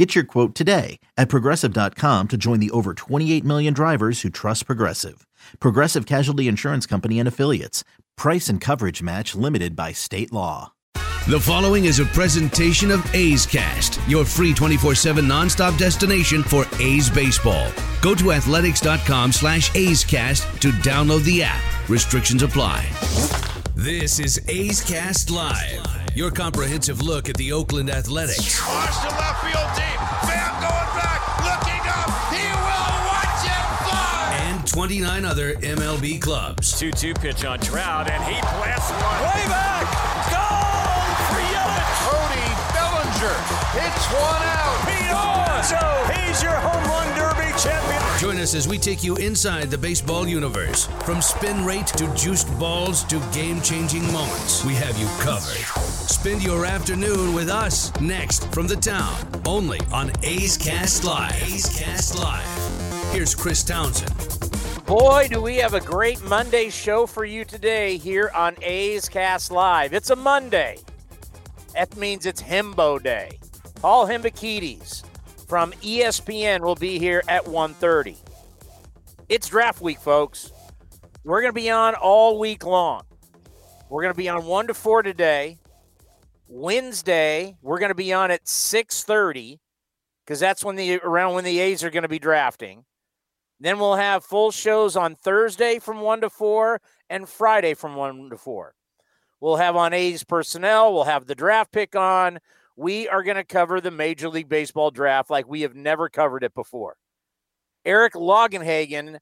Get your quote today at progressive.com to join the over 28 million drivers who trust Progressive. Progressive Casualty Insurance Company and Affiliates. Price and coverage match limited by state law. The following is a presentation of A's Cast, your free 24-7 nonstop destination for A's baseball. Go to athletics.com slash A's Cast to download the app. Restrictions apply. This is A's Cast Live, your comprehensive look at the Oakland Athletics. Watch the left field deep. Bam going back, looking up. He will watch it fly. and 29 other MLB clubs. 2 2 pitch on Trout, and he blasts one. Way back! Goal for Yelich! Cody Bellinger hits one out. Pete Alonso, he's your home run derby champion. Join us as we take you inside the baseball universe. From spin rate to juiced balls to game changing moments, we have you covered. Spend your afternoon with us next from the town, only on A's Cast Live. A's Cast Live. Here's Chris Townsend. Boy, do we have a great Monday show for you today here on A's Cast Live. It's a Monday. That means it's Himbo Day. Paul Hembekides from ESPN will be here at 1.30. It's draft week, folks. We're going to be on all week long. We're going to be on 1 to 4 today. Wednesday, we're going to be on at 6.30 because that's when the around when the A's are going to be drafting. Then we'll have full shows on Thursday from 1 to 4 and Friday from 1 to 4. We'll have on A's personnel, we'll have the draft pick on. We are going to cover the Major League Baseball draft like we have never covered it before. Eric Longenhagen,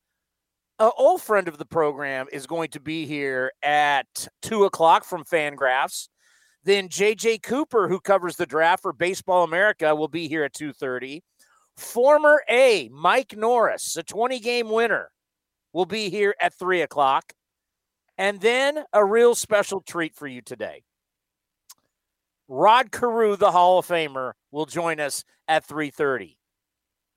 an old friend of the program, is going to be here at 2 o'clock from Fangraphs. Then JJ Cooper, who covers the draft for Baseball America, will be here at 2:30. Former A, Mike Norris, a 20 game winner, will be here at 3 o'clock. And then a real special treat for you today. Rod Carew, the Hall of Famer, will join us at 3:30.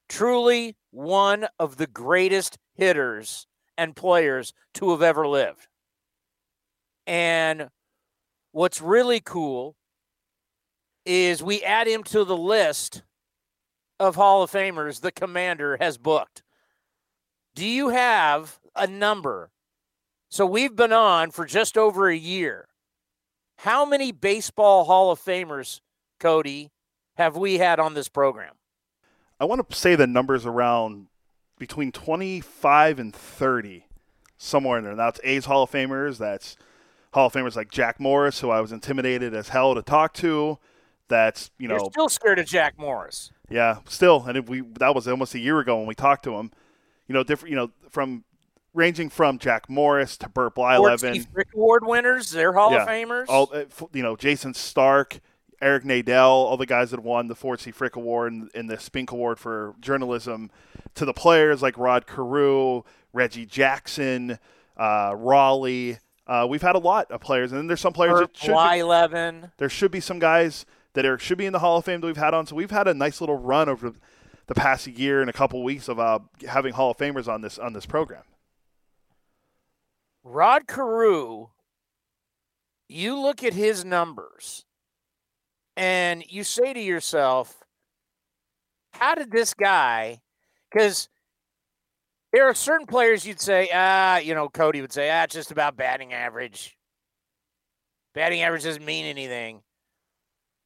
Truly one of the greatest hitters and players to have ever lived. And what's really cool is we add him to the list of Hall of Famers the commander has booked. Do you have a number? So we've been on for just over a year. How many baseball Hall of Famers, Cody, have we had on this program? I want to say the numbers around between 25 and 30, somewhere in there. That's A's Hall of Famers. That's Hall of Famers like Jack Morris, who I was intimidated as hell to talk to. That's you know, You're still scared of Jack Morris. yeah, still, and if we that was almost a year ago when we talked to him. You know, different. You know, from ranging from Jack Morris to Bert Blyleven. Frick Award winners, they're Hall Yeah. of Famers. all uh, you know Jayson Stark, Eric Nadel, all the guys that won the Ford C. Frick Award and, and the Spink Award for journalism, to the players like Rod Carew, Reggie Jackson, uh, Raleigh. Uh, we've had a lot of players, and then there's some players Burt that should be, there should be some guys that are should be in the Hall of Fame that we've had on. So we've had a nice little run over the past year and a couple weeks of uh, having Hall of Famers on this on this program. Rod Carew, you look at his numbers and you say to yourself, how did this guy, because there are certain players you'd say, ah, you know, Cody would say, ah, it's just about batting average. Batting average doesn't mean anything.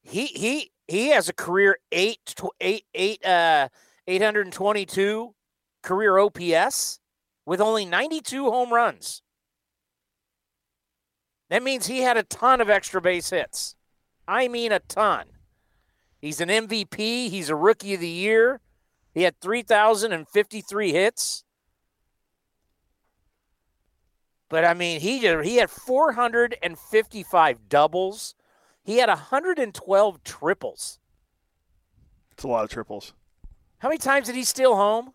He he he has a career eight tw- eight eight uh eight hundred and twenty two career OPS with only ninety two home runs. That means he had a ton of extra base hits. I mean, a ton. He's an MVP. He's a rookie of the year. He had 3,053 hits. But I mean, he did, he had 455 doubles. He had 112 triples. It's a lot of triples. How many times did he steal home?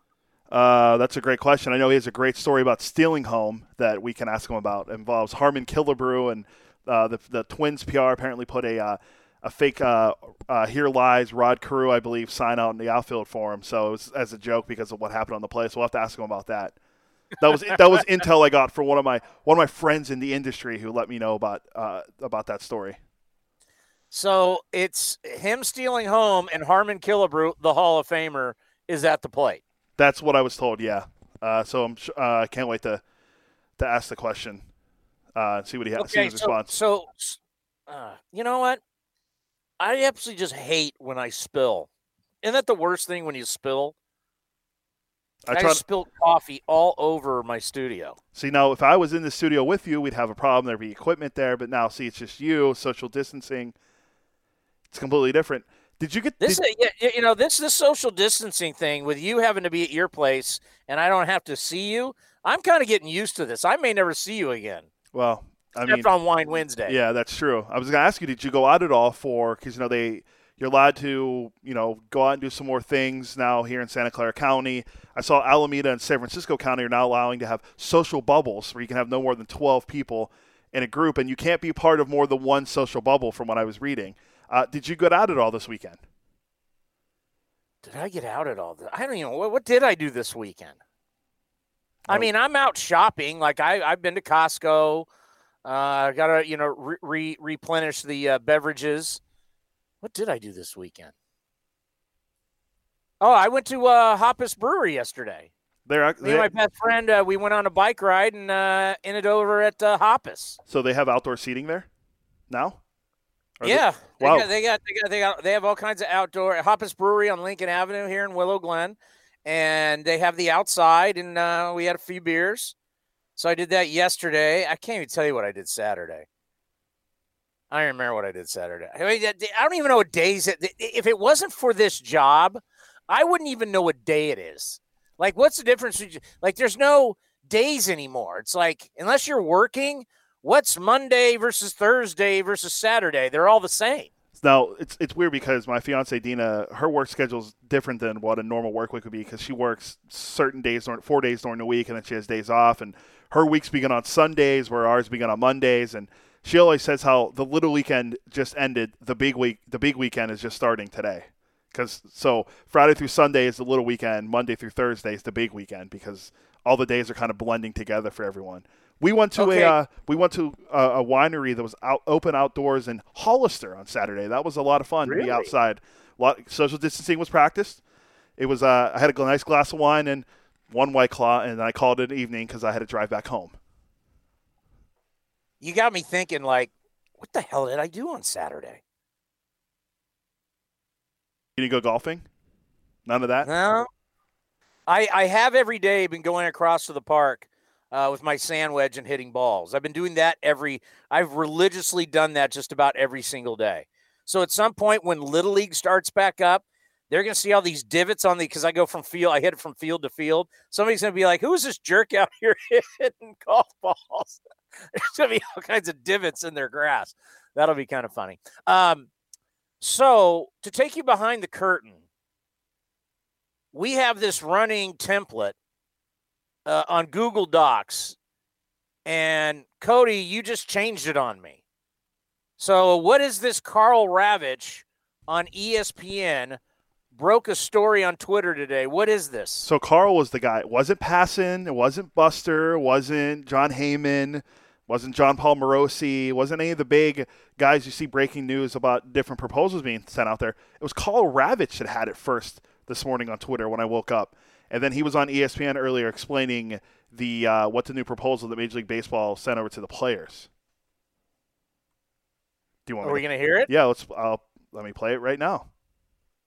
Uh, that's a great question. I know he has a great story about stealing home that we can ask him about. It involves Harmon Killebrew and uh, the the Twins PR apparently put a uh, a fake uh, uh, "Here Lies" Rod Carew, I believe, sign out in the outfield for him. So it was as a joke because of what happened on the play. So we'll have to ask him about that. That was that was intel I got from one of my one of my friends in the industry who let me know about about that story. So it's him stealing home and Harmon Killebrew, the Hall of Famer, is at the plate. That's what I was told. Yeah. Uh, so I'm uh, I can't wait to to ask the question. Uh, see what he has. see Okay, his so, response. so uh, you know what? I absolutely just hate when I spill. Isn't that the worst thing when you spill? I I, spilled coffee all over my studio. See now, if I was in the studio with you, we'd have a problem. There'd be equipment there, but now, see, it's just you, social distancing. It's completely different. Did you get This, did- is, yeah, yeah, you know, this this social distancing thing with you having to be at your place and I don't have to see you. I'm kind of getting used to this. I may never see you again, well, I except mean, on Wine Wednesday. yeah, that's true. I was gonna ask you, did you go out at all for? Because you know they, you're allowed to, you know, go out and do some more things now here in Santa Clara County. I saw Alameda and San Francisco County are now allowing to have social bubbles where you can have no more than 12 people in a group, and you can't be part of more than one social bubble. From what I was reading, uh, did you get out at all this weekend? Did I get out at all? I don't even know. What, what did I do this weekend? I mean, I'm out shopping. Like I, I've been to Costco. I uh, got to you know re- re- replenish the uh, beverages. What did I do this weekend? Oh, I went to uh, Hoppus Brewery yesterday. They're, Me and my best friend, uh, we went on a bike ride and uh, ended over at uh, Hoppus. so they have outdoor seating there now. Are yeah, they, Wow. got, they got they got they got they have all kinds of outdoor Hoppus Brewery on Lincoln Avenue here in Willow Glen, and they have the outside, and uh, we had a few beers. So I did that yesterday. I can't even tell you what I did Saturday. I don't remember what I did Saturday. I mean, I don't even know what days it. If it wasn't for this job, I wouldn't even know what day it is. Like, what's the difference? Like, there's no days anymore. It's like unless you're working, what's Monday versus Thursday versus Saturday? They're all the same. Now it's it's weird because my fiance Dina, her work schedule is different than what a normal work week would be because she works certain days during four days during the week and then she has days off and her weeks begin on Sundays where ours begin on Mondays and she always says how the little weekend just ended, the big week the big weekend is just starting today. Because so Friday through Sunday is the little weekend, Monday through Thursday is the big weekend because all the days are kind of blending together for everyone. We went to Okay. a uh, we went to a, a winery that was out open outdoors in Hollister on Saturday. That was a lot of fun to Really? be outside. A lot social distancing was practiced. It was uh, I had a nice glass of wine and one white claw, and I called it an evening because I had to drive back home. You got me thinking, like, what the hell did I do on Saturday? You didn't go golfing? None of that. No. I I have every day been going across to the park uh, with my sand wedge and hitting balls. I've been doing that every. I've religiously done that just about every single day. So at some point when little league starts back up, they're going to see all these divots on the because I go from field. I hit it from field to field. Somebody's going to be like, "Who is this jerk out here hitting golf balls?" There's going to be all kinds of divots in their grass. That'll be kind of funny. Um, so to take you behind the curtain we have this running template uh, on Google Docs, and Cody, you just changed it on me. So, what is this? Karl Ravech on ESPN broke a story on Twitter today. What is this? So Karl was the guy. It wasn't Passan. It wasn't Buster. Wasn't Jon Heyman. Wasn't Jon Paul Morosi. Wasn't any of the big guys you see breaking news about different proposals being sent out there. It was Karl Ravech that had it first this morning on Twitter when I woke up, and then he was on ESPN earlier explaining the uh, what the new proposal that Major League Baseball sent over to the players. Do you want? Are me we going to hear it? Yeah, let's. I'll, let me play it right now.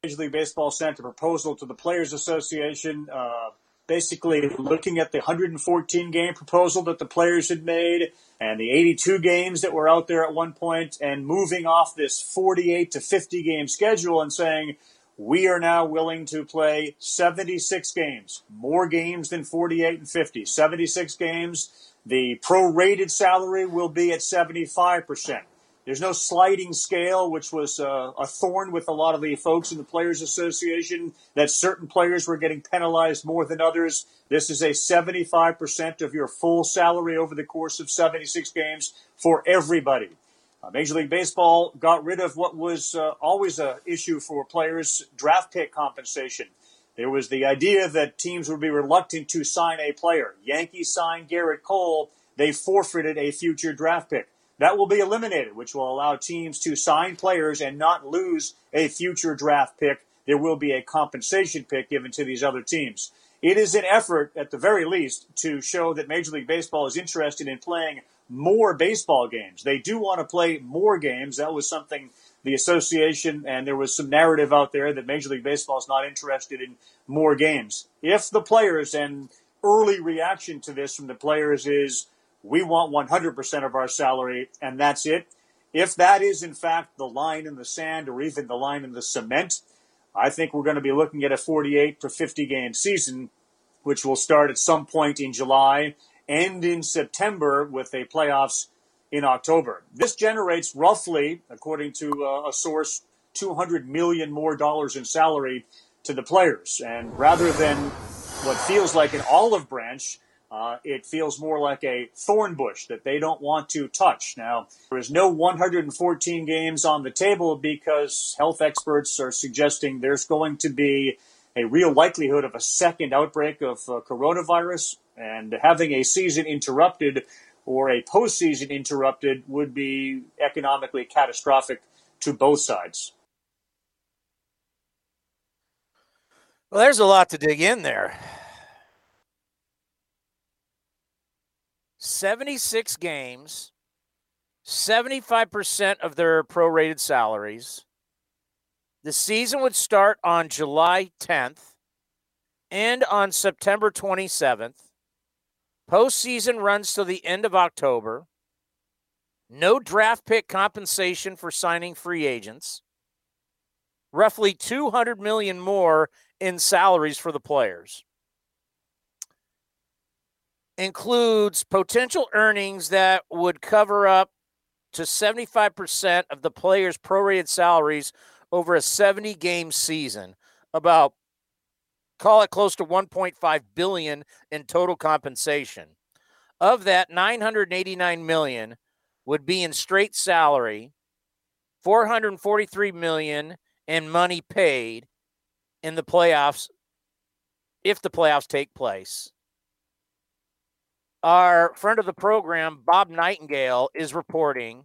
Major League Baseball sent a proposal to the Players Association, uh, basically looking at the 114 game proposal that the players had made and the 82 games that were out there at one point, and moving off this 48 to 50 game schedule and saying, we are now willing to play 76 games, more games than 48 and 50. 76 games. The prorated salary will be at 75%. There's no sliding scale, which was uh, a thorn with a lot of the folks in the Players Association, that certain players were getting penalized more than others. This is a 75% of your full salary over the course of 76 games for everybody. Uh, Major League Baseball got rid of what was uh, always an issue for players draft pick compensation. There was the idea that teams would be reluctant to sign a player. Yankees signed Gerrit Cole, they forfeited a future draft pick. That will be eliminated, which will allow teams to sign players and not lose a future draft pick. There will be a compensation pick given to these other teams. It is an effort, at the very least, to show that Major League Baseball is interested in playing more baseball games. They do want to play more games. That was something the association, and there was some narrative out there that Major League Baseball is not interested in more games. If the players and early reaction to this from the players is we want 100% of our salary, and that's it. If that is, in fact, the line in the sand or even the line in the cement, I think we're going to be looking at a 48 to 50 game season, which will start at some point in July, end in September with a playoffs in October. This generates roughly, according to uh, a source, 200 million more dollars in salary to the players. And rather than what feels like an olive branch, uh, it feels more like a thorn bush that they don't want to touch. Now, there is no 114 games on the table because health experts are suggesting there's going to be a real likelihood of a second outbreak of uh, coronavirus, and having a season interrupted or a postseason interrupted would be economically catastrophic to both sides. Well, there's a lot to dig in there. 76 games, 75% of their prorated salaries. The season would start on July 10th and on September 27th. Postseason runs to the end of October. No draft pick compensation for signing free agents. Roughly 200 million more in salaries for the players includes potential earnings that would cover up to 75% of the players' prorated salaries over a 70 game season. About call it close to 1.5 billion in total compensation. Of that, 989 million would be in straight salary, 443 million in money paid in the playoffs if the playoffs take place our friend of the program, Bob Nightingale, is reporting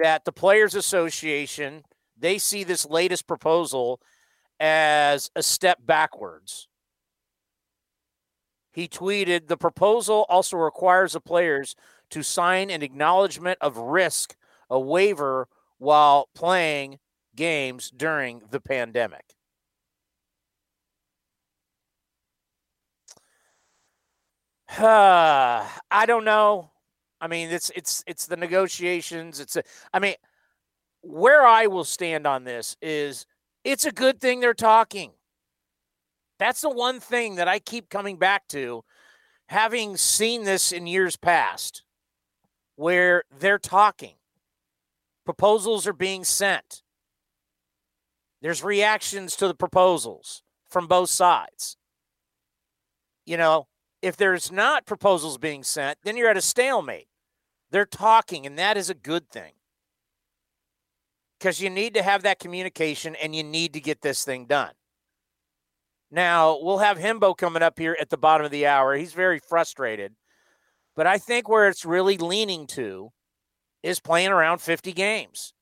that the Players Association they see this latest proposal as a step backwards. He tweeted, "The proposal also requires the players to sign an acknowledgement of risk, a waiver while playing games during the pandemic." I don't know. I mean, it's it's it's the negotiations. It's a, I mean, where I will stand on this is it's a good thing they're talking. That's the one thing that I keep coming back to, having seen this in years past, where they're talking. Proposals are being sent. There's reactions to the proposals from both sides. You know, if there's not proposals being sent, then you're at a stalemate. They're talking, and that is a good thing. Because you need to have that communication and you need to get this thing done. Now, we'll have Himbo coming up here at the bottom of the hour. He's very frustrated. But I think where it's really leaning to is playing around 50 games.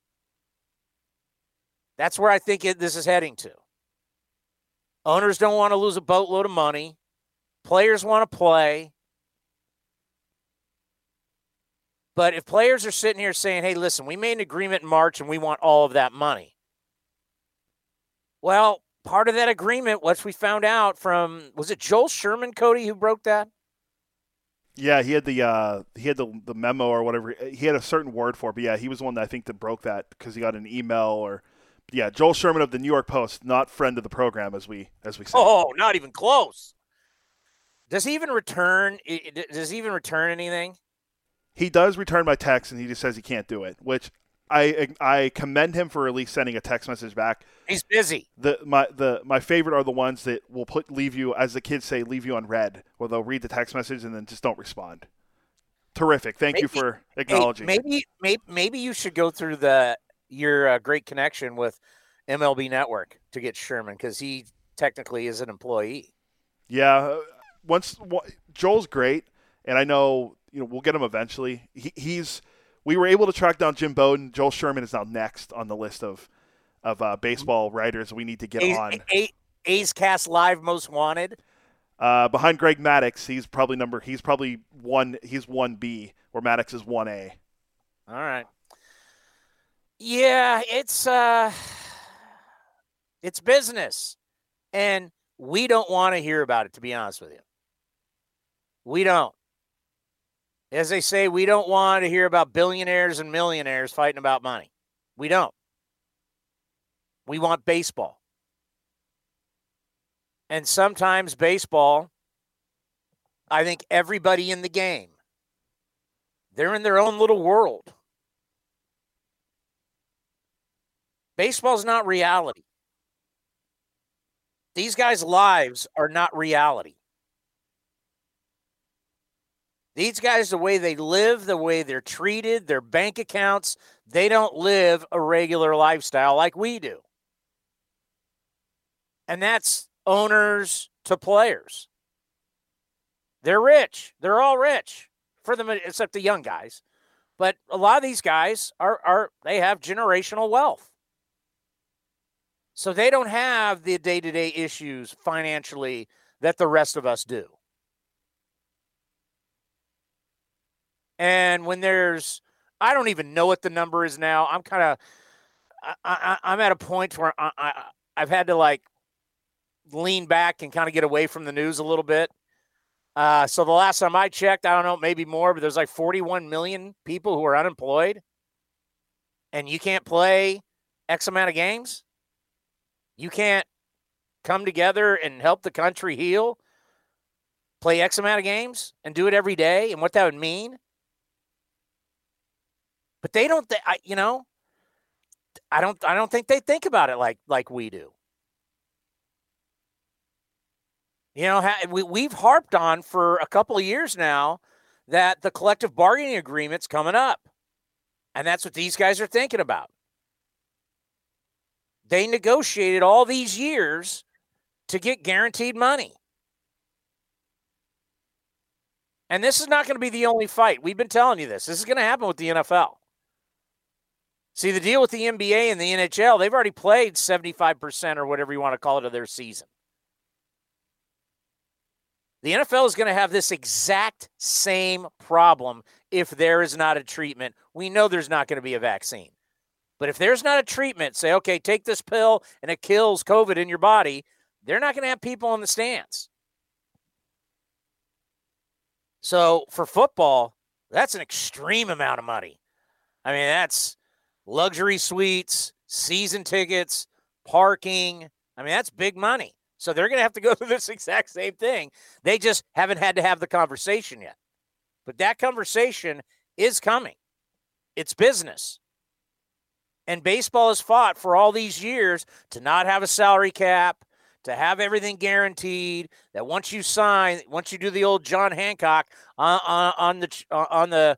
That's where I think it, this is heading to. Owners don't want to lose a boatload of money. Players want to play. But if players are sitting here saying, hey, listen, we made an agreement in March and we want all of that money. Well, part of that agreement, what we found out from, was it Joel Sherman, Cody, who broke that? Yeah, he had the uh, he had the the memo or whatever. He had a certain word for it, but yeah, he was the one that I think that broke that because he got an email or yeah, Joel Sherman of the New York Post, not friend of the program as we as we say. Oh, not even close. Does he even return? Does he even return anything? He does return my text, and he just says he can't do it, which I I commend him for at least sending a text message back. He's busy. The my the my favorite are the ones that will put leave you as the kids say leave you on red, where they'll read the text message and then just don't respond. Terrific. Thank maybe, you for acknowledging. Hey, maybe maybe maybe you should go through the your uh, great connection with MLB Network to get Sherman because he technically is an employee. Yeah, uh, once Joel's great, and I know you know we'll get him eventually. He, he's we were able to track down Jim Bowden. Joel Sherman is now next on the list of of uh, baseball writers we need to get A's, on. A, A's Cast Live Most Wanted. Uh, behind Greg Maddux, he's probably number. He's probably one. He's one B, where Maddux is one A. All right. Yeah, it's uh, it's business, and we don't want to hear about it. To be honest with you, we don't. As they say, we don't want to hear about billionaires and millionaires fighting about money. We don't. We want baseball. And sometimes baseball, I think everybody in the game, they're in their own little world. Baseball's not reality. These guys' lives are not reality. These guys, the way they live, the way they're treated, their bank accounts, they don't live a regular lifestyle like we do. And that's owners to players. They're rich. They're all rich for them, except the young guys. But a lot of these guys are, are they have generational wealth. So they don't have the day to day issues financially that the rest of us do. And when there's, I don't even know what the number is now. I'm kind of, I, am at a point where I, I, I've had to like lean back and kind of get away from the news a little bit. Uh, so the last time I checked, I don't know, maybe more, but there's like 41 million people who are unemployed, and you can't play X amount of games. You can't come together and help the country heal, play X amount of games, and do it every day, and what that would mean. But they don't. I, you know, I don't. I don't think they think about it like like we do. You know, we we've harped on for a couple of years now that the collective bargaining agreement's coming up, and that's what these guys are thinking about. They negotiated all these years to get guaranteed money. And this is not going to be the only fight. We've been telling you this. This is going to happen with the NFL. See, the deal with the NBA and the NHL, they've already played 75% or whatever you want to call it of their season. The NFL is going to have this exact same problem if there is not a treatment. We know there's not going to be a vaccine. But if there's not a treatment, say, okay, take this pill and it kills COVID in your body, they're not going to have people in the stands. So for football, that's an extreme amount of money. I mean, that's luxury suites, season tickets, parking. I mean, that's big money. So they're going to have to go through this exact same thing. They just haven't had to have the conversation yet. But that conversation is coming. It's business. And baseball has fought for all these years to not have a salary cap, to have everything guaranteed. That once you sign, once you do the old John Hancock on, on, on the uh, on the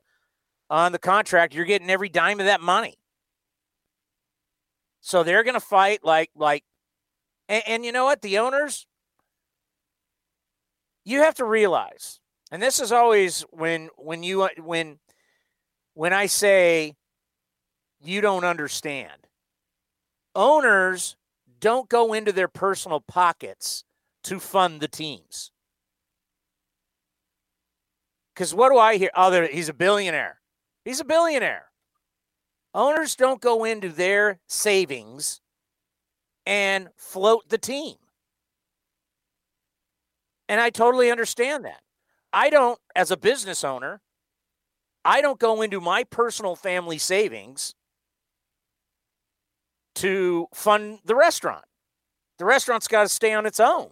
on the contract, you're getting every dime of that money. So they're going to fight like like, and, and you know what? The owners, you have to realize, and this is always when when you when when I say you don't understand. Owners don't go into their personal pockets to fund the teams. Because what do I hear? Oh, he's a billionaire. He's a billionaire. Owners don't go into their savings and float the team. And I totally understand that. I don't, as a business owner, I don't go into my personal family savings to fund the restaurant. The restaurant's got to stay on its own.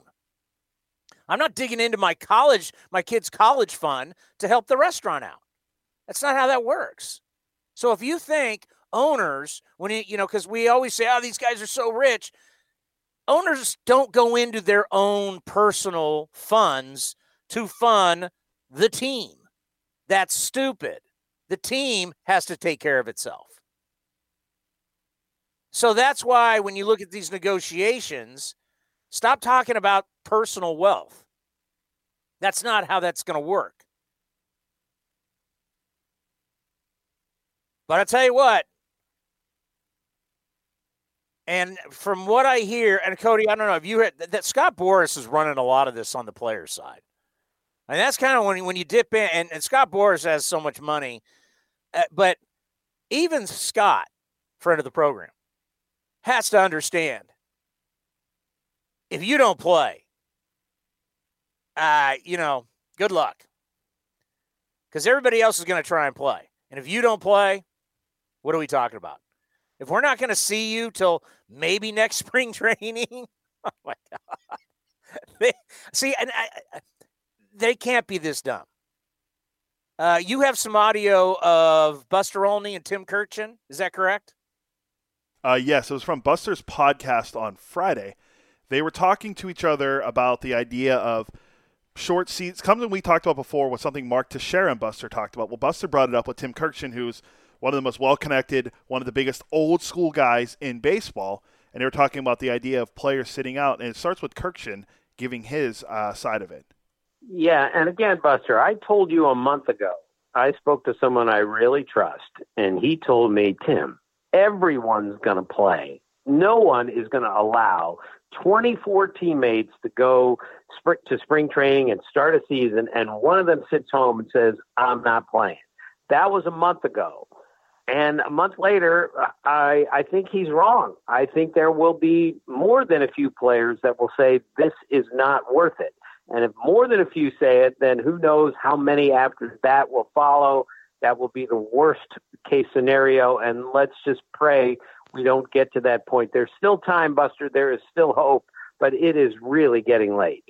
I'm not digging into my college, my kids' college fund to help the restaurant out. That's not how that works. So if you think owners, when you, you know, because we always say, oh, these guys are so rich, owners don't go into their own personal funds to fund the team. That's stupid. The team has to take care of itself. So that's why when you look at these negotiations, stop talking about personal wealth. That's not how that's going to work. But I tell you what, and from what I hear, and Cody, I don't know if you heard that Scott Boras is running a lot of this on the player side. And that's kind of when when you dip in, and, and Scott Boras has so much money, uh, but even Scott, friend of the program, has to understand if you don't play, uh, you know, good luck. Because everybody else is going to try and play. And if you don't play, what are we talking about? If we're not going to see you till maybe next spring training, oh my God. They, see, and I, they can't be this dumb. Uh, you have some audio of Buster Olney and Tim Kurkjian. Is that correct? Uh, yes, it was from Buster's podcast on Friday. They were talking to each other about the idea of short seats. Something we talked about before was something Mark Teixeira and Buster talked about. Well, Buster brought it up with Tim Kurkjian, who's one of the most well connected, one of the biggest old school guys in baseball. And they were talking about the idea of players sitting out. And it starts with Kurkjian giving his uh, side of it. Yeah, and again, Buster, I told you a month ago, I spoke to someone I really trust, and he told me, Tim, everyone's going to play. No one is going to allow 24 teammates to go to spring training and start a season, and one of them sits home and says, I'm not playing. That was a month ago. And a month later, I, I think he's wrong. I think there will be more than a few players that will say, this is not worth it. And if more than a few say it, then who knows how many after that will follow. That will be the worst case scenario. And let's just pray we don't get to that point. There's still time, Buster. There is still hope, but it is really getting late.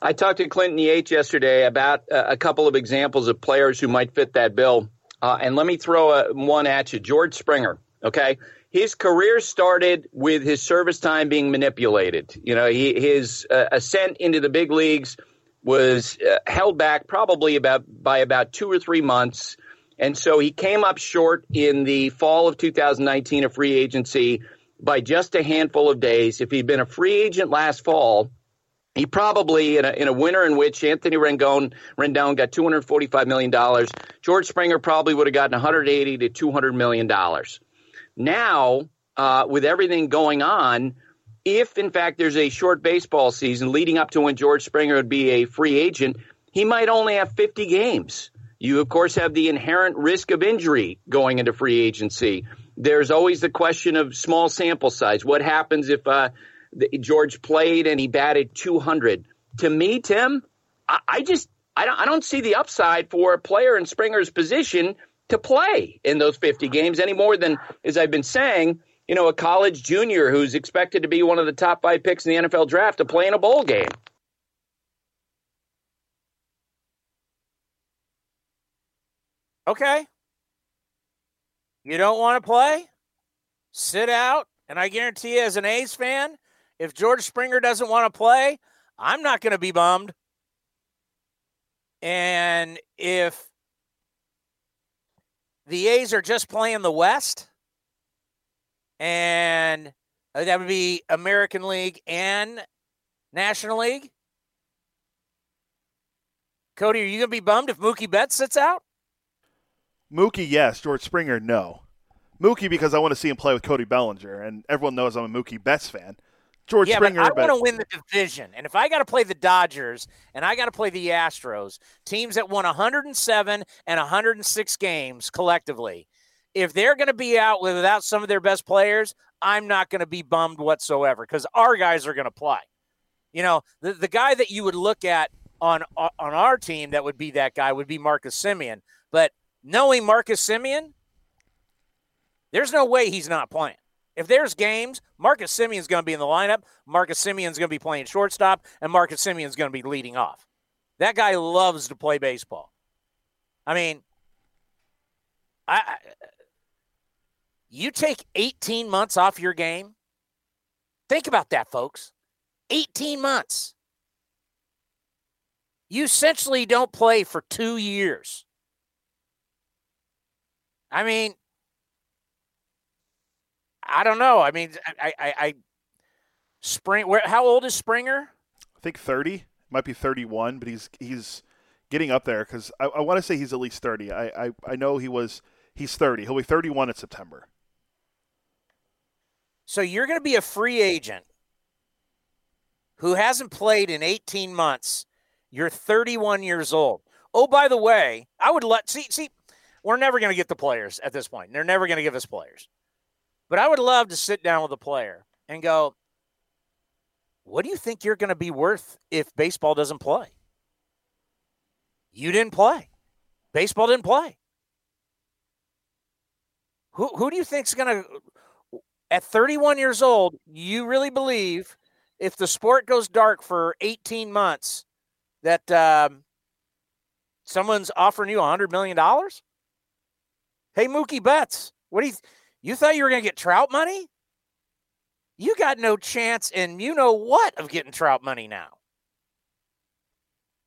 I talked to Clinton Yates yesterday about uh, a couple of examples of players who might fit that bill. Uh, and let me throw a, one at you George Springer. Okay his career started with his service time being manipulated. You know, he, his uh, ascent into the big leagues was uh, held back probably about by about two or three months, and so he came up short in the fall of 2019 a free agency by just a handful of days. If he'd been a free agent last fall, he probably in a, in a winter in which Anthony Rendon Rendon got 245 million dollars, George Springer probably would have gotten 180 to 200 million dollars. Now, uh, with everything going on, if in fact there's a short baseball season leading up to when George Springer would be a free agent, he might only have 50 games. You, of course, have the inherent risk of injury going into free agency. There's always the question of small sample size. What happens if uh, George played and he batted 200? To me, Tim, I, I just I don't, I don't see the upside for a player in Springer's position to play in those 50 games any more than, as I've been saying, you know, a college junior who's expected to be one of the top five picks in the NFL draft to play in a bowl game. Okay. You don't want to play? Sit out. And I guarantee you, as an A's fan, if George Springer doesn't want to play, I'm not going to be bummed. And if the A's are just playing the West, and that would be American League and National League. Cody, are you going to be bummed if Mookie Betts sits out? Mookie, yes. George Springer, no. Mookie because I want to see him play with Cody Bellinger, and everyone knows I'm a Mookie Betts fan. George yeah, Springer. But I want to win the division, and if I got to play the Dodgers and I got to play the Astros, teams that won 107 and 106 games collectively, if they're going to be out without some of their best players, I'm not going to be bummed whatsoever because our guys are going to play. You know, the the guy that you would look at on uh, on our team that would be that guy would be Marcus Semien, but knowing Marcus Semien, there's no way he's not playing. If there's games, Marcus Semien's going to be in the lineup. Marcus Semien's going to be playing shortstop, and Marcus Semien's going to be leading off. That guy loves to play baseball. I mean, I, I you take 18 months off your game. Think about that, folks. 18 months. You essentially don't play for two years. I mean, I don't know. I mean, I, I, I Spring. Where? How old is Springer? I think 30. Might be 31, but he's he's getting up there because I, I want to say he's at least 30. I, I I know he was. He's 30. He'll be 31 in September. So you're going to be a free agent who hasn't played in 18 months. You're 31 years old. Oh, by the way, I would let see see we're never going to get the players at this point. They're never going to give us players. But I would love to sit down with a player and go, "What do you think you're going to be worth if baseball doesn't play?" You didn't play. Baseball didn't play. Who who do you think's going to at 31 years old, you really believe if the sport goes dark for 18 months that um, someone's offering you $100 million? Hey, Mookie Betts, what do you, you thought you were going to get trout money? You got no chance and you know what of getting trout money now.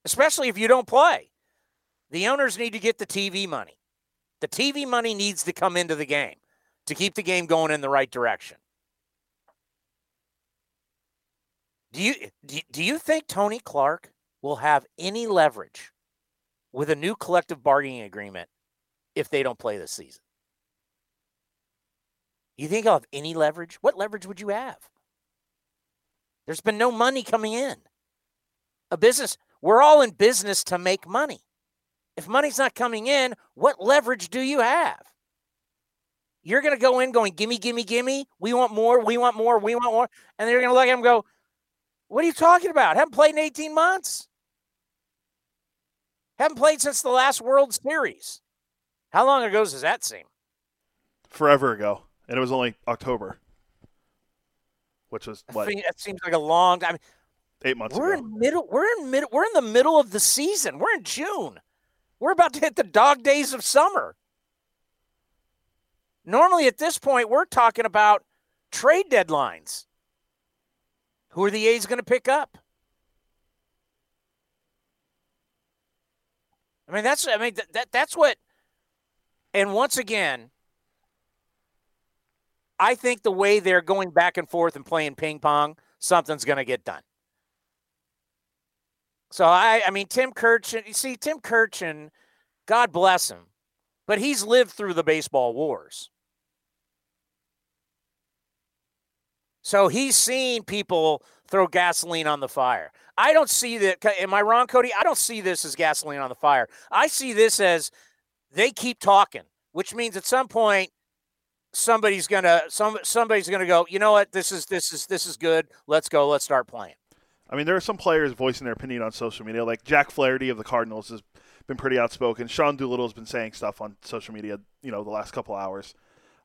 Especially if you don't play. The owners need to get the TV money. The TV money needs to come into the game to keep the game going in the right direction. Do you do you think Tony Clark will have any leverage with a new collective bargaining agreement if they don't play this season? You think he'll have any leverage? What leverage would you have? There's been no money coming in. A business, we're all in business to make money. If money's not coming in, what leverage do you have? You're going to go in going, gimme, gimme, gimme. We want more. We want more. We want more. And they're going to look at him go, what are you talking about? Haven't played in 18 months. Haven't played since the last World Series. How long ago does that seem? Forever ago. And it was only October, which was what? It seems like a long time. Eight months we're ago. in middle. We're in middle. We're in the middle of the season. We're in June. We're about to hit the dog days of summer. Normally, at this point, we're talking about trade deadlines. Who are the A's going to pick up? I mean, that's I mean that, that that's what. And once again, I think the way they're going back and forth and playing ping pong, something's going to get done. So I, I mean, Tim Kurkjian. You see, Tim Kurkjian, God bless him, but he's lived through the baseball wars. So he's seen people throw gasoline on the fire. I don't see that. Am I wrong, Cody? I don't see this as gasoline on the fire. I see this as they keep talking, which means at some point somebody's gonna some somebody's gonna go. You know what? This is this is this is good. Let's go. Let's start playing. I mean, there are some players voicing their opinion on social media, like Jack Flaherty of the Cardinals has been pretty outspoken. Sean Doolittle has been saying stuff on social media, you know, the last couple hours.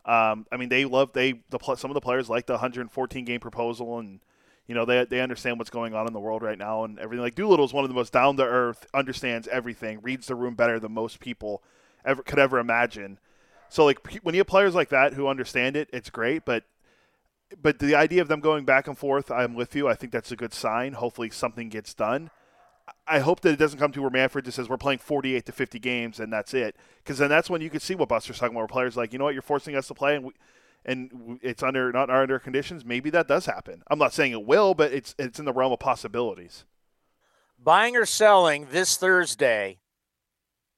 Um, I mean, they love they the some of the players like the 114 game proposal, and you know they they understand what's going on in the world right now and everything. Like Doolittle is one of the most down to earth, understands everything, reads the room better than most people ever could ever imagine. So like when you have players like that who understand it, it's great. But but the idea of them going back and forth, I'm with you. I think that's a good sign. Hopefully something gets done. I hope that it doesn't come to where Manfred just says we're playing 48 to 50 games and that's it. Because then that's when you could see what Buster's talking about. Where players like, you know what, you're forcing us to play and we, and it's under not under conditions. Maybe that does happen. I'm not saying it will, but it's it's in the realm of possibilities. Buying or selling this Thursday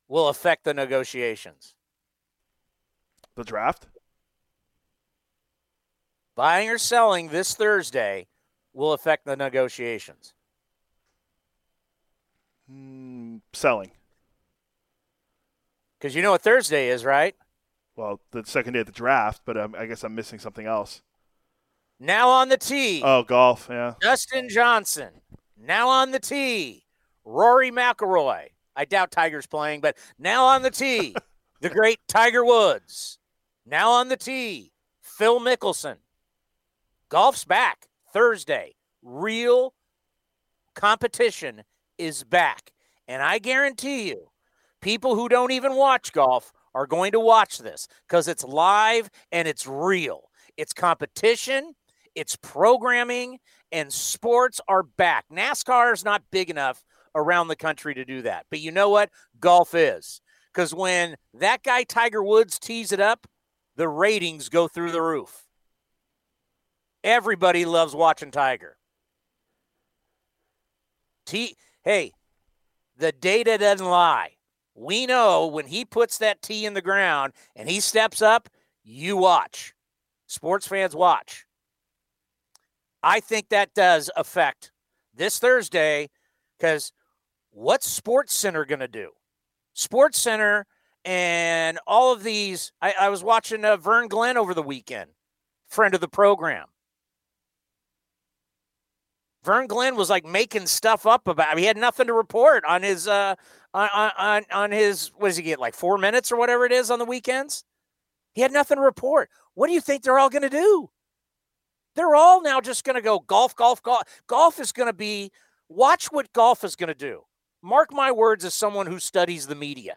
will affect the negotiations. The draft. Buying or selling this Thursday will affect the negotiations. Mm, selling. Because you know what Thursday is, right? Well, the second day of the draft, but um, I guess I'm missing something else. Now on the tee. Oh, golf, yeah. Dustin Johnson. Now on the tee. Rory McIlroy. I doubt Tiger's playing, but now on the tee. the great Tiger Woods. Now on the tee. Phil Mickelson. Golf's back Thursday. Real competition is back. And I guarantee you, people who don't even watch golf are going to watch this because it's live and it's real. It's competition, it's programming, and sports are back. NASCAR is not big enough around the country to do that. But you know what? Golf is. Because when that guy Tiger Woods tees it up, the ratings go through the roof. Everybody loves watching Tiger. T hey, the data doesn't lie. We know when he puts that tee in the ground and he steps up, you watch. Sports fans watch. I think that does affect this Thursday because what's Sports Center going to do? Sports Center and all of these. I, I was watching uh, Vern Glenn over the weekend, friend of the program. Vern Glenn was like making stuff up about. I mean, he had nothing to report on his uh on on on his. What does he get? Like four minutes or whatever it is on the weekends. He had nothing to report. What do you think they're all going to do? They're all now just going to go golf, golf, golf. Golf is going to be. Watch what golf is going to do. Mark my words as someone who studies the media.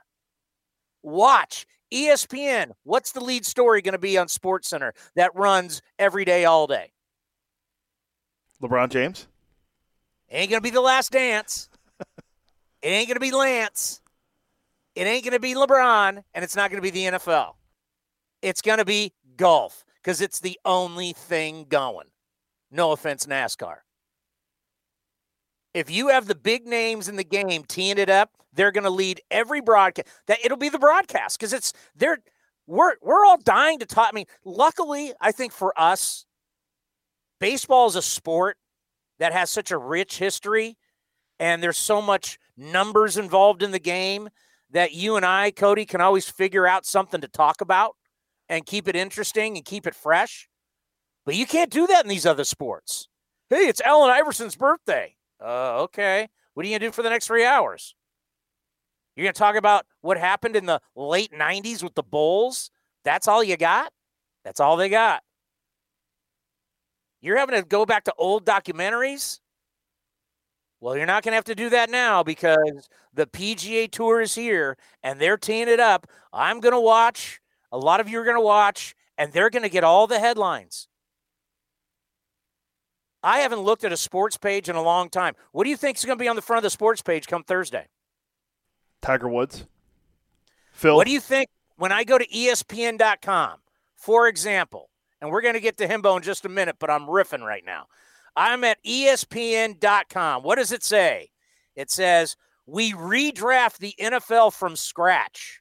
Watch ESPN. What's the lead story going to be on Sports Center that runs every day, all day? LeBron James. ain't going to be the last dance. it ain't going to be Lance. It ain't going to be LeBron, and it's not going to be the NFL. It's going to be golf because it's the only thing going. No offense, NASCAR. If you have the big names in the game teeing it up, they're going to lead every broadcast. That it'll be the broadcast because it's they're we're we're all dying to talk. I mean, luckily, I think for us, baseball is a sport that has such a rich history, and there's so much numbers involved in the game that you and I, Cody, can always figure out something to talk about and keep it interesting and keep it fresh. But you can't do that in these other sports. Hey, it's Allen Iverson's birthday. Uh, okay. What are you going to do for the next three hours? You're going to talk about what happened in the late 90s with the Bulls? That's all you got? That's all they got. You're having to go back to old documentaries? Well, you're not going to have to do that now because the PGA Tour is here and they're teeing it up. I'm going to watch. A lot of you are going to watch, and they're going to get all the headlines. I haven't looked at a sports page in a long time. What do you think is going to be on the front of the sports page come Thursday? Tiger Woods. Phil. What do you think when I go to ESPN.com, for example, and we're going to get to Hembo in just a minute, but I'm riffing right now. I'm at ESPN.com. What does it say? It says, We redraft the NFL from scratch.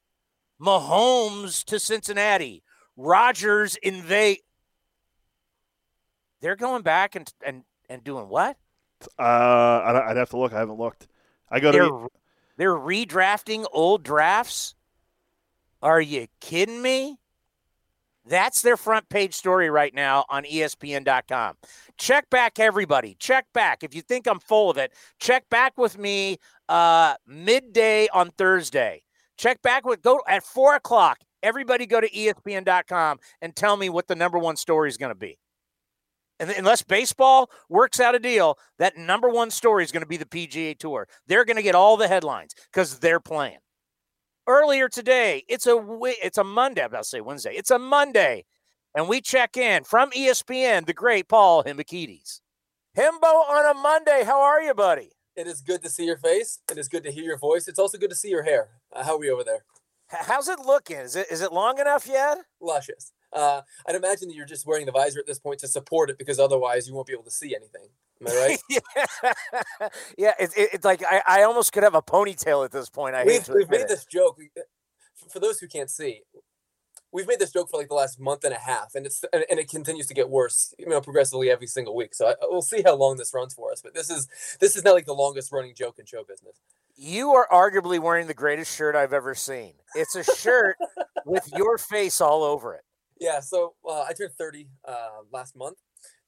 Mahomes to Cincinnati. Rodgers invade. They're going back and and and doing what? Uh, I'd, I'd have to look. I haven't looked. I go They're to. they're redrafting old drafts. Are you kidding me? That's their front page story right now on ESPN.com. Check back, everybody. Check back. If you think I'm full of it, check back with me uh, midday on Thursday. Check back with go at four o'clock. Everybody go to ESPN.com and tell me what the number one story is going to be. And unless baseball works out a deal, that number one story is going to be the PGA Tour. They're going to get all the headlines because they're playing. Earlier today, it's a it's a Monday. To say Wednesday. It's a Monday, and we check in from ESPN. The great Paul Hembekides. Hembo on a Monday. How are you, buddy? It is good to see your face. It is good to hear your voice. It's also good to see your hair. Uh, how are we over there? How's it looking? Is it is it long enough yet? Luscious. Uh, I'd imagine that you're just wearing the visor at this point to support it because otherwise you won't be able to see anything. Am I right? yeah, yeah. It's it, it's like I, I almost could have a ponytail at this point. I hate we've, to we've made it. this joke. For those who can't see, we've made this joke for like the last month and a half, and it's and, and it continues to get worse, you know, progressively every single week. So I, we'll see how long this runs for us. But this is this is not like the longest running joke in show business. You are arguably wearing the greatest shirt I've ever seen. It's a shirt with your face all over it. Yeah, so uh, I turned 30 uh, last month.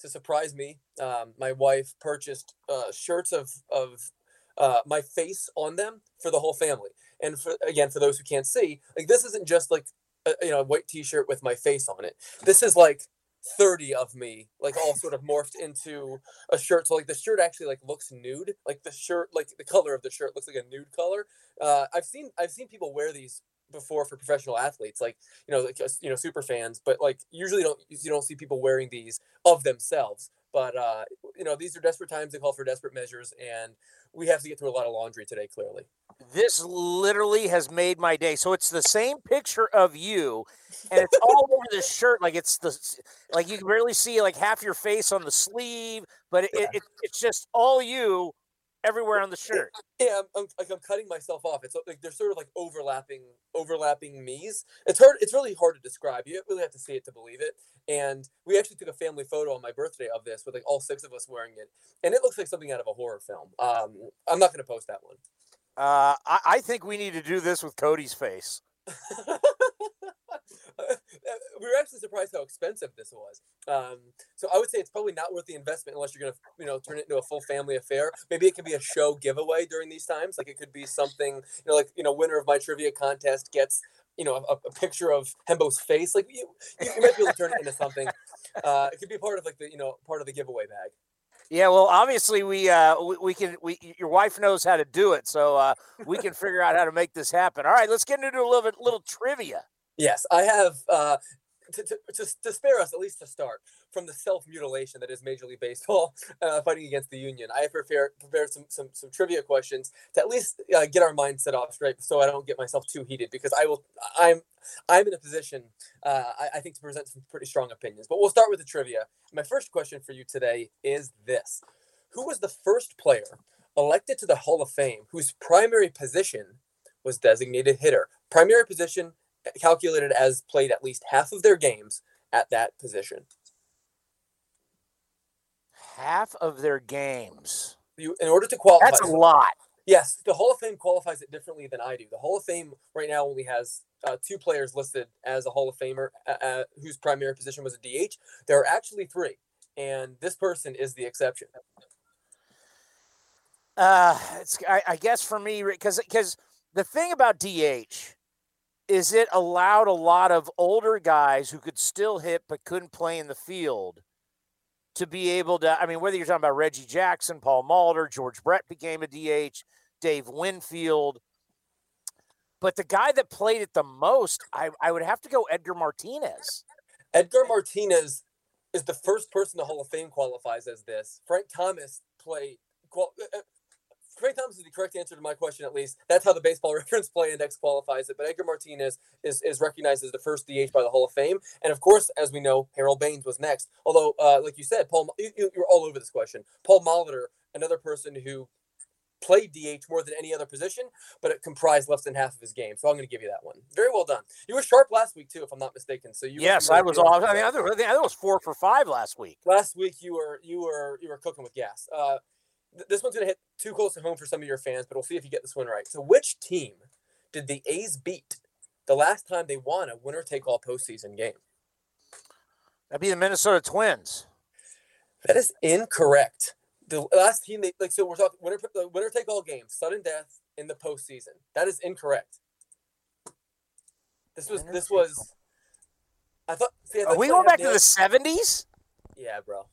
To surprise me, um, my wife purchased uh, shirts of of uh, my face on them for the whole family. And for again, for those who can't see, like this isn't just like a, you know a white T-shirt with my face on it. This is like 30 of me, like all sort of morphed into a shirt. So like the shirt actually like looks nude. Like the shirt, like the color of the shirt looks like a nude color. Uh, I've seen I've seen people wear these before for professional athletes, like you know, like, you know, super fans, but like usually don't you don't see people wearing these of themselves. But uh, you know, these are desperate times. They call for desperate measures, and we have to get through a lot of laundry today. Clearly, this literally has made my day. So it's the same picture of you, and it's all over the shirt. Like it's the like you can barely see like half your face on the sleeve, but it, it, it's just all you everywhere on the shirt. Yeah, I'm, I'm, like I'm cutting myself off. It's like they're sort of like overlapping, overlapping me's. It's hard. It's really hard to describe. You really have to see it to believe it. And we actually took a family photo on my birthday of this with like all six of us wearing it, and it looks like something out of a horror film. Um, I'm not going to post that one. Uh, I, I think we need to do this with Cody's face. We were actually surprised how expensive this was. Um, so I would say it's probably not worth the investment unless you're going to, you know, turn it into a full family affair. Maybe it could be a show giveaway during these times. Like it could be something, you know, like you know, winner of my trivia contest gets, you know, a, a picture of Hembo's face. Like you, you, might be able to turn it into something. Uh, it could be part of like the, you know, part of the giveaway bag. Yeah, well, obviously we uh we, we, can we your wife knows how to do it, so uh we can figure out how to make this happen. All right, let's get into a little bit little trivia. Yes, I have uh to, to, to, spare us at least to start from the self mutilation that is Major League Baseball uh, fighting against the union. I have prepared prepared some some, some trivia questions to at least uh, get our mindset off straight, so I don't get myself too heated. Because I will, I'm I'm in a position, uh, I, I think, to present some pretty strong opinions. But we'll start with the trivia. My first question for you today is this: Who was the first player elected to the Hall of Fame whose primary position was designated hitter? Primary position calculated as played at least half of their games at that position. Half of their games. You, in order to qualify, that's a lot. Yes, the Hall of Fame qualifies it differently than I do. The Hall of Fame right now only has uh, two players listed as a Hall of Famer uh, uh whose primary position was a DH. There are actually three, and this person is the exception. Uh, it's I, I guess for me because because the thing about DH is it allowed a lot of older guys who could still hit but couldn't play in the field to be able to. I mean, whether you're talking about Reggie Jackson, Paul Molitor, George Brett became a DH, Dave Winfield. But the guy that played it the most, I, I would have to go Edgar Martinez. Edgar Martinez is the first person the Hall of Fame qualifies as this. Frank Thomas played. Frank Thomas is the correct answer to my question, at least. That's how the Baseball Reference Play Index qualifies it. But Edgar Martinez is, is recognized as the first DH by the Hall of Fame. And of course, as we know, Harold Baines was next. Although, uh, like you said, Paul, you, you're all over this question. Paul Molitor, another person who played DH more than any other position, but it comprised less than half of his game. So I'm going to give you that one. Very well done. You were sharp last week too, if I'm not mistaken. So you yes, I was. All, I mean, I think I was four for five last week. Last week you were you were you were cooking with gas. Uh, this one's going to hit too close to home for some of your fans, but we'll see if you get this one right. So, which team did the A's beat the last time they won a winner take all postseason game? That'd be the Minnesota Twins. That is incorrect. The last team they like, so we're talking winner winner take all game, sudden death in the postseason. That is incorrect. This was this was. I thought. See, I Are we going back to the seventies? Yeah, bro.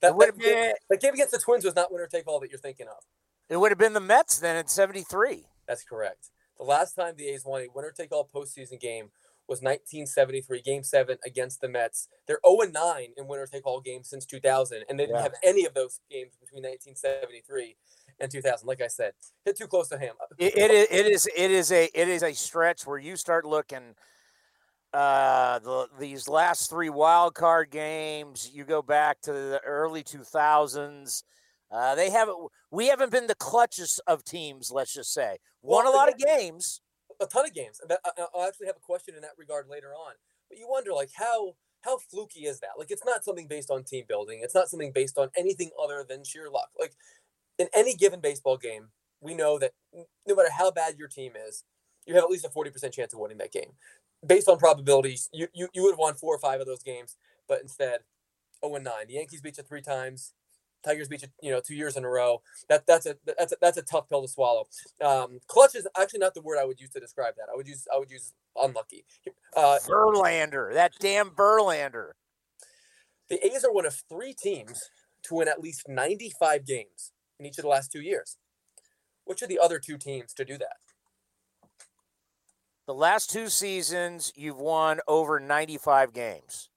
That, would have been the game against the Twins was not winner take all that you're thinking of. It would have been the Mets then in '73. That's correct. The last time the A's won a winner take all postseason game was 1973, Game Seven against the Mets. They're 0 9 in winner take all games since 2000, and they didn't yeah. have any of those games between 1973 and 2000. Like I said, hit too close to him. It, it is. It is. It is a. It is a stretch where you start looking uh, the, these last three wild card games, you go back to the early 2000s. Uh, they haven't. We haven't been the clutches of teams. Let's just say won well, a lot of games, a ton of games. I'll actually have a question in that regard later on. But you wonder, like, how how fluky is that? Like, it's not something based on team building. It's not something based on anything other than sheer luck. Like, in any given baseball game, we know that no matter how bad your team is, you have at least a 40% chance of winning that game based on probabilities, you, you, you would have won four or five of those games, but instead, 0 and 9. The Yankees beat you three times. Tigers beat you, you know, two years in a row. That that's a that's a, that's a tough pill to swallow. Um, clutch is actually not the word I would use to describe that. I would use I would use unlucky. Uh, Verlander, that damn Verlander. The A's are one of three teams to win at least 95 games in each of the last two years. Which are the other two teams to do that? The last two seasons, you've won over 95 games.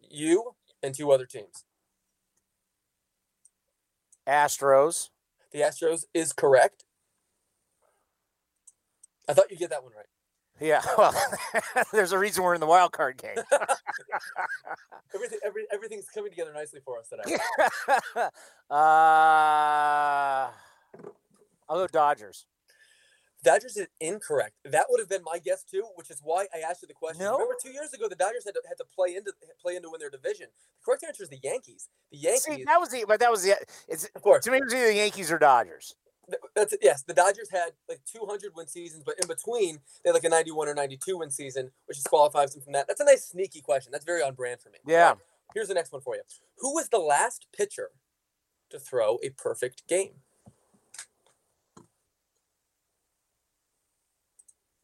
You and two other teams. Astros. The Astros is correct. I thought you'd get that one right. Yeah, well, there's a reason we're in the wild card game. Everything, every, everything's coming together nicely for us today. uh, I'll go Dodgers. Dodgers is incorrect. That would have been my guess too, which is why I asked you the question. No. Remember, two years ago, the Dodgers had to, had to play into play into win their division. The correct answer is the Yankees. The Yankees, See, that was the, but that was the. It's of course. to me, it was either the Yankees or Dodgers. That's it. Yes, the Dodgers had like 200 win seasons, but in between they had like a 91 or 92 win season, which disqualifies them from that. That's a nice sneaky question. That's very on brand for me. Yeah. Right, here's the next one for you. Who was the last pitcher to throw a perfect game?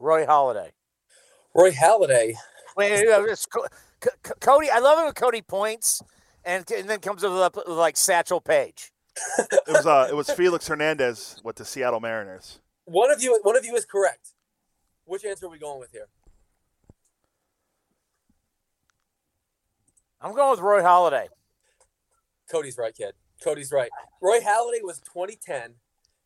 Roy Halladay. Roy Halladay. Wait, wait, wait, it's Co- Co- Co- Cody. I love it when Cody points and, and then comes up with, with like Satchel Paige. It was uh, it was Felix Hernandez with the Seattle Mariners. One of you, one of you is correct. Which answer are we going with here? I'm going with Roy Halladay. Cody's right, kid. Cody's right. Roy Halladay was 2010.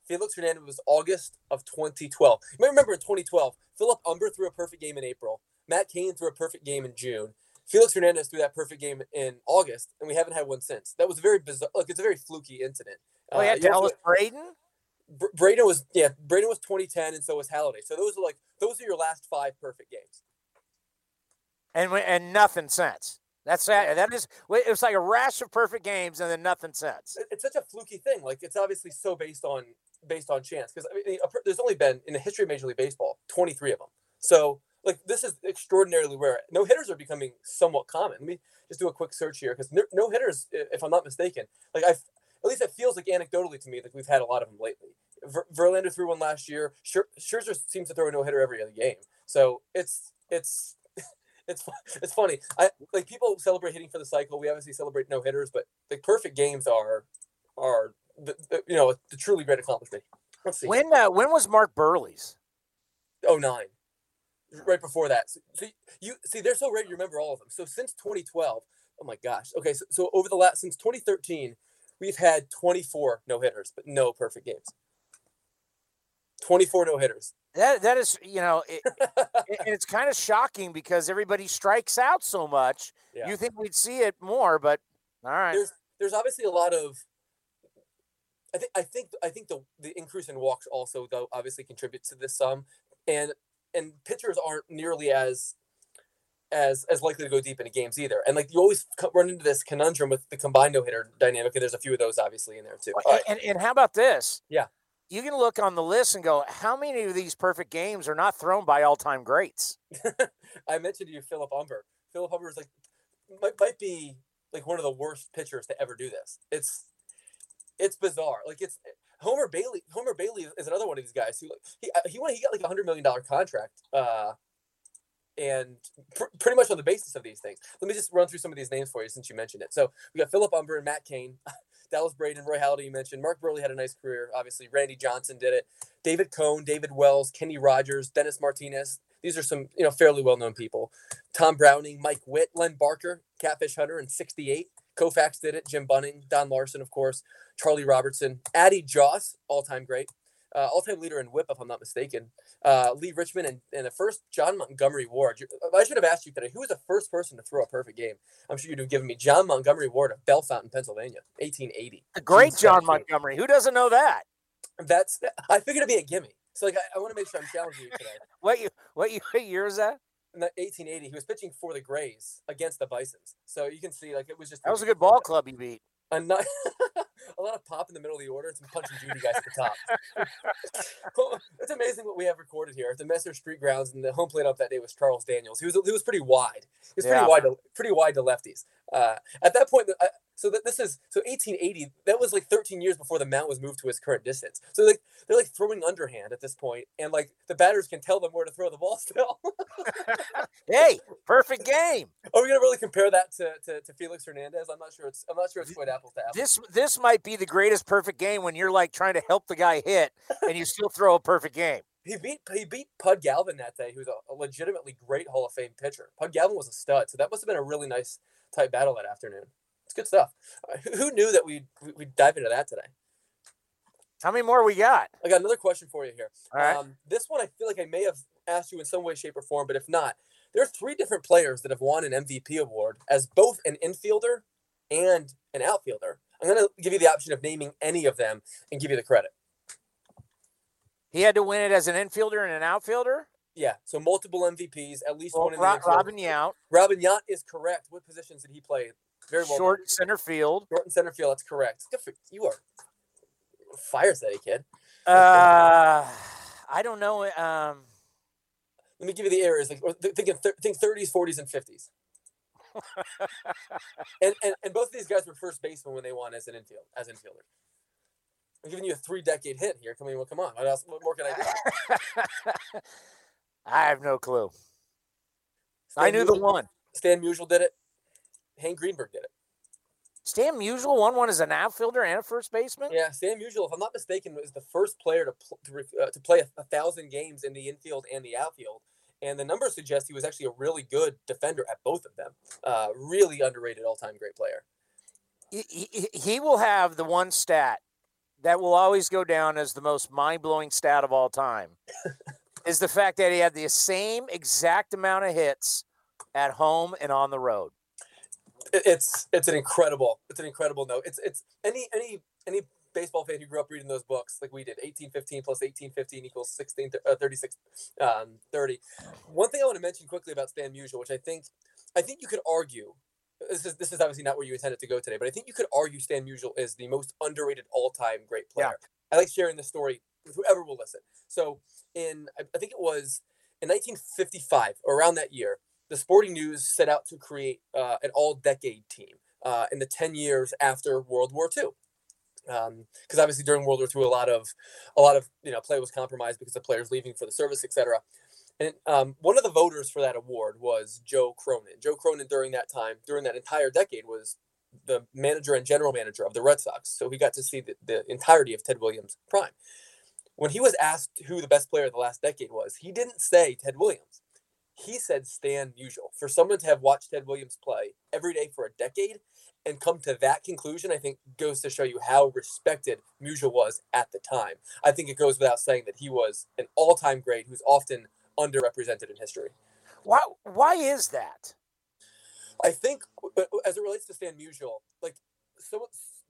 Felix Hernandez was August of 2012. You may remember in 2012, Philip Humber threw a perfect game in April. Matt Cain threw a perfect game in June. Felix Hernandez threw that perfect game in August, and we haven't had one since. That was very bizarre. Like it's a very fluky incident. Oh yeah, uh, also- Dallas Braden. Br- Braden was yeah, Braden was 2010, and so was Halladay. So those are like those are your last five perfect games. and we- and nothing since. That's that. That is. It was like a rash of perfect games and then nothing since. It's such a fluky thing. Like it's obviously so based on based on chance because I mean, there's only been in the history of Major League Baseball 23 of them. So like this is extraordinarily rare. No hitters are becoming somewhat common. Let me just do a quick search here because no hitters, if I'm not mistaken, like I at least it feels like anecdotally to me like we've had a lot of them lately. Ver- Verlander threw one last year. Scher- Scherzer seems to throw a no hitter every other game. So it's it's it's it's funny. I like people celebrate hitting for the cycle. We obviously celebrate no hitters, but the perfect games are are the, the, you know the truly great accomplishment. Let's see. When uh, when was Mark Buehrle's? Oh nine, right before that. So, so you see, they're so rare. You remember all of them. So since 2012, oh my gosh. Okay, so, so over the last since 2013, we've had 24 no hitters, but no perfect games. 24 no hitters. That that is you know it, it's kind of shocking because everybody strikes out so much. Yeah. You think we'd see it more, but all right. there's there's obviously a lot of I think I think I think the the increase in walks also though obviously contributes to this sum and and pitchers aren't nearly as as as likely to go deep into games either. And like you always run into this conundrum with the combined no hitter dynamic, and there's a few of those obviously in there too. Right. And, and how about this? Yeah. You can look on the list and go, how many of these perfect games are not thrown by all time greats? I mentioned to you Philip Humber. Philip Humber is like might, might be like one of the worst pitchers to ever do this. It's it's bizarre. Like it's Homer Bailey. Homer Bailey is another one of these guys who like he uh, he won he got like a hundred million dollar contract. Uh, and pr- pretty much on the basis of these things. Let me just run through some of these names for you since you mentioned it. So we got Philip Humber and Matt Cain, Dallas Braden, Roy Halladay. You mentioned Mark Buehrle had a nice career. Obviously, Randy Johnson did it. David Cone, David Wells, Kenny Rogers, Dennis Martinez. These are some you know fairly well known people. Tom Browning, Mike Witt, Len Barker, Catfish Hunter in '68. Koufax did it. Jim Bunning, Don Larsen, of course. Charlie Robertson, Addie Joss, all-time great, uh, all-time leader in WHIP, if I'm not mistaken. Uh, Lee Richmond and, and the first John Montgomery Ward. I should have asked you today, who was the first person to throw a perfect game? I'm sure you'd have given me John Montgomery Ward of Bellefontaine, Pennsylvania, 1880. The great John 17th. Montgomery. Who doesn't know that? That's I figured it'd be a gimme. So like I, I want to make sure I'm challenging you today. What you what you what year is that? In the 1880, he was pitching for the Grays against the Bisons. So you can see like it was just That was a good ball club you beat. a, ni- a lot of pop in the middle of the order and some punch and Judy guys at the top. It's amazing what we have recorded here at the Messer Street grounds, and the home plate up that day was Charles Daniels. He was he was pretty wide. He was Yeah. pretty wide, to, pretty wide to lefties. Uh, at that point, I, so that this is so 1880. That was like 13 years before the mount was moved to its current distance. So like they're like throwing underhand at this point, and like the batters can tell them where to throw the ball still. Hey, perfect game. Are we gonna really compare that to, to, to Felix Hernandez? I'm not sure. It's I'm not sure it's quite apples to apples. This this might be the greatest perfect game when you're like trying to help the guy hit and you still throw a perfect game. he beat he beat Pud Galvin that day, who's a, a legitimately great Hall of Fame pitcher. Pud Galvin was a stud, so that must have been a really nice tight battle that afternoon. It's good stuff. Uh, who knew that we'd we'd dive into that today? How many more we got? I got another question for you here. All right. Um, this one I feel like I may have asked you in some way, shape, or form, but if not, there are three different players that have won an MVP award as both an infielder and an outfielder. I'm going to give you the option of naming any of them and give you the credit. He had to win it as an infielder and an outfielder. Yeah, so multiple MVPs, at least Well, one in the Ro- infield. Robin Yount, Robin Yount is correct. What positions did he play? Very well. short center field. Short center field. That's correct. Good for you. Are fire steady kid. Uh, I don't know. Um, Let me give you the areas. Like or th- thinking, think 30s, 40s, and 50s. and, and and both of these guys were first baseman when they won as an infield as infielder. I'm giving you a three decade hint here. Come on, well, come on. What else? What more can I do? I have no clue. I knew the one. Stan Musial did it. Hank Greenberg did it. Stan Musial won one as an outfielder and a first baseman. Yeah, Stan Musial, if I'm not mistaken, was the first player to pl- to, re- uh, to play a, a thousand games in the infield and the outfield. And the numbers suggest he was actually a really good defender at both of them. Uh, really underrated all-time great player. He, he, he will have the one stat that will always go down as the most mind-blowing stat of all time. is the fact that he had the same exact amount of hits at home and on the road. It- It's it's an incredible it's an incredible note. It's it's any any any baseball fan who grew up reading those books like we did 1815 plus 1815 equals 16 uh, 36 um, 30 one thing i want to mention quickly about stan musial which i think i think you could argue this is this is obviously not where you intended to go today but i think you could argue stan musial is the most underrated all-time great Yeah. player i like sharing this story with whoever will listen so in I think it was in 1955 around that year the sporting news set out to create uh, an all-decade team uh, in the 10 years after world war ii because obviously during World War II, a lot of a lot of you know play was compromised because of players leaving for the service, etc. And um, one of the voters for that award was Joe Cronin. Joe Cronin during that time, during that entire decade, was the manager and general manager of the Red Sox. So he got to see the, the entirety of Ted Williams' prime. When he was asked who the best player of the last decade was, he didn't say Ted Williams. He said Stan Musial. For someone to have watched Ted Williams play every day for a decade and come to that conclusion, I think goes to show you how respected Musial was at the time. I think it goes without saying that he was an all-time great who's often underrepresented in history. Why? Why is that? I think uh, as it relates to Stan Musial, like some of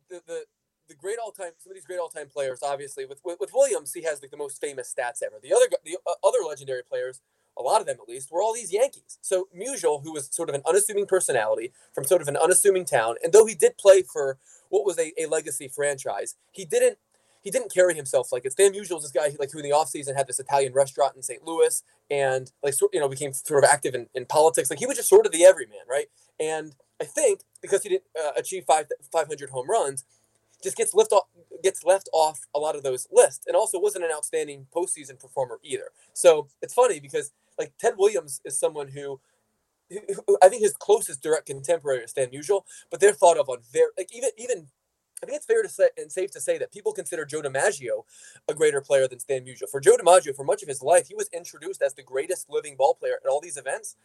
the the, the great all time some of these great all time players, obviously with, with with Williams, he has like the most famous stats ever. The other the uh, other legendary players, a lot of them at least, were all these Yankees. So Musial, who was sort of an unassuming personality from sort of an unassuming town, and though he did play for what was a, a legacy franchise, he didn't he didn't carry himself like it. Stan Musial was this guy who, like who in the offseason had this Italian restaurant in St. Louis and like sort you know became sort of active in, in politics. Like he was just sort of the everyman, right? And I think because he didn't uh, achieve five 500 home runs, just gets left off gets left off a lot of those lists, and also wasn't an outstanding postseason performer either. So it's funny because like Ted Williams is someone who. who- I think his closest direct contemporary is Stan Musial, but they're thought of on very like even even I think it's fair to say and safe to say that people consider Joe DiMaggio a greater player than Stan Musial. For Joe DiMaggio, for much of his life, he was introduced as the greatest living ball player at all these events,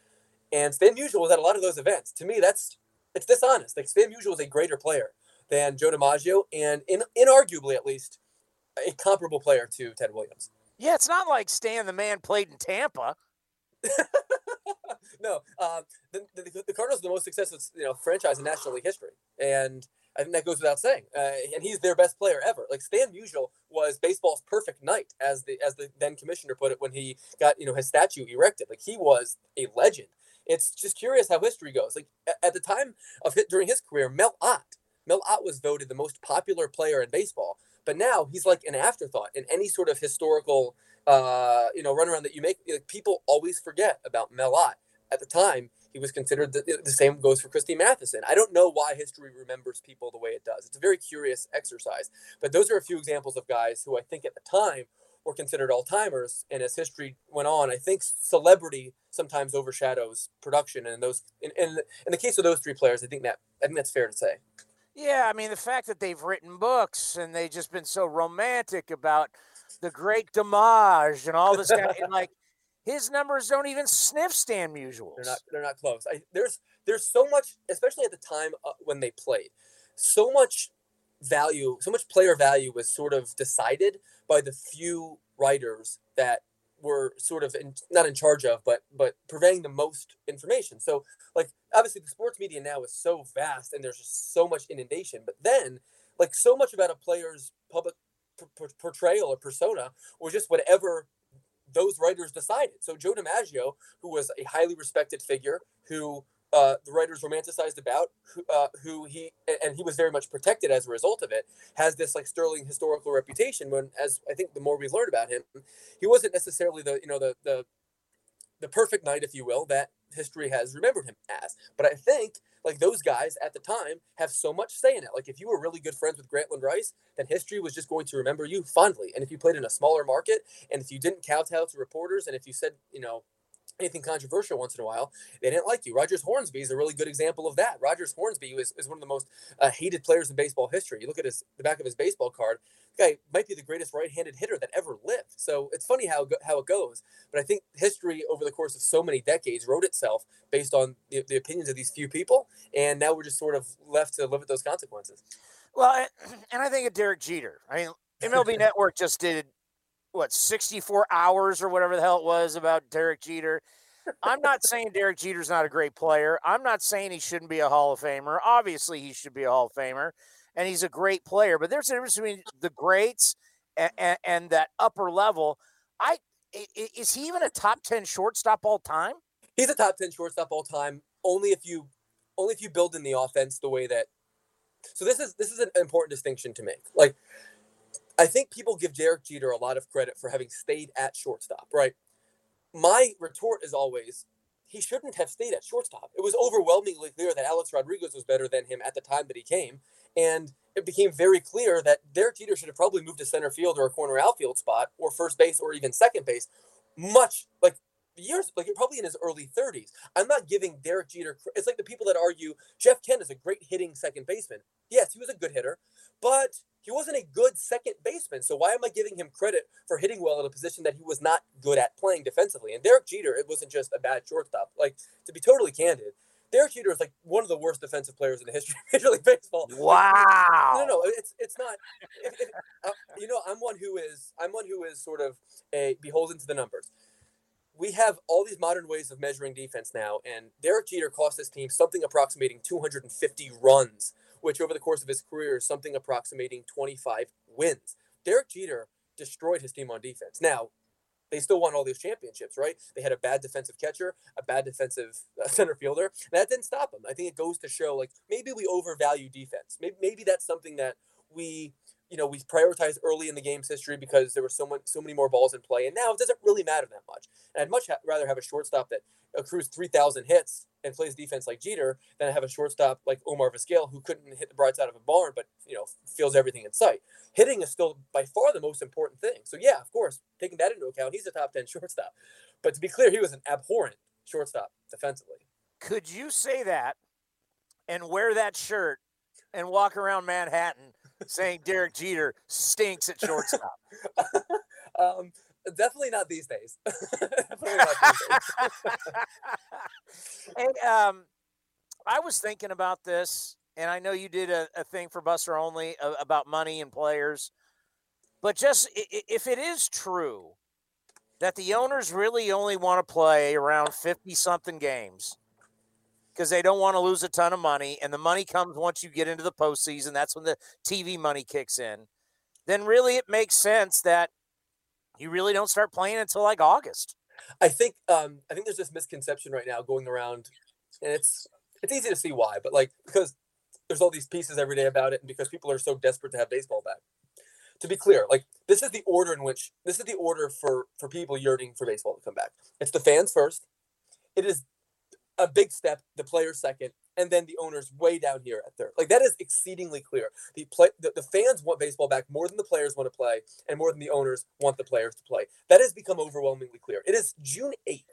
and Stan Musial was at a lot of those events. To me, that's it's dishonest. Like Stan Musial was a greater player than Joe DiMaggio, and in inarguably at least a comparable player to Ted Williams. Yeah, it's not like Stan the man played in Tampa. no, uh, the, the, the Cardinals are the most successful you know franchise in National League history, and I think that goes without saying. Uh, and he's their best player ever. Like Stan Musial was baseball's perfect knight, as the as the then commissioner put it when he got you know his statue erected. Like he was a legend. It's just curious how history goes. Like at the time of during his career, Mel Ott, Mel Ott was voted the most popular player in baseball, but now he's like an afterthought in any sort of historical uh, you know runaround that you make. People always forget about Mel Ott. At the time, he was considered the, the same goes for Christy Mathewson. I don't know why history remembers people the way it does. It's a very curious exercise. But those are a few examples of guys who I think at the time were considered all timers. And as history went on, I think celebrity sometimes overshadows production. And those in, in, in the case of those three players, I think that I think that's fair to say. Yeah, I mean the fact that they've written books and they've just been so romantic about the great DiMaggio and all this kind of like his numbers don't even sniff Stan Musial's. They're not. They're not close. I, there's there's so much, especially at the time uh, when they played, so much value, so much player value was sort of decided by the few writers that were sort of in, not in charge of, but but purveying the most information. So like obviously the sports media now is so vast and there's just so much inundation. But then like so much about a player's public portrayal or persona was just whatever those writers decided. So Joe DiMaggio, who was a highly respected figure, who uh, the writers romanticized about, who, uh, who he and he was very much protected as a result of it, has this like sterling historical reputation. When, as I think, the more we learn about him, he wasn't necessarily the you know the the the perfect knight, if you will, that history has remembered him as. But I think like those guys at the time have so much say in it. Like if you were really good friends with Grantland Rice, then history was just going to remember you fondly. And if you played in a smaller market, and if you didn't kowtow to reporters, and if you said you know anything controversial once in a while, they didn't like you. Rogers Hornsby is a really good example of that. Rogers Hornsby is, is one of the most uh, hated players in baseball history. You look at his the back of his baseball card, the guy might be the greatest right-handed hitter that ever lived. So it's funny how how it goes. But I think history over the course of so many decades wrote itself based on the, the opinions of these few people, and now we're just sort of left to live with those consequences. Well, and I think of Derek Jeter. I mean, MLB Network just did what 64 hours or whatever the hell it was about Derek Jeter. I'm not saying Derek Jeter's not a great player. I'm not saying he shouldn't be a Hall of Famer. Obviously, he should be a Hall of Famer, and he's a great player. But there's a difference between the greats and, and, and that upper level. I is he even a top ten shortstop all time? He's a top ten shortstop all time. Only if you only if you build in the offense the way that. So this is this is an important distinction to make. Like I think people give Derek Jeter a lot of credit for having stayed at shortstop, right? My retort is always he shouldn't have stayed at shortstop. It was overwhelmingly clear that Alex Rodriguez was better than him at the time that he came. And it became very clear that Derek Jeter should have probably moved to center field or a corner outfield spot or first base or even second base much like years, like probably in his early 30s. I'm not giving Derek Jeter. It's like the people that argue Jeff Kent is a great hitting second baseman. Yes, he was a good hitter, but he wasn't a good second baseman. So why am I giving him credit for hitting well in a position that he was not good at playing defensively? And Derek Jeter, it wasn't just a bad shortstop. Like to be totally candid, Derek Jeter is like one of the worst defensive players in the history of Major League Baseball. Wow. no, no, it's it's not. If, if, uh, you know, I'm one who is I'm one who is sort of a beholden to the numbers we have all these modern ways of measuring defense now, and Derek Jeter cost this team something approximating 250 runs, which over the course of his career is something approximating 25 wins. Derek Jeter destroyed his team on defense. Now, they still won all these championships, right? They had a bad defensive catcher, a bad defensive uh, center fielder. That didn't stop them. I think it goes to show like maybe we overvalue defense. Maybe, maybe that's something that we you know, we prioritized early in the game's history because there were so much, so many more balls in play, and now it doesn't really matter that much. And I'd much ha- rather have a shortstop that accrues three thousand hits and plays defense like Jeter than have a shortstop like Omar Vizquel who couldn't hit the brights out of a barn, but you know, feels everything in sight. Hitting is still by far the most important thing. So yeah, of course, taking that into account, he's a top ten shortstop. But to be clear, he was an abhorrent shortstop defensively. Could you say that and wear that shirt and walk around Manhattan saying Derek Jeter stinks at shortstop? um, definitely not these days. definitely not these days. um, I was thinking about this, and I know you did a, a thing for Buster Olney about money and players, but just if it is true that the owners really only want to play around 50 something games because they don't want to lose a ton of money. And the money comes once you get into the postseason. That's when the TV money kicks in. Then really it makes sense that you really don't start playing until like August. I think um, I think there's this misconception right now going around, and it's it's easy to see why, but like because there's all these pieces every day about it, and because people are so desperate to have baseball back. To be clear, like this is the order in which this is the order for for people yearning for baseball to come back. It's the fans first. It is a big step, the players second, and then the owners way down here at third. Like that is exceedingly clear. The play the, the fans want baseball back more than the players want to play, and more than the owners want the players to play. That has become overwhelmingly clear. It is June 8th.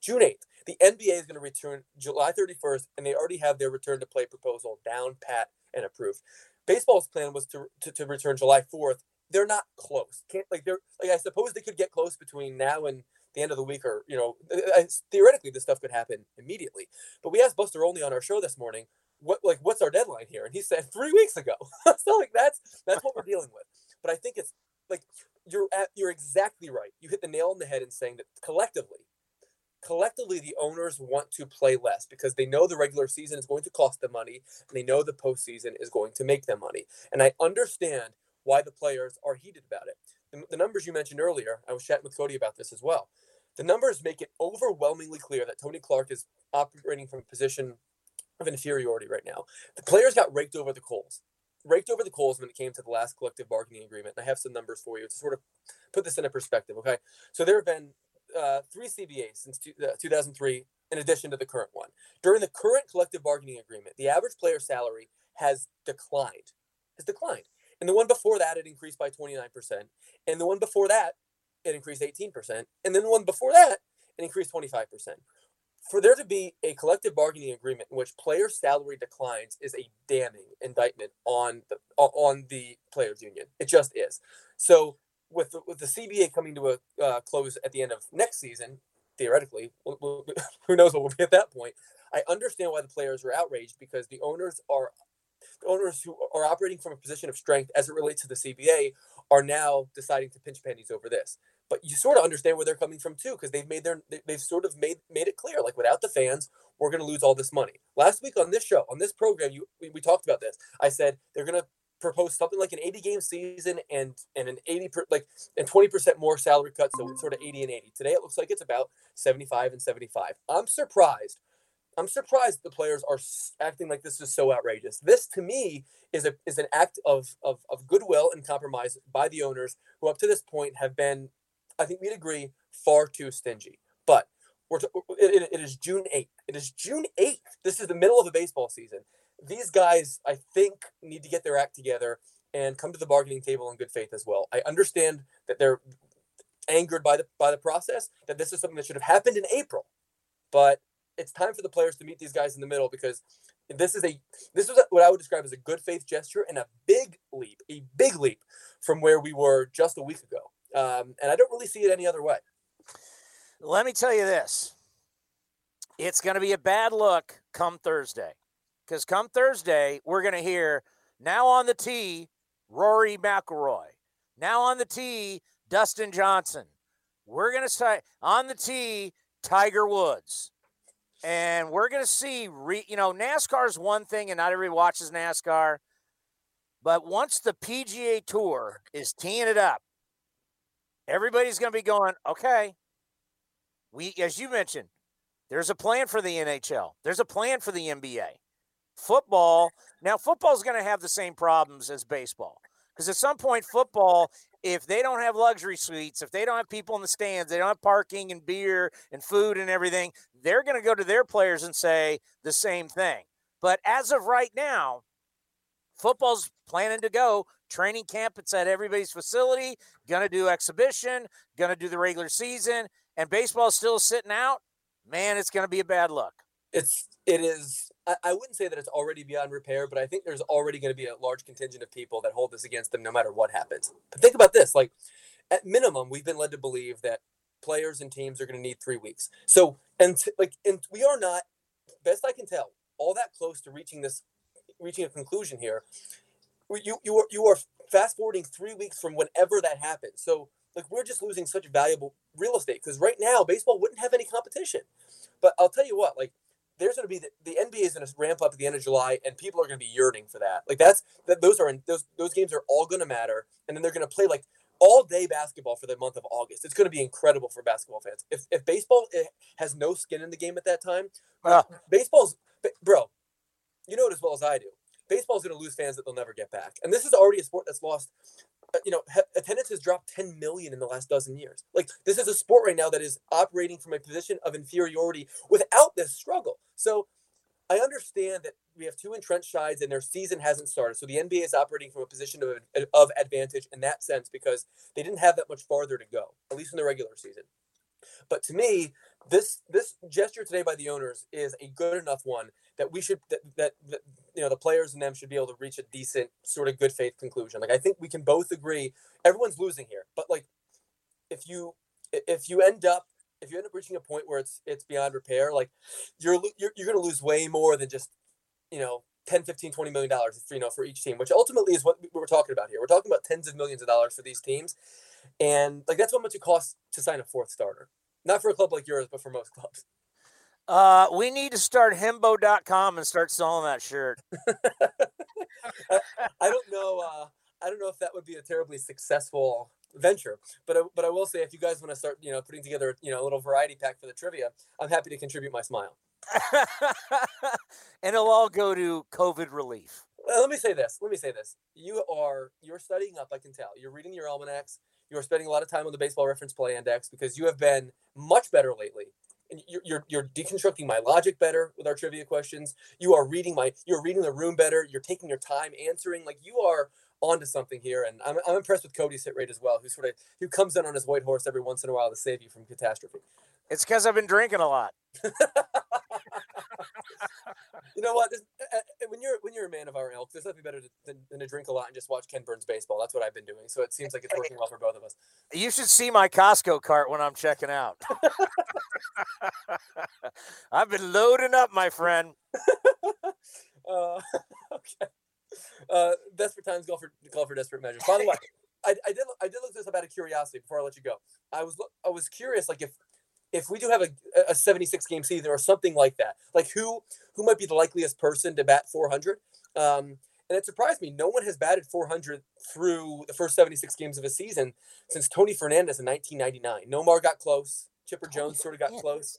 June 8th. The NBA is going to return July 31st, and they already have their return to play proposal down pat and approved. Baseball's plan was to, to, to return July 4th they're not close. Can't like they're like I suppose they could get close between now and the end of the week, or you know, uh, uh, theoretically this stuff could happen immediately. But we asked Buster Olney on our show this morning, what like what's our deadline here, and he said three weeks ago. so like that's that's what we're dealing with. But I think it's like you're at, you're exactly right. You hit the nail on the head in saying that collectively, collectively the owners want to play less because they know the regular season is going to cost them money and they know the postseason is going to make them money. And I understand why the players are heated about it. The, numbers you mentioned earlier, I was chatting with Cody about this as well. The numbers make it overwhelmingly clear that Tony Clark is operating from a position of inferiority right now. The players got raked over the coals raked over the coals when it came to the last collective bargaining agreement. And I have some numbers for you to sort of put this in a perspective. Okay, so there have been uh, three CBAs since two, uh, 2003, in addition to the current one. During the current collective bargaining agreement, the average player salary has declined. Has declined. And the one before that, it increased by 29%. And the one before that, it increased 18%. And then the one before that, it increased 25% for there to be a collective bargaining agreement in which player salary declines is a damning indictment on the on the players union. It just is. So with the, with the CBA coming to a uh, close at the end of next season, theoretically, we'll, we'll, who knows what will be at that point. I understand why the players are outraged because the owners are owners who are operating from a position of strength as it relates to the CBA are now deciding to pinch pennies over this. But you sort of understand where they're coming from too because they've made their they've sort of made made it clear like without the fans we're going to lose all this money. Last week on this show on this program you we, we talked about this. I said they're going to propose something like an 80 game season and and an 80 per, like and 20 percent more salary cut so it's sort of 80 and 80 today it looks like it's about 75 and 75 i'm surprised I'm surprised the players are acting like this is so outrageous. This to me is a is an act of, of of goodwill and compromise by the owners who up to this point have been I think we'd agree, far too stingy. But we're t- it, it is June 8th. It is June 8th. This is the middle of the baseball season. These guys, I think, need to get their act together and come to the bargaining table in good faith as well. I understand that they're angered by the by the process, that this is something that should have happened in April. But it's time for the players to meet these guys in the middle because this is a this is what I would describe as a good faith gesture and a big leap, a big leap from where we were just a week ago. Um, and I don't really see it any other way. Let me tell you this it's going to be a bad look come Thursday. Because come Thursday, we're going to hear now on the tee, Rory McIlroy. Now on the tee, Dustin Johnson. We're going to say on the tee, Tiger Woods. And we're going to see, re, you know, NASCAR is one thing, and not everybody watches NASCAR. But once the PGA Tour is teeing it up, everybody's going to be going, okay, we, as you mentioned, there's a plan for the NHL, there's a plan for the NBA. Football, now, football is going to have the same problems as baseball because at some point, football, if they don't have luxury suites, if they don't have people in the stands, they don't have parking and beer and food and everything, they're going to go to their players and say the same thing. But as of right now, football's planning to go training camp. It's at everybody's facility. Going to do exhibition. Going to do the regular season. And baseball's still sitting out. Man, it's going to be a bad look. It's it is. I, wouldn't say that it's already beyond repair, but I think there's already going to be a large contingent of people that hold this against them, no matter what happens. But think about this: like at minimum, we've been led to believe that players and teams are going to need three weeks. So and t- like and we are not, best I can tell, all that close to reaching this, reaching a conclusion here you you are you are fast forwarding three weeks from whenever that happens. So like we're just losing such valuable real estate because right now baseball wouldn't have any competition. But I'll tell you what, like there's going to be the, the NBA is going to ramp up at the end of July, and people are going to be yearning for that. Like that's that those are those those games are all going to matter, and then they're going to play like all day basketball for the month of August. It's going to be incredible for basketball fans. If if baseball eh, has no skin in the game at that time, uh. baseball's bro, you know it as well as I do baseball is going to lose fans that they'll never get back. And this is already a sport that's lost. Uh, you know, attendance has dropped 10 million in the last dozen years. Like this is a sport right now that is operating from a position of inferiority without this struggle. So I understand that we have two entrenched sides and their season hasn't started. So the NBA is operating from a position of, of advantage in that sense because they didn't have that much farther to go, at least in the regular season. But to me, this this gesture today by the owners is a good enough one that we should that, that, that you know the players and them should be able to reach a decent sort of good faith conclusion. Like I think we can both agree everyone's losing here, but like if you if you end up if you end up reaching a point where it's it's beyond repair, like you're you're, you're going to lose way more than just you know 10 15 20 million dollars you know for each team which ultimately is what we're talking about here. We're talking about tens of millions of dollars for these teams and like that's how much it costs to sign a fourth starter. Not for a club like yours but for most clubs uh, we need to start himbo.com and start selling that shirt. I, I, don't know. Uh, I don't know if that would be a terribly successful venture, but I, but I will say if you guys want to start, you know, putting together, you know, a little variety pack for the trivia, I'm happy to contribute my smile. and it'll all go to COVID relief. Well, let me say this. Let me say this. You are you're studying up. I can tell. You're reading your almanacs. You are spending a lot of time on the Baseball Reference Play Index because you have been much better lately you're, you're, you're deconstructing my logic better with our trivia questions. You are reading my you're reading the room better. You're taking your time answering. Like you are onto something here, and I'm, I'm impressed with Cody's hit rate as well. Who sort of who comes in on his white horse every once in a while to save you from catastrophe. It's because I've been drinking a lot. you know what? This, uh, when you're when you're a man of our ilk, there's nothing better to, than, than, to drink a lot and just watch Ken Burns baseball. That's what I've been doing. So it seems like it's working well for both of us. You should see my Costco cart when I'm checking out. I've been loading up, my friend. uh, okay. Uh, desperate times call for call for desperate measures. By the way, I, I did I did look this up out of curiosity before I let you go. I was I was curious, like if if we do have a, a 76 game season or something like that, like who who might be the likeliest person to bat 400? Um, and it surprised me. No one has batted 400 through the first 76 games of a season since Tony Fernandez in 1999. Nomar got close. Chipper Jones sort of got close.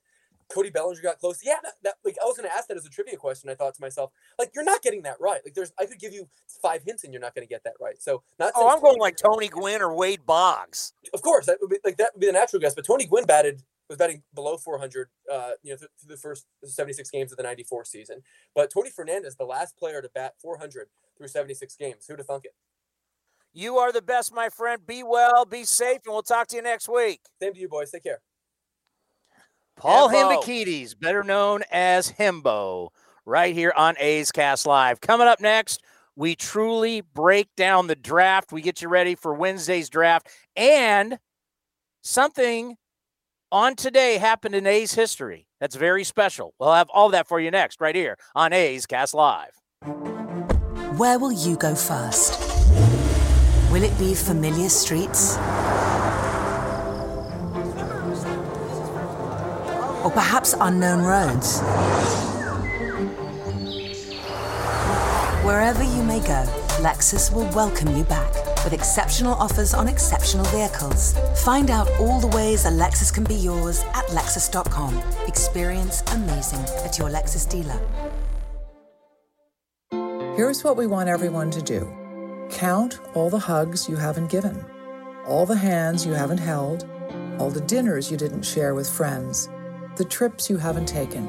Cody Bellinger got close. Yeah, that, that like I was going to ask that as a trivia question. I thought to myself, like you're not getting that right. Like there's, I could give you five hints and you're not going to get that right. So not. Oh, I'm going like Tony Gwynn or Wade Boggs. Of course, that would be like that would be the natural guess. But Tony Gwynn batted was batting below 400, uh, you know, through the first 76 games of the 94 season. But Tony Fernandez, the last player to bat 400 through 76 games. Who'd have thunk it? You are the best, my friend. Be well, be safe, and we'll talk to you next week. Same to you, boys. Take care. Paul Hembekides, better known as Hembo, right here on A's Cast Live. Coming up next, we truly break down the draft. We get you ready for Wednesday's draft and something on today happened in A's history. That's very special. We'll have all that for you next, right here on A's Cast Live. Where will you go first? Will it be familiar streets? Or perhaps unknown roads? Wherever you may go, Lexus will welcome you back with exceptional offers on exceptional vehicles. Find out all the ways a Lexus can be yours at Lexus.com. Experience amazing at your Lexus dealer. Here's what we want everyone to do count all the hugs you haven't given, all the hands you haven't held, all the dinners you didn't share with friends, the trips you haven't taken.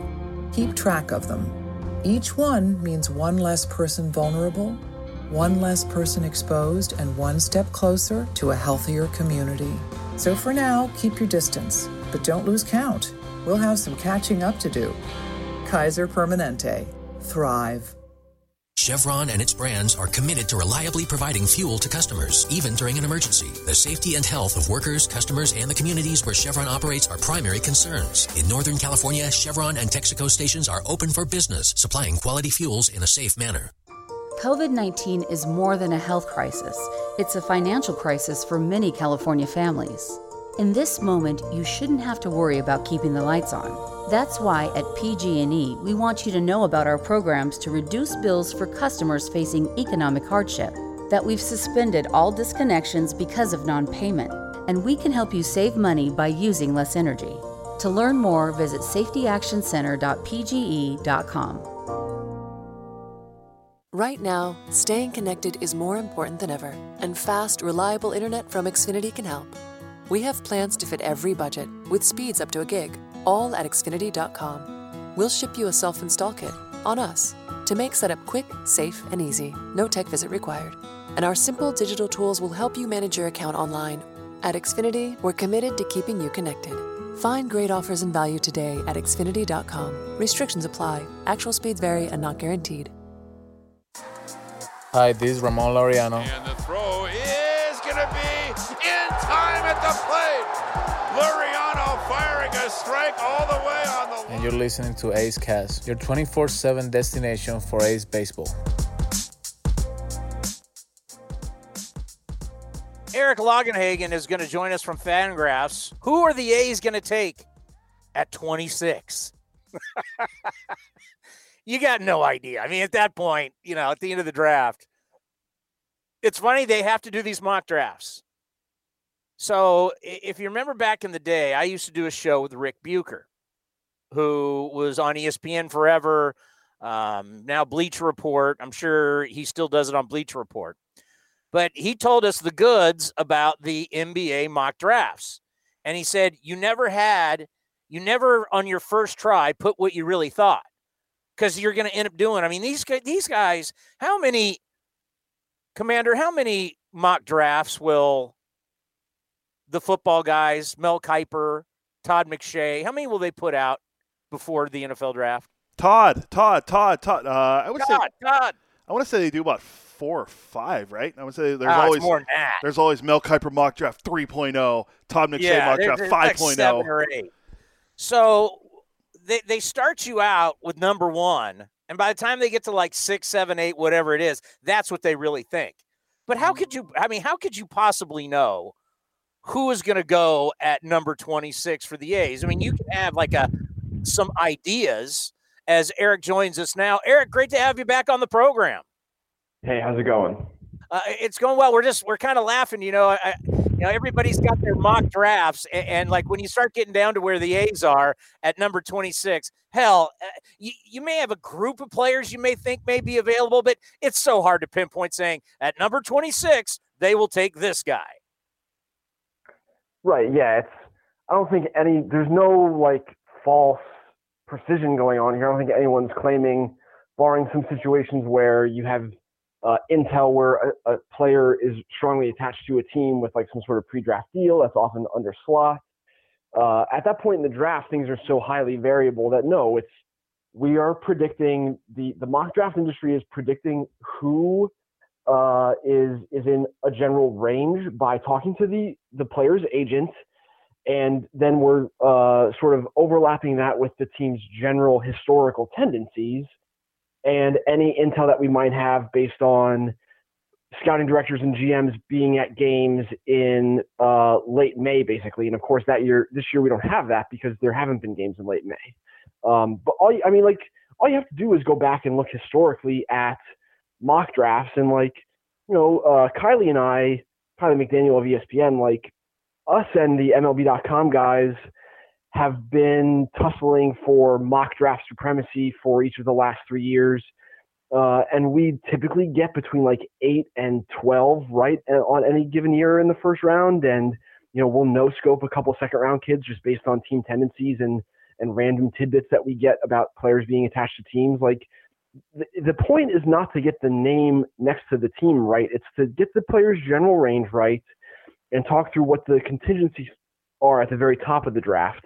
Keep track of them. Each one means one less person vulnerable one less person exposed, and one step closer to a healthier community. So for now, keep your distance, but don't lose count. We'll have some catching up to do. Kaiser Permanente. Thrive. Chevron and its brands are committed to reliably providing fuel to customers, even during an emergency. The safety and health of workers, customers, and the communities where Chevron operates are primary concerns. In Northern California, Chevron and Texaco stations are open for business, supplying quality fuels in a safe manner. COVID 19 is more than a health crisis, it's a financial crisis for many California families. In this moment, you shouldn't have to worry about keeping the lights on. That's why at PG&E, we want you to know about our programs to reduce bills for customers facing economic hardship, that we've suspended all disconnections because of non-payment, and we can help you save money by using less energy. To learn more, visit safetyactioncenter.pge.com. Right now, staying connected is more important than ever, and fast, reliable internet from Xfinity can help. We have plans to fit every budget, with speeds up to a gig, all at Xfinity.com. We'll ship you a self install kit on us to make setup quick, safe, and easy, no tech visit required. And our simple digital tools will help you manage your account online. At Xfinity, we're committed to keeping you connected. Find great offers and value today at Xfinity.com. Restrictions apply, actual speeds vary and not guaranteed. Hi, this is Ramon Laureano. And the throw is going to be in time at the plate. Laureano firing a strike all the way on the. And you're listening to A's Cast, your 24 7 destination for A's baseball. Eric Longenhagen is going to join us from Fangraphs. Who are the A's going to take at 26? you got no idea. I mean, at that point, you know, at the end of the draft, it's funny they have to do these mock drafts. So if you remember back in the day, I used to do a show with Rick Bucher, who was on ESPN forever. Um, now Bleacher Report. I'm sure he still does it on Bleacher Report. But he told us the goods about the NBA mock drafts. And he said, you never had, you never on your first try put what you really thought because you're going to end up doing. I mean, these, these guys, how many, Commander, how many mock drafts will the football guys, Mel Kiper, Todd McShay, how many will they put out before the NFL draft? Todd, Todd, Todd, Todd. Uh, I would Todd, say Todd. I want to say they do about four or five, right? I would say there's Ah, always more than that. there's always Mel Kiper mock draft 3.0, Todd McShay yeah, mock draft there's like 5.0. seven or eight. So they they start you out with number one, and by the time they get to like six, seven, eight, whatever it is, that's what they really think. But how could mm-hmm. you? I mean, how could you possibly know who is going to go at number twenty six for the A's? I mean, you can have like a some ideas as Eric joins us now. Eric, great to have you back on the program. Hey, how's it going? Uh, it's going well. We're just we're kind of laughing, you know. I, you know, everybody's got their mock drafts, and, and, like when you start getting down to where the A's are at number twenty six, hell, uh, you, you may have a group of players you may think may be available, but it's so hard to pinpoint. Saying at number twenty six, they will take this guy. Right, yeah, it's I don't think any there's no like false precision going on here. I don't think anyone's claiming barring some situations where you have uh, intel where a, a player is strongly attached to a team with like some sort of pre-draft deal that's often under slot. Uh, at that point in the draft, things are so highly variable that no, it's we are predicting the the mock draft industry is predicting who uh, is is in a general range by talking to the the player's agent, and then we're uh, sort of overlapping that with the team's general historical tendencies and any intel that we might have based on scouting directors and GMs being at games in uh, late May, basically. And of course, that year, this year, we don't have that because there haven't been games in late May. Um, but all you, I mean, like, all you have to do is go back and look historically at mock drafts and, like, you know, uh, Kiley and I, Kiley McDaniel of ESPN, like, us and the MLB.com guys have been tussling for mock draft supremacy for each of the last three years. Uh, and we typically get between like eight and 12 right uh, on any given year in the first round. And, you know, we'll no scope a couple second round kids just based on team tendencies and, and random tidbits that we get about players being attached to teams. Like, the, the point is not to get the name next to the team right, it's to get the player's general range right and talk through what the contingencies are at the very top of the draft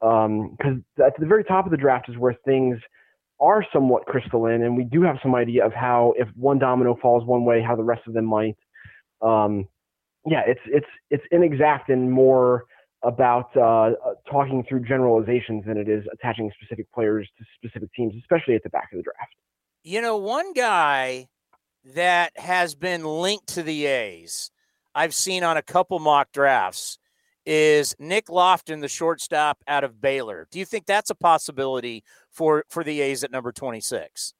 because um, at the very top of the draft is where things are somewhat crystalline, and we do have some idea of how if one domino falls one way, how the rest of them might. Um, yeah, it's it's it's inexact and more about uh, talking through generalizations than it is attaching specific players to specific teams, especially at the back of the draft. You know, one guy that has been linked to the A's, I've seen on a couple mock drafts is Nick Loftin, the shortstop out of Baylor. Do you think that's a possibility for for the A's at number 26?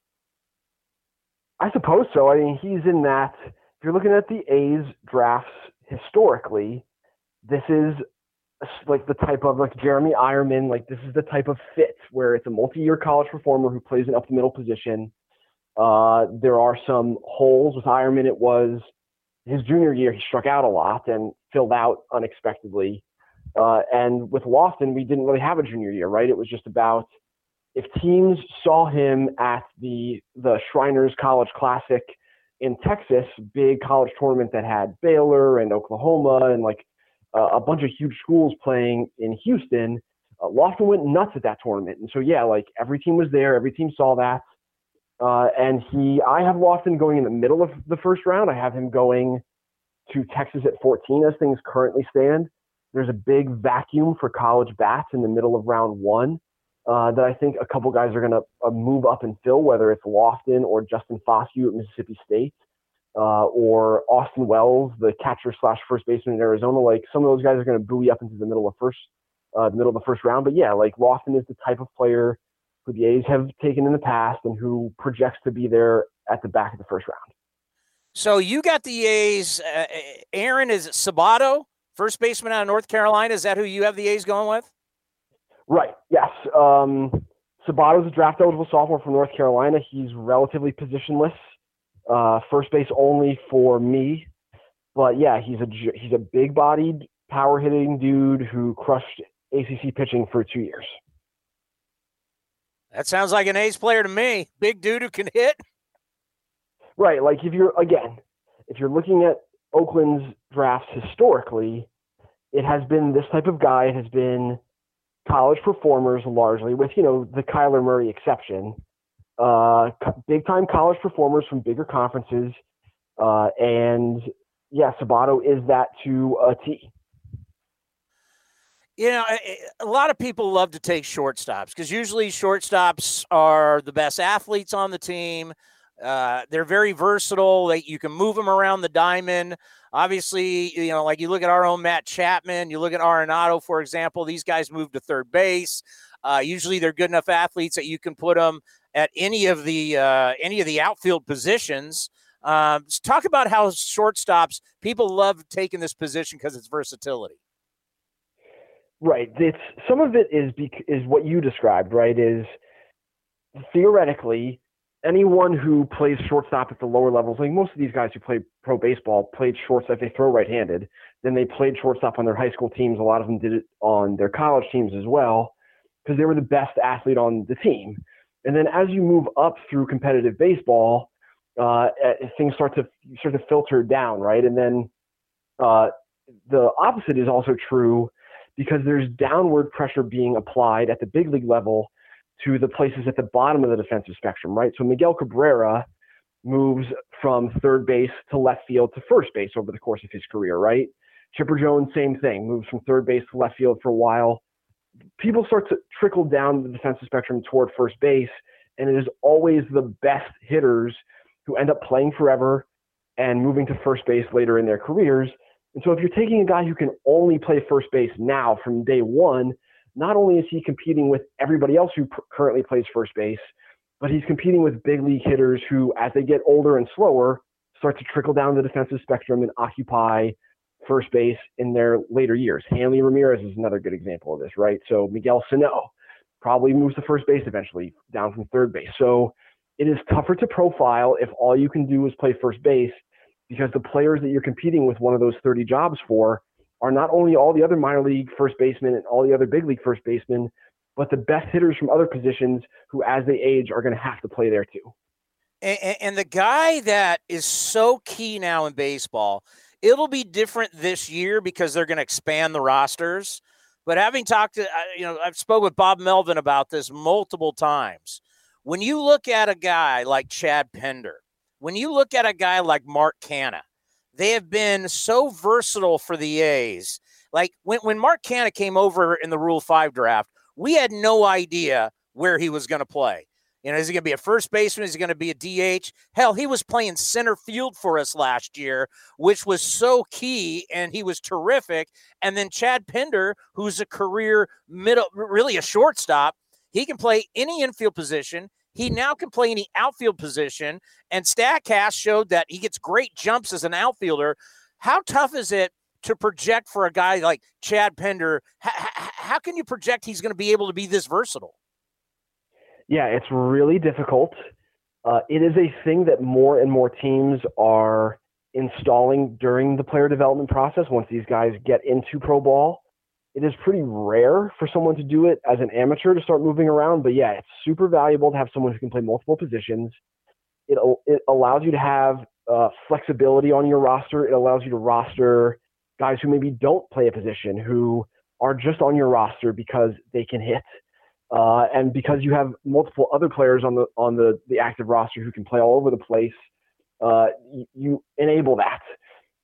I suppose so. I mean, he's in that. If you're looking at the A's drafts historically, this is like the type of like Jeremy Eierman. Like this is the type of fit where it's a multi-year college performer who plays an up the middle position. Uh, there are some holes with Eierman. It was his junior year, he struck out a lot and filled out unexpectedly. Uh, and with Loftin, we didn't really have a junior year, right? It was just about if teams saw him at the the Shriners College Classic in Texas, big college tournament that had Baylor and Oklahoma and like uh, a bunch of huge schools playing in Houston. Uh, Loftin went nuts at that tournament, and so yeah, like every team was there, every team saw that. Uh, and he, I have Loftin going in the middle of the first round. I have him going to Texas at 14 as things currently stand. There's a big vacuum for college bats in the middle of round one uh, that I think a couple guys are going to uh, move up and fill, whether it's Loftin or Justin Foscue at Mississippi State. Uh, or Austin Wells, the catcher slash first baseman in Arizona. Like some of those guys are going to buoy up into the middle of first, uh, the middle of the first round. But yeah, like Loftin is the type of player who the A's have taken in the past and who projects to be there at the back of the first round. So you got the A's. Uh, uh Aaron is Sabato, first baseman out of North Carolina. Is that who you have the A's going with? Right. Yes. Um, Sabato's a draft eligible sophomore from North Carolina. He's relatively positionless, uh, first base only for me. But yeah, he's a he's a big bodied, power hitting dude who crushed ACC pitching for two years. That sounds like an ace player to me. Big dude who can hit. Right. Like if you're again, if you're looking at Oakland's drafts historically, it has been this type of guy. It has been college performers largely, with you know the Kyler Murray exception. Uh, big time college performers from bigger conferences, uh, and yeah, Sabato is that to a T. You know, a lot of people love to take shortstops because usually shortstops are the best athletes on the team. Uh, they're very versatile. You can move them around the diamond. Obviously, you know, like you look at our own Matt Chapman, you look at Arenado, for example. These guys move to third base. Uh, usually, they're good enough athletes that you can put them at any of the uh, any of the outfield positions. Um, talk about how shortstops people love taking this position because it's versatility. Right. It's some of it is is what you described. Right. Is theoretically anyone who plays shortstop at the lower levels, like most of these guys who play pro baseball, played shortstop. They throw right-handed. Then they played shortstop on their high school teams. A lot of them did it on their college teams as well, because they were the best athlete on the team. And then as you move up through competitive baseball, uh, eh, things start to start to filter down, right? And then uh, the opposite is also true because there's downward pressure being applied at the big league level to the places at the bottom of the defensive spectrum, right? So Miguel Cabrera moves from third base to left field to first base over the course of his career, right? Chipper Jones, same thing, moves from third base to left field for a while. People start to trickle down the defensive spectrum toward first base, and it is always the best hitters who end up playing forever and moving to first base later in their careers. And so if you're taking a guy who can only play first base now from day one, not only is he competing with everybody else who pr- currently plays first base, but he's competing with big league hitters who, as they get older and slower, start to trickle down the defensive spectrum and occupy first base in their later years. Hanley Ramirez is another good example of this, right? So Miguel Sano probably moves to first base eventually, down from third base. So it is tougher to profile if all you can do is play first base because the players that you're competing with one of those 30 jobs for are not only all the other minor league first basemen and all the other big league first basemen, but the best hitters from other positions who, as they age, are going to have to play there too. And, and, the guy that is so key now in baseball, it'll be different this year because they're going to expand the rosters. But having talked to, uh, you know, I've spoke with Bob Melvin about this multiple times. When you look at a guy like Chad Pinder, when you look at a guy like Mark Canha, they have been so versatile for the A's. Like when, when Mark Canha came over in the Rule 5 draft, we had no idea where he was going to play. You know, is he going to be a first baseman? Is he going to be a DH? Hell, he was playing center field for us last year, which was so key, and he was terrific. And then Chad Pinder, who's a career middle, really a shortstop, he can play any infield position. He now can play any outfield position, and StatCast showed that he gets great jumps as an outfielder. How tough is it to project for a guy like Chad Pinder? How, how can you project he's going to be able to be this versatile? Yeah, it's really difficult. Uh, it is a thing that more and more teams are installing during the player development process once these guys get into pro ball it is pretty rare for someone to do it as an amateur to start moving around. But yeah, it's super valuable to have someone who can play multiple positions. It, it allows you to have uh, flexibility on your roster. It allows you to roster guys who maybe don't play a position, who are just on your roster because they can hit. Uh, and because you have multiple other players on the on the, the active roster who can play all over the place, uh, you, you, enable that.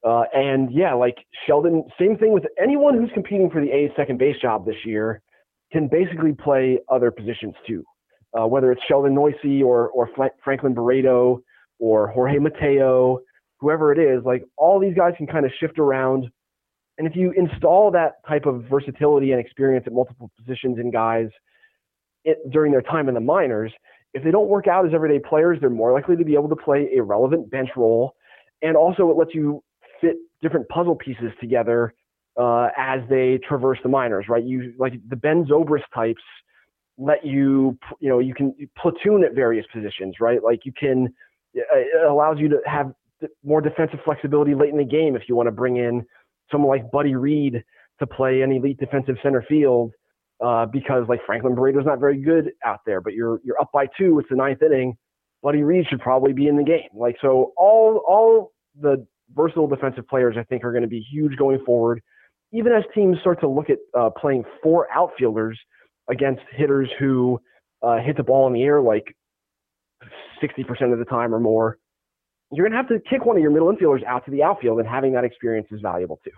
Uh, and yeah, like Sheldon, same thing with anyone who's competing for the A's second base job this year can basically play other positions too. Uh, whether it's Sheldon Neuse or or Franklin Barreto or Jorge Mateo, whoever it is, like all these guys can kind of shift around. And if you install that type of versatility and experience at multiple positions in guys it, during their time in the minors, if they don't work out as everyday players, they're more likely to be able to play a relevant bench role. And also, it lets you fit different puzzle pieces together uh, as they traverse the minors, right? You like the Ben Zobrist types let you, you know, you can platoon at various positions, right? Like you can, it allows you to have more defensive flexibility late in the game if you want to bring in someone like Buddy Reed to play an elite defensive center field uh, because like Franklin Barreto's not very good out there, but you're you're up by two. It's the ninth inning. Buddy Reed should probably be in the game. Like so, all all the versatile defensive players I think are going to be huge going forward. Even as teams start to look at uh, playing four outfielders against hitters who uh, hit the ball in the air like 60% of the time or more, you're going to have to kick one of your middle infielders out to the outfield, and having that experience is valuable too.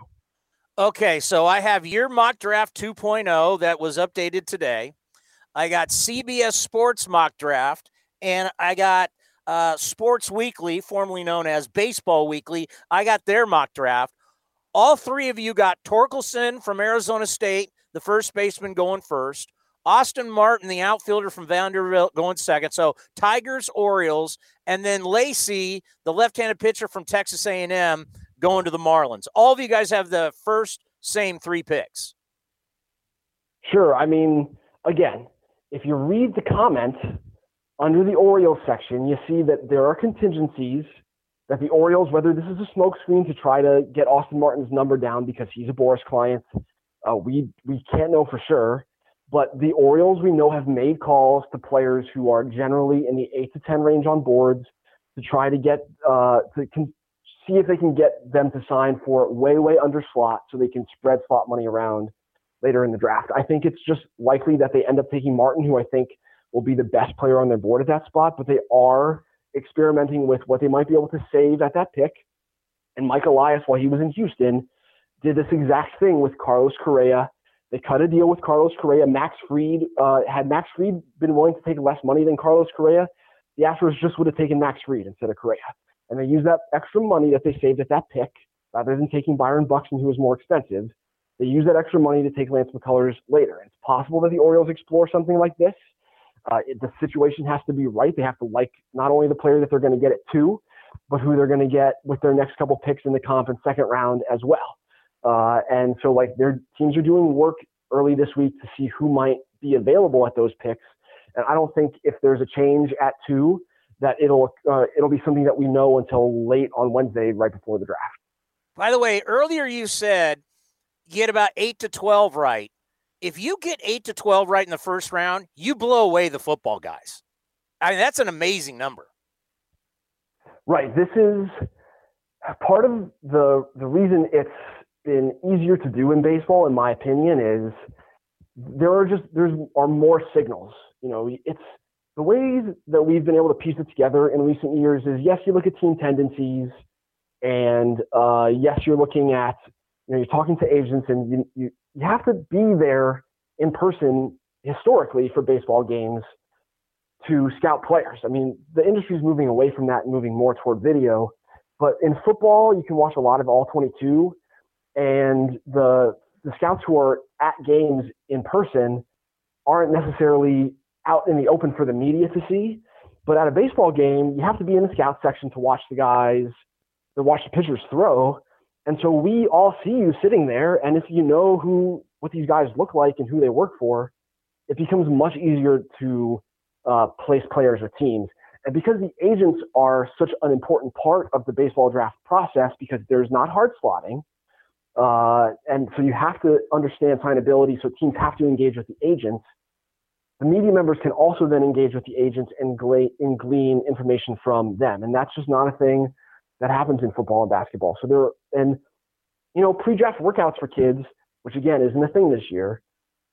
Okay, so I have your mock draft 2.0 that was updated today. I got CBS Sports mock draft, and I got uh, Sports Weekly, formerly known as Baseball Weekly. I got their mock draft. All three of you got Torkelson from Arizona State, the first baseman going first. Austin Martin, the outfielder from Vanderbilt, going second. So Tigers, Orioles, and then Lacy, the left-handed pitcher from Texas A&M, going to the Marlins. All of you guys have the first same three picks. Sure. I mean, again, if you read the comment under the Orioles section, you see that there are contingencies that the Orioles, whether this is a smokescreen to try to get Austin Martin's number down because he's a Boras client, uh, we we can't know for sure. But the Orioles, we know, have made calls to players who are generally in the eight to ten range on boards to try to get uh, to con- see if they can get them to sign for way way under slot so they can spread slot money around later in the draft. I think it's just likely that they end up taking Martin, who I think will be the best player on their board at that spot. But they are experimenting with what they might be able to save at that pick. And Mike Elias, while he was in Houston, did this exact thing with Carlos Correa. They cut a deal with Carlos Correa. Max Fried, uh, had Max Fried been willing to take less money than Carlos Correa, the Astros just would have taken Max Fried instead of Correa. And they used that extra money that they saved at that pick rather than taking Byron Buxton, who was more expensive. They used that extra money to take Lance McCullers later. It's possible that the Orioles explore something like this. Uh, it, the situation has to be right. They have to like not only the player that they're going to get it to, but who they're going to get with their next couple picks in the conference second round as well. Uh, and so, like, their teams are doing work early this week to see who might be available at those picks. And I don't think if there's a change at two, that it'll uh, it'll be something that we know until late on Wednesday, right before the draft. By the way, earlier you said get about eight to twelve right if you get eight to 12 right in the first round, you blow away the football guys. I mean, that's an amazing number. Right. This is part of the the reason it's been easier to do in baseball, in my opinion, is there are just there's are more signals. You know, it's the ways that we've been able to piece it together in recent years is yes, you look at team tendencies, and uh, yes, you're looking at you know you're talking to agents and you, you you have to be there in person historically for baseball games to scout players. I mean, the industry is moving away from that and moving more toward video. But in football, you can watch a lot of all 22, and the the scouts who are at games in person aren't necessarily out in the open for the media to see. But at a baseball game, you have to be in the scout section to watch the guys, to watch the pitchers throw. And so we all see you sitting there, and if you know who what these guys look like and who they work for, it becomes much easier to uh, place players or teams. And because the agents are such an important part of the baseball draft process, because there's not hard slotting, uh, and so you have to understand signability, so teams have to engage with the agents. The media members can also then engage with the agents and, gla- and glean information from them, and that's just not a thing that happens in football and basketball. So there, and you know, pre-draft workouts for kids, which again isn't a thing this year.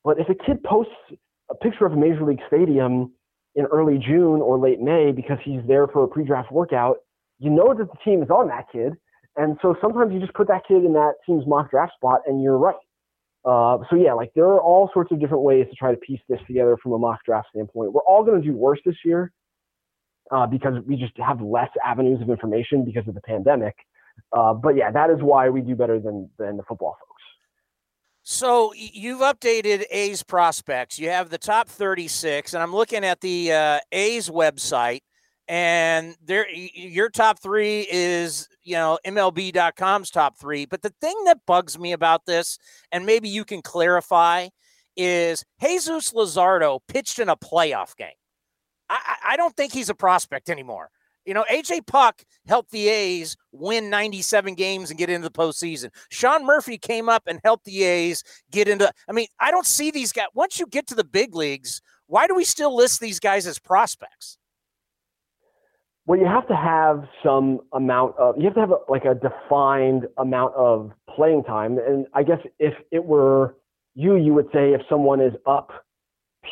But if a kid posts a picture of a major league stadium in early June or late May because he's there for a pre-draft workout, you know that the team is on that kid. And so sometimes you just put that kid in that team's mock draft spot and you're right. Uh, so yeah, like there are all sorts of different ways to try to piece this together from a mock draft standpoint. We're all going to do worse this year uh, because we just have less avenues of information because of the pandemic. Uh, but yeah, that is why we do better than than the football folks. So you've updated A's prospects. You have the top 36, and I'm looking at the uh, A's website, and there your top three is you know MLB.com's top three. But the thing that bugs me about this, and maybe you can clarify, is Jesus Luzardo pitched in a playoff game. I, I don't think he's a prospect anymore. You know, AJ Puk helped the A's win 97 games and get into the postseason. Sean Murphy came up and helped the A's get into. I mean, I don't see these guys. Once you get to the big leagues, why do we still list these guys as prospects? Well, you have to have some amount of, you have to have a, like a defined amount of playing time. And I guess if it were you, you would say if someone is up,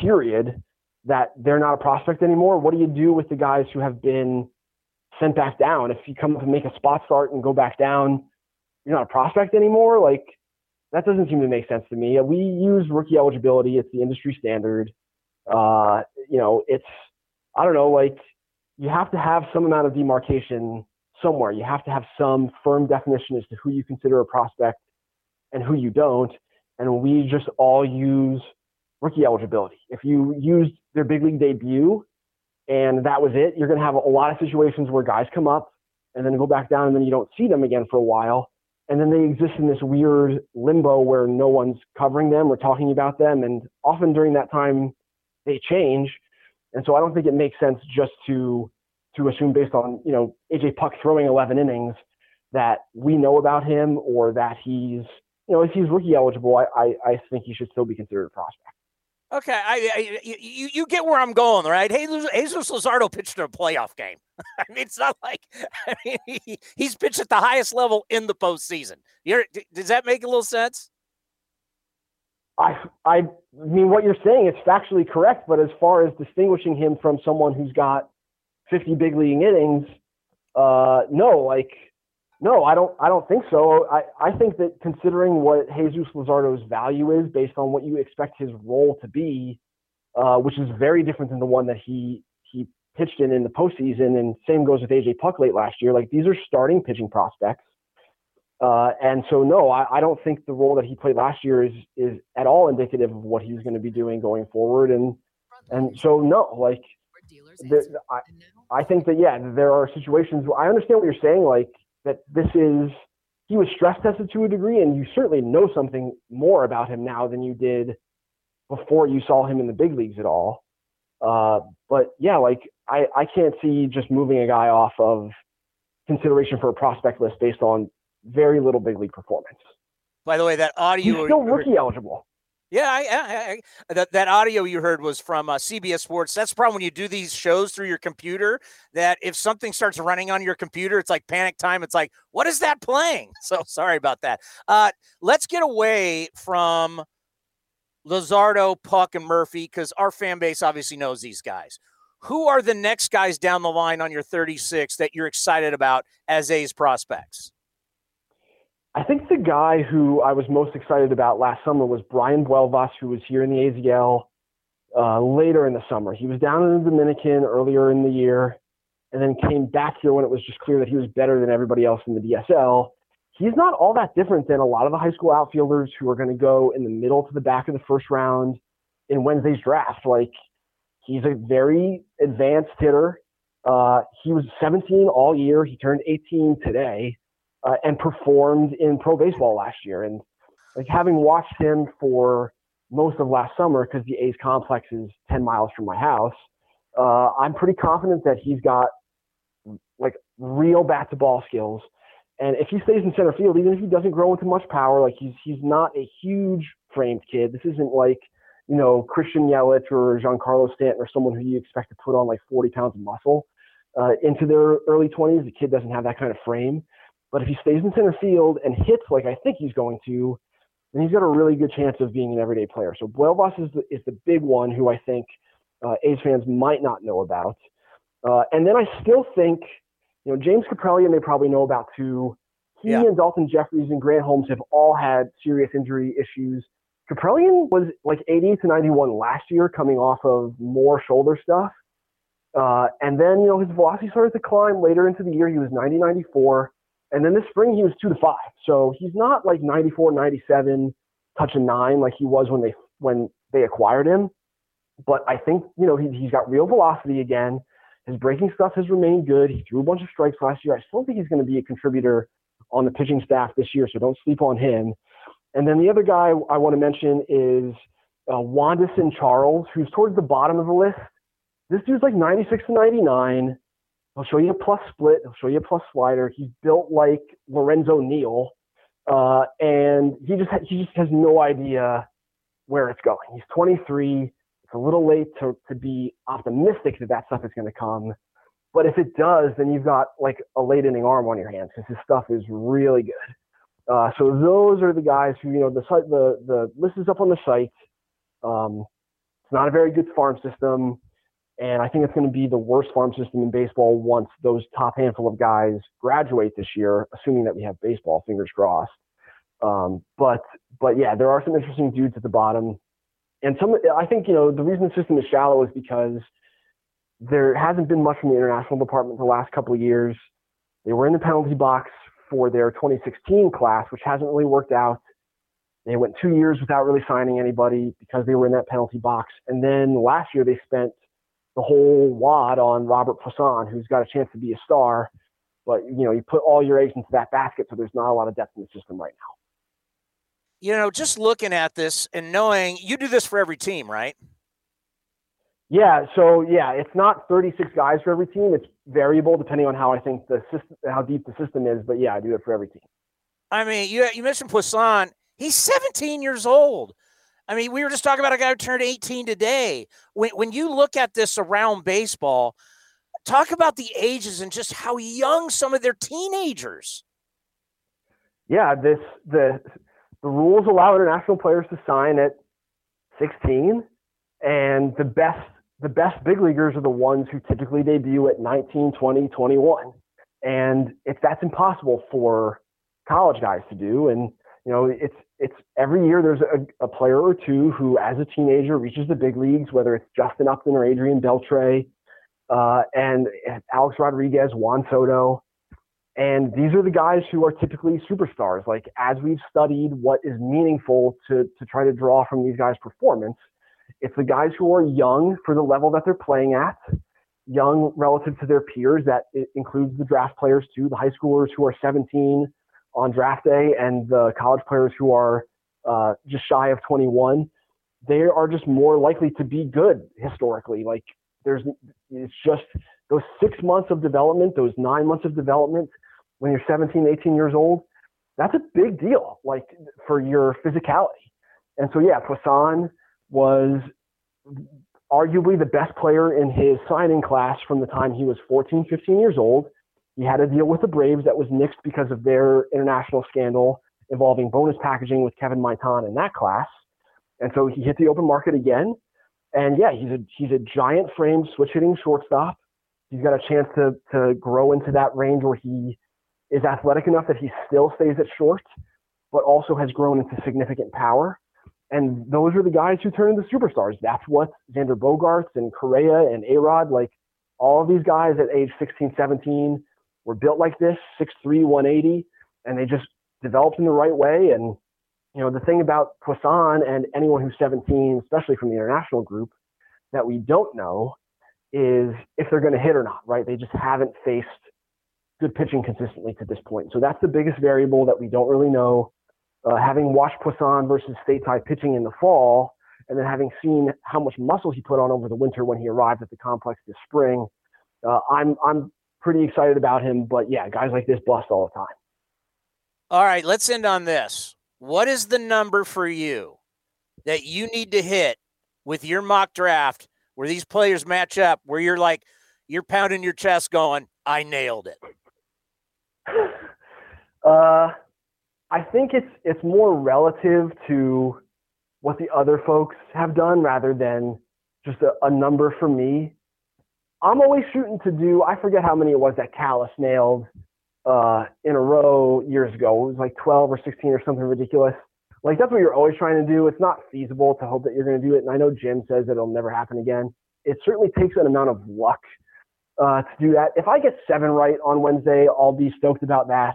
period, that they're not a prospect anymore. What do you do with the guys who have been sent back down. If you come up and make a spot start and go back down, you're not a prospect anymore. Like that doesn't seem to make sense to me. We use rookie eligibility. It's the industry standard. Uh, you know, it's I don't know. Like you have to have some amount of demarcation somewhere. You have to have some firm definition as to who you consider a prospect and who you don't. And we just all use rookie eligibility. If you used their big league debut and that was it. You're going to have a lot of situations where guys come up and then go back down, and then you don't see them again for a while. And then they exist in this weird limbo where no one's covering them or talking about them. And often during that time, they change. And so I don't think it makes sense just to to assume based on you know AJ Puk throwing 11 innings that we know about him or that he's you know if he's rookie eligible, I I, I think he should still be considered a prospect. Okay, I, I, you you get where I'm going, right? Jesus, Luzardo pitched in a playoff game. I mean, it's not like I mean, he, he's pitched at the highest level in the postseason. You're, does that make a little sense? I I mean, what you're saying is factually correct, but as far as distinguishing him from someone who's got 50 big league innings, uh, no, like no, I don't. I don't think so. I, I think that considering what Jesus Luzardo's value is based on what you expect his role to be, uh, which is very different than the one that he he pitched in in the postseason, and same goes with AJ Puk late last year. Like these are starting pitching prospects, uh, and so no, I, I don't think the role that he played last year is is at all indicative of what he's going to be doing going forward. And and so no, like there, I I think that yeah, there are situations. I understand what you're saying, like that this is he was stress tested to a degree, and you certainly know something more about him now than you did before you saw him in the big leagues at all. Uh, but yeah, like I, I can't see just moving a guy off of consideration for a prospect list based on very little big league performance. By the way, that audio he's still rookie eligible. Yeah, I, I, that that audio you heard was from uh, CBS Sports. That's the problem when you do these shows through your computer. That if something starts running on your computer, it's like panic time. It's like, what is that playing? So sorry about that. Uh, let's get away from Luzardo, Puk, and Murphy because our fan base obviously knows these guys. Who are the next guys down the line on your 36 that you're excited about as A's prospects? I think the guy who I was most excited about last summer was Brayan Buelvas, who was here in the AZL uh, later in the summer. He was down in the Dominican earlier in the year and then came back here when it was just clear that he was better than everybody else in the DSL. He's not all that different than a lot of the high school outfielders who are going to go in the middle to the back of the first round in Wednesday's draft. Like, he's a very advanced hitter. Uh, he was 17 all year. He turned 18 today uh, and performed in pro baseball last year. And like having watched him for most of last summer, because the A's complex is 10 miles from my house, uh, I'm pretty confident that he's got like real bat to ball skills. And if he stays in center field, even if he doesn't grow into much power, like he's he's not a huge framed kid. This isn't like you know Christian Yelich or Giancarlo Stanton or someone who you expect to put on like 40 pounds of muscle uh, into their early 20s. The kid doesn't have that kind of frame. But if he stays in center field and hits like I think he's going to, then he's got a really good chance of being an everyday player. So Buelvas is the, is the big one who I think uh, A's fans might not know about. Uh, and then I still think, you know, James Kaprielian they probably know about too. He yeah. and Daulton Jefferies and Grant Holmes have all had serious injury issues. Kaprielian was like 80 to 91 last year, coming off of more shoulder stuff. Uh, and then, you know, his velocity started to climb later into the year. He was 90, 94. And then this spring, he was two to five. So he's not like 94, 97, touching nine like he was when they when they acquired him. But I think, you know, he, he's got real velocity again. His breaking stuff has remained good. He threw a bunch of strikes last year. I still think he's going to be a contributor on the pitching staff this year, so don't sleep on him. And then the other guy I want to mention is uh, Wandisson Charles, who's towards the bottom of the list. This dude's like 96 to 99. He'll show you a plus split. He'll show you a plus slider. He's built like Lorenzo Neal, uh, and he just ha- he just has no idea where it's going. He's 23. It's a little late to to be optimistic that that stuff is going to come, but if it does, then you've got like a late inning arm on your hands because his stuff is really good. Uh, so those are the guys who, you know, the site, the the list is up on the site. Um, it's not a very good farm system, and I think it's going to be the worst farm system in baseball once those top handful of guys graduate this year, assuming that we have baseball. Fingers crossed. Um, but but yeah, there are some interesting dudes at the bottom, and some. I think you know the reason the system is shallow is because there hasn't been much from the international department the last couple of years. They were in the penalty box for their 2016 class, which hasn't really worked out. They went two years without really signing anybody because they were in that penalty box. And then last year they spent the whole wad on Robert Puason, who's got a chance to be a star. But you know, you put all your eggs into that basket, so there's not a lot of depth in the system right now. You know, just looking at this and knowing you do this for every team, right? Yeah, so yeah, it's not 36 guys for every team. It's variable depending on how I think the system, how deep the system is. But yeah, I do it for every team. I mean, you you mentioned Puason. He's 17 years old. I mean, we were just talking about a guy who turned 18 today. When when you look at this around baseball, talk about the ages and just how young some of their teenagers. Yeah, this the the rules allow international players to sign at 16, and the best the best big leaguers are the ones who typically debut at 19, 20, 21. And if that's impossible for college guys to do, and you know, it's it's every year there's a, a player or two who, as a teenager, reaches the big leagues, whether it's Justin Upton or Adrian Beltre, uh, and Alex Rodriguez, Juan Soto. And these are the guys who are typically superstars. Like as we've studied what is meaningful to to try to draw from these guys' performance, it's the guys who are young for the level that they're playing at, young relative to their peers. That includes the draft players too, the high schoolers who are 17 on draft day, and the college players who are uh, just shy of 21. They are just more likely to be good historically. Like there's, it's just those six months of development, those nine months of development when you're 17, 18 years old. That's a big deal, like for your physicality. And so, yeah, Puason, was arguably the best player in his signing class from the time he was 14, 15 years old. He had a deal with the Braves that was nixed because of their international scandal involving bonus packaging with Kevin Maitan in that class. And so he hit the open market again. And yeah, he's a he's a giant frame switch hitting shortstop. He's got a chance to to grow into that range where he is athletic enough that he still stays at short, but also has grown into significant power. And those are the guys who turn into superstars. That's what Xander Bogaerts and Correa and A-Rod, like all of these guys at age 16, 17 were built like this, 6'3", 180, and they just developed in the right way. And, you know, the thing about Puason and anyone who's 17, especially from the international group, that we don't know is if they're going to hit or not, right? They just haven't faced good pitching consistently to this point. So that's the biggest variable that we don't really know uh, having watched Puason versus stateside pitching in the fall, and then having seen how much muscle he put on over the winter when he arrived at the complex this spring, uh, I'm I'm pretty excited about him. But yeah, guys like this bust all the time. All right, let's end on this. What is the number for you that you need to hit with your mock draft where these players match up, where you're like you're pounding your chest, going, "I nailed it." Uh, I think it's it's more relative to what the other folks have done rather than just a, a number for me. I'm always shooting to do. I forget how many it was that Callis nailed uh, in a row years ago. It was like 12 or 16 or something ridiculous. Like that's what you're always trying to do. It's not feasible to hope that you're going to do it. And I know Jim says that it'll never happen again. It certainly takes an amount of luck uh, to do that. If I get seven right on Wednesday, I'll be stoked about that.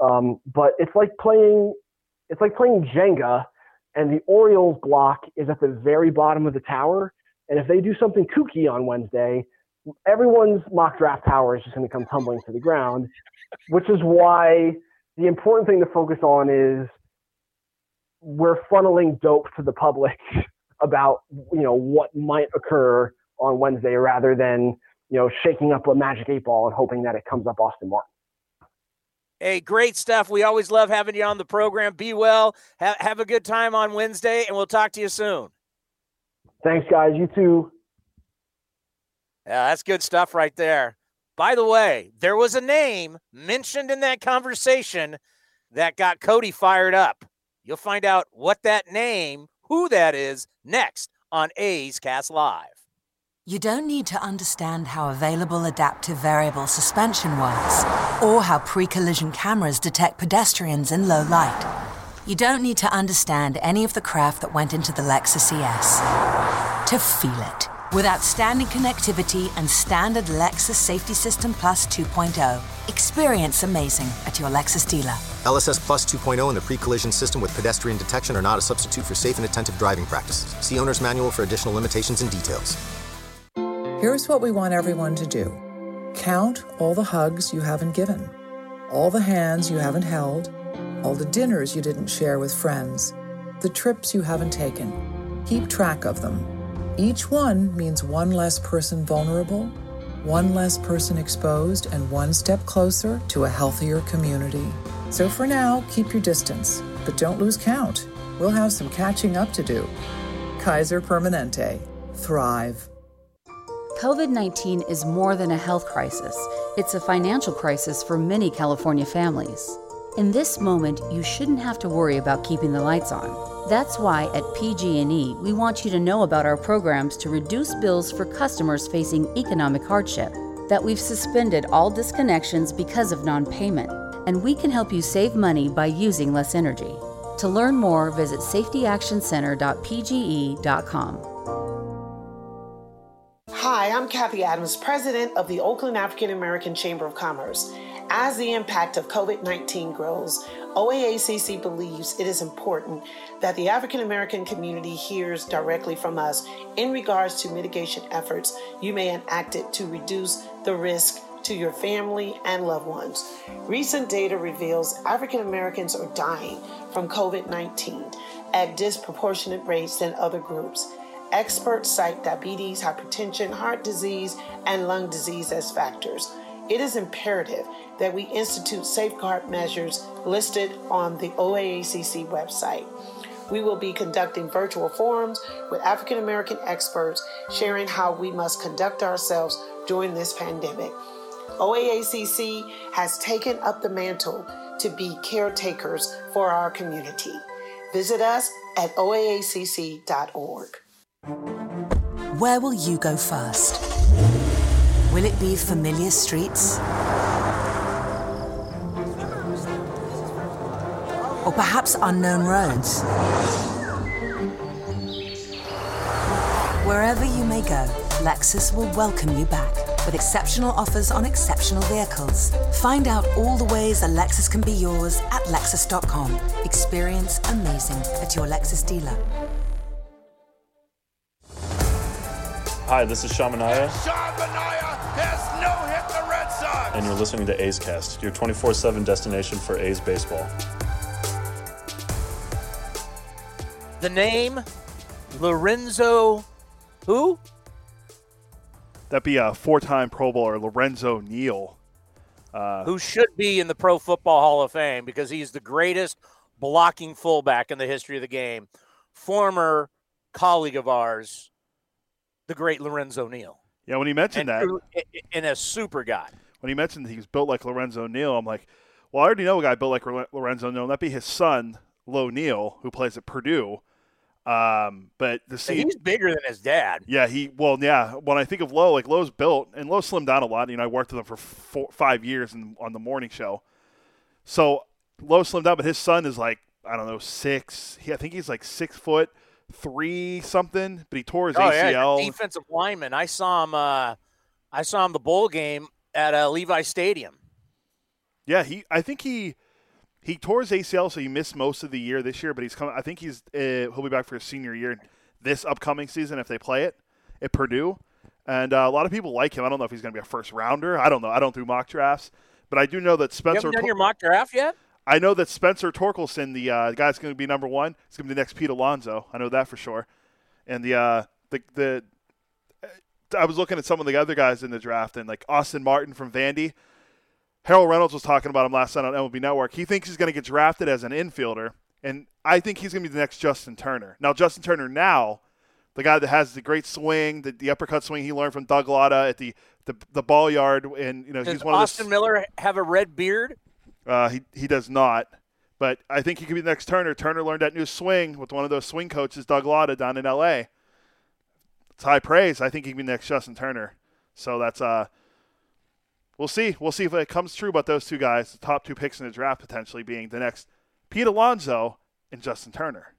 Um, but it's like playing, it's like playing Jenga, and the Orioles block is at the very bottom of the tower. And if they do something kooky on Wednesday, everyone's mock draft power is just going to come tumbling to the ground, which is why the important thing to focus on is we're funneling dope to the public about you know what might occur on Wednesday rather than you know shaking up a magic eight ball and hoping that it comes up Austin Martin. Hey, great stuff. We always love having you on the program. Be well. Ha- have a good time on Wednesday, and we'll talk to you soon. Thanks, guys. You too. Yeah, that's good stuff right there. By the way, there was a name mentioned in that conversation that got Cody fired up. You'll find out what that name, who that is, next on A's Cast Live. You don't need to understand how available adaptive variable suspension works or how pre collision cameras detect pedestrians in low light. You don't need to understand any of the craft that went into the Lexus ES to feel it. With outstanding connectivity and standard Lexus Safety System Plus 2.0, experience amazing at your Lexus dealer. LSS Plus 2.0 and the pre-collision system with pedestrian detection are not a substitute for safe and attentive driving practices. See owner's manual for additional limitations and details. Here's what we want everyone to do count all the hugs you haven't given, all the hands you haven't held, all the dinners you didn't share with friends, the trips you haven't taken. Keep track of them. Each one means one less person vulnerable, one less person exposed, and one step closer to a healthier community. So for now, keep your distance, but don't lose count. We'll have some catching up to do. Kaiser Permanente. Thrive. COVID 19 is more than a health crisis, it's a financial crisis for many California families. In this moment, you shouldn't have to worry about keeping the lights on. That's why at PG&E, we want you to know about our programs to reduce bills for customers facing economic hardship. That we've suspended all disconnections because of non-payment, and we can help you save money by using less energy. To learn more, visit safetyactioncenter.pge.com. Hi, I'm Kathy Adams, president of the Oakland African American Chamber of Commerce. As the impact of COVID 19 grows, OAACC believes it is important that the African American community hears directly from us in regards to mitigation efforts you may enact it to reduce the risk to your family and loved ones. Recent data reveals African Americans are dying from COVID 19 at disproportionate rates than other groups. Experts cite diabetes, hypertension, heart disease, and lung disease as factors. It is imperative that we institute safeguard measures listed on the OAACC website. We will be conducting virtual forums with African American experts sharing how we must conduct ourselves during this pandemic. OAACC has taken up the mantle to be caretakers for our community. Visit us at oaacc.org. Where will you go first? Will it be familiar streets? Or perhaps unknown roads? Wherever you may go, Lexus will welcome you back with exceptional offers on exceptional vehicles. Find out all the ways a Lexus can be yours at Lexus.com. Experience amazing at your Lexus dealer. Hi, this is Sean Manaea, Sean Manaea has no hit the Red Sox. and you're listening to A's Cast, your 24 7 destination for A's baseball. The name Lorenzo who? That'd be a four-time Pro Bowler, Lorenzo Neal. Uh, Who should be in the Pro Football Hall of Fame because he's the greatest blocking fullback in the history of the game. Former colleague of ours, the great Lorenzo Neal. yeah, when he mentioned And, that, and a super guy. when he mentioned that he was built like Lorenzo Neal, I'm like, Well, I already know a guy built like Lorenzo Neal. That'd be his son, Lo Neal, who plays at Purdue. Um, but the see, he's bigger than his dad. Yeah, he well, yeah. When I think of Lowe, like Lowe's built, and Lowe slimmed down a lot. You know, I worked with him for four, five years in, on the morning show, so Lowe slimmed down. But his son is like I don't know six. He, I think he's like six foot three something. But he tore his oh, ACL. Yeah, defensive lineman. I saw him. Uh, I saw him the bowl game at uh, Levi Stadium. Yeah, he. I think he he tore his ACL, so he missed most of the year this year. But he's coming. I think he's uh, he'll be back for his senior year this upcoming season if they play it at Purdue. And uh, a lot of people like him. I don't know if he's going to be a first rounder. I don't know. I don't do mock drafts, but I do know that Spencer. You haven't done your mock draft yet? I know that Spencer Torkelson, the uh, guy that's going to be number one, is going to be the next Pete Alonso. I know that for sure. And the uh, the the I was looking at some of the other guys in the draft, and like Austin Martin from Vandy. Harold Reynolds was talking about him last night on MLB Network. He thinks he's going to get drafted as an infielder, and I think he's going to be the next Justin Turner. Now, Justin Turner now, the guy that has the great swing, the, the uppercut swing he learned from Doug Latta at the, the, the ball yard, and you know Does he's one Austin of the, Miller have a red beard? Uh, he he does not, but I think he could be the next Turner. Turner learned that new swing with one of those swing coaches, Doug Latta, down in L.A. It's high praise. I think he can be the next Justin Turner. So that's uh we'll see. We'll see if it comes true about those two guys, the top two picks in the draft potentially being the next Pete Alonso and Justin Turner.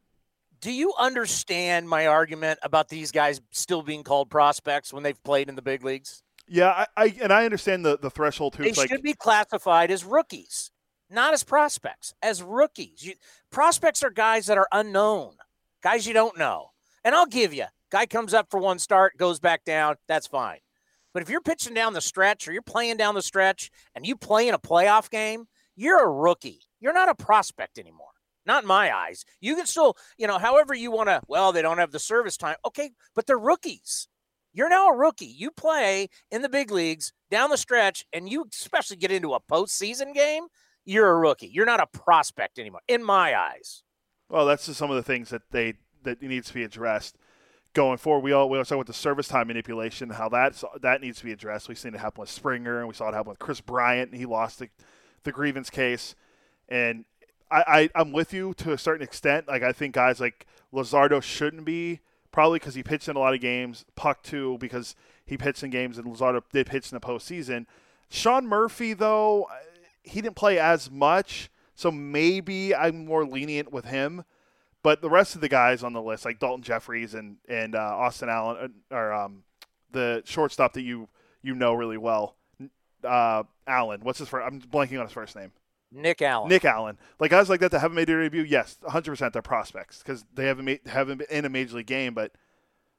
Do you understand my argument about these guys still being called prospects when they've played in the big leagues? Yeah, I, I and I understand the, the threshold too. They like, should be classified as rookies, not as prospects, as rookies. You, prospects are guys that are unknown, guys you don't know. And I'll give you, guy comes up for one start, goes back down, that's fine. But if you're pitching down the stretch or you're playing down the stretch and you play in a playoff game, you're a rookie. You're not a prospect anymore. Not in my eyes. You can still, you know, however you want to, well, they don't have the service time. Okay, but they're rookies. You're now a rookie. You play in the big leagues down the stretch, and you especially get into a postseason game, you're a rookie. You're not a prospect anymore, in my eyes. Well, that's just some of the things that they that needs to be addressed going forward. We all we also with the service time manipulation, how that's that needs to be addressed. We've seen it happen with Springer, and we saw it happen with Kris Bryant, and he lost the, the grievance case. And I, I I'm with you to a certain extent. Like I think guys like Luzardo shouldn't be probably because he pitched in a lot of games. Puk too because he pitched in games, and Luzardo did pitch in the postseason. Sean Murphy though, he didn't play as much, so maybe I'm more lenient with him. But the rest of the guys on the list, like Daulton Jefferies and and uh, Austin Allen, uh, or um, the shortstop that you you know really well, uh, Allen. What's his first? I'm blanking on his first name. Nick Allen. Nick Allen. Like guys like that that haven't made their debut, yes, 100 percent they're prospects because they haven't made, haven't been in a major league game. But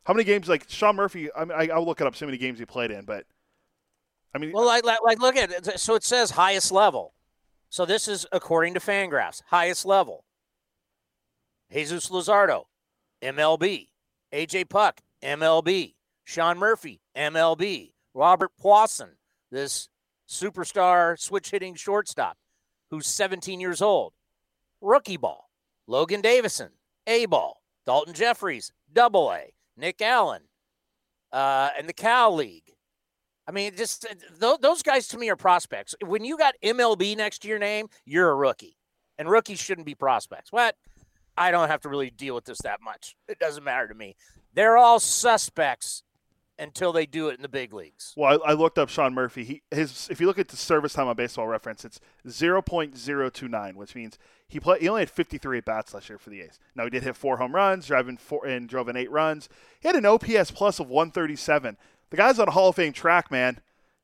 how many games like Sean Murphy? I mean, I, I'll look it up. So many games he played in, but I mean, Well, like, like, look at it. So it says highest level. So this is according to Fangraphs, highest level. Jesus Luzardo, MLB. AJ Puk, MLB. Sean Murphy, MLB. Robert Puason, this superstar switch hitting shortstop who's 17 years old. Rookie ball. Logan Davidson, A ball. Daulton Jefferies, double A. Nick Allen, uh, and the Cal League. I mean, just th- those guys to me are prospects. When you got MLB next to your name, you're a rookie, and rookies shouldn't be prospects. What? I don't have to really deal with this that much. It doesn't matter to me. They're all suspects until they do it in the big leagues. Well, I, I looked up Sean Murphy. He his if you look at the service time on Baseball Reference, it's zero point zero two nine, which means he played. He only had fifty three at bats last year for the A's. Now he did hit four home runs, driving four and drove in eight runs. He had an OPS plus of one thirty seven. The guy's on a Hall of Fame track, man.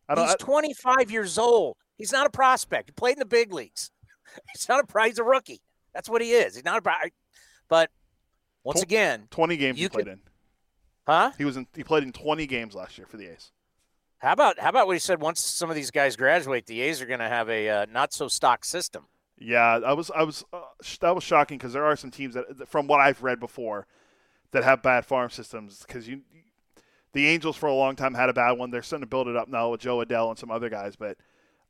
I don't. He's 25 years old. He's not a prospect. He played in the big leagues. He's not a pro- he's a rookie. That's what he is. He's not a pro- But once again, twenty games he you played could- in. Huh? He was in. He played in twenty games last year for the A's. how about how about what he said? Once some of these guys graduate, the A's are going to have a uh, not so stock system. Yeah, I was. I was. Uh, sh- that was shocking because there are some teams that, from what I've read before, that have bad farm systems. Because you, the Angels for a long time had a bad one. They're starting to build it up now with Jo Adell and some other guys. But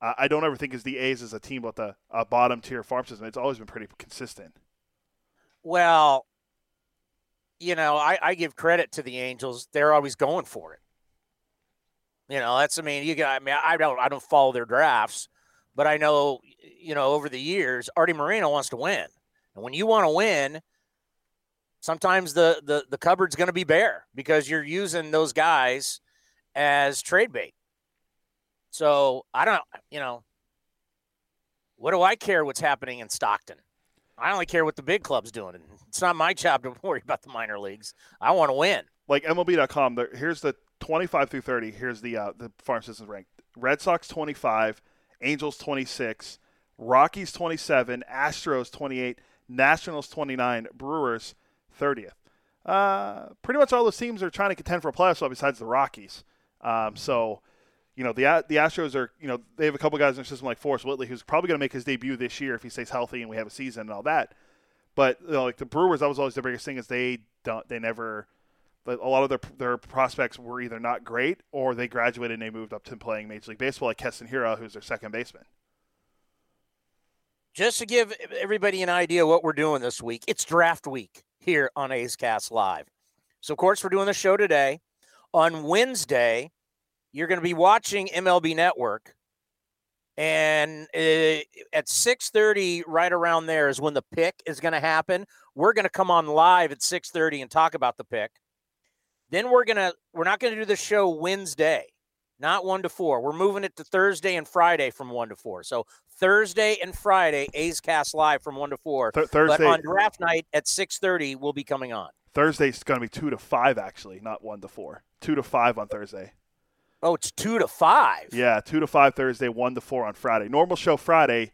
uh, I don't ever think as the A's as a team with a, a bottom tier farm system. It's always been pretty consistent. Well, you know, I, I give credit to the Angels. They're always going for it. You know, that's I mean, you got I mean, I don't I don't follow their drafts, but I know, you know, over the years, Artie Moreno wants to win. And when you want to win, sometimes the the, the cupboard's going to be bare because you're using those guys as trade bait. So I don't, you know, what do I care what's happening in Stockton? I only care what the big club's doing. It's not my job to worry about the minor leagues. I want to win. Like MLB.com, here's the 25 through 30. Here's the uh, the farm systems ranked. Red Sox 25, Angels 26, Rockies 27, Astros 28, Nationals 29, Brewers 30th. Uh, pretty much all those teams are trying to contend for a playoff spot besides the Rockies. Um, so, you know, the the Astros are, you know, they have a couple guys in their system like Forrest Whitley, who's probably going to make his debut this year if he stays healthy and we have a season and all that. But you know, like the Brewers, that was always the biggest thing is they don't, they never, a lot of their their prospects were either not great or they graduated and they moved up to playing Major League Baseball, like Keston Hiura, who's their second baseman. Just to give everybody an idea what we're doing this week, it's draft week here on A's Cast Live. So, of course, we're doing the show today. On Wednesday, you're going to be watching MLB Network, and uh, at 6:30, right around there, is when the pick is going to happen. We're going to come on live at 6:30 and talk about the pick. Then we're gonna we're not going to do the show Wednesday, not one to four. We're moving it to Thursday and Friday from one to four. So Thursday and Friday, A's Cast Live from one to four. Th- Thursday but on draft night at 6:30, we'll be coming on. Thursday's going to be two to five, actually, not one to four. Two to five on Thursday. Oh, it's two to five. Yeah, two to five Thursday, one to four on Friday. Normal show Friday,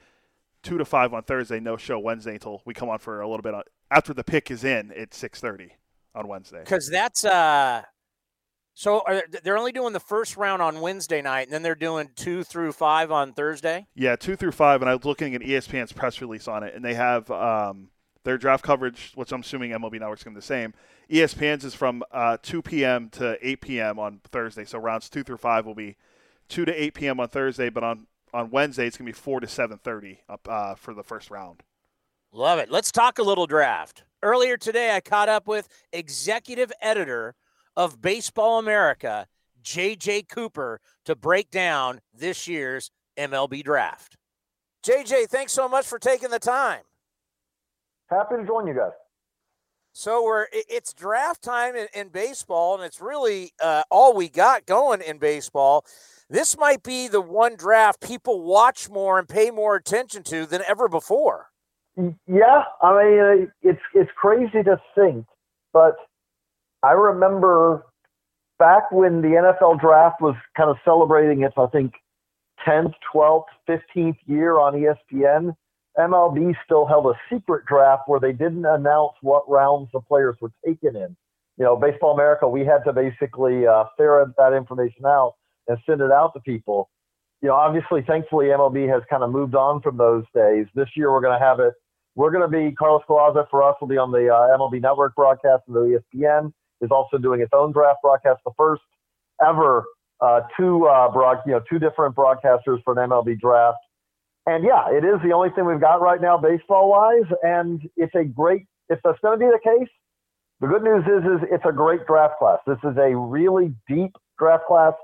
two to five on Thursday. No show Wednesday until we come on for a little bit on, after the pick is in. It's six thirty on Wednesday. Because that's uh, so are, they're only doing the first round on Wednesday night, and then they're doing two through five on Thursday. Yeah, two through five, and I was looking at ESPN's press release on it, and they have um, their draft coverage, which I'm assuming MLB Network's going to be the same. ESPN's is from uh, 2 p.m. to 8 p.m. on Thursday, so rounds two through five will be 2 to 8 p.m. on Thursday, but on on Wednesday it's going to be 4 to 7:30 up uh, for the first round. Love it. Let's talk a little draft. Earlier today, I caught up with executive editor of Baseball America, JJ Cooper, to break down this year's MLB draft. JJ, thanks so much for taking the time. Happy to join you guys. So we're it's draft time in, in baseball, and it's really uh, all we got going in baseball. This might be the one draft people watch more and pay more attention to than ever before. Yeah, I mean uh, it's it's crazy to think, but I remember back when the NFL draft was kind of celebrating its I think 10th, 12th, 15th year on ESPN. MLB still held a secret draft where they didn't announce what rounds the players were taken in. You know, Baseball America, we had to basically uh, ferret that information out and send it out to people. You know, obviously, thankfully, MLB has kind of moved on from those days. This year, we're going to have it. We're going to be Carlos Collazo for us will be on the uh, MLB Network broadcast of the ESPN. Is also doing its own draft broadcast, the first ever uh, two uh, broad, you know, two different broadcasters for an MLB draft and yeah, it is the only thing we've got right now, baseball wise. And it's a great, if that's going to be the case, the good news is, is it's a great draft class. This is a really deep draft class,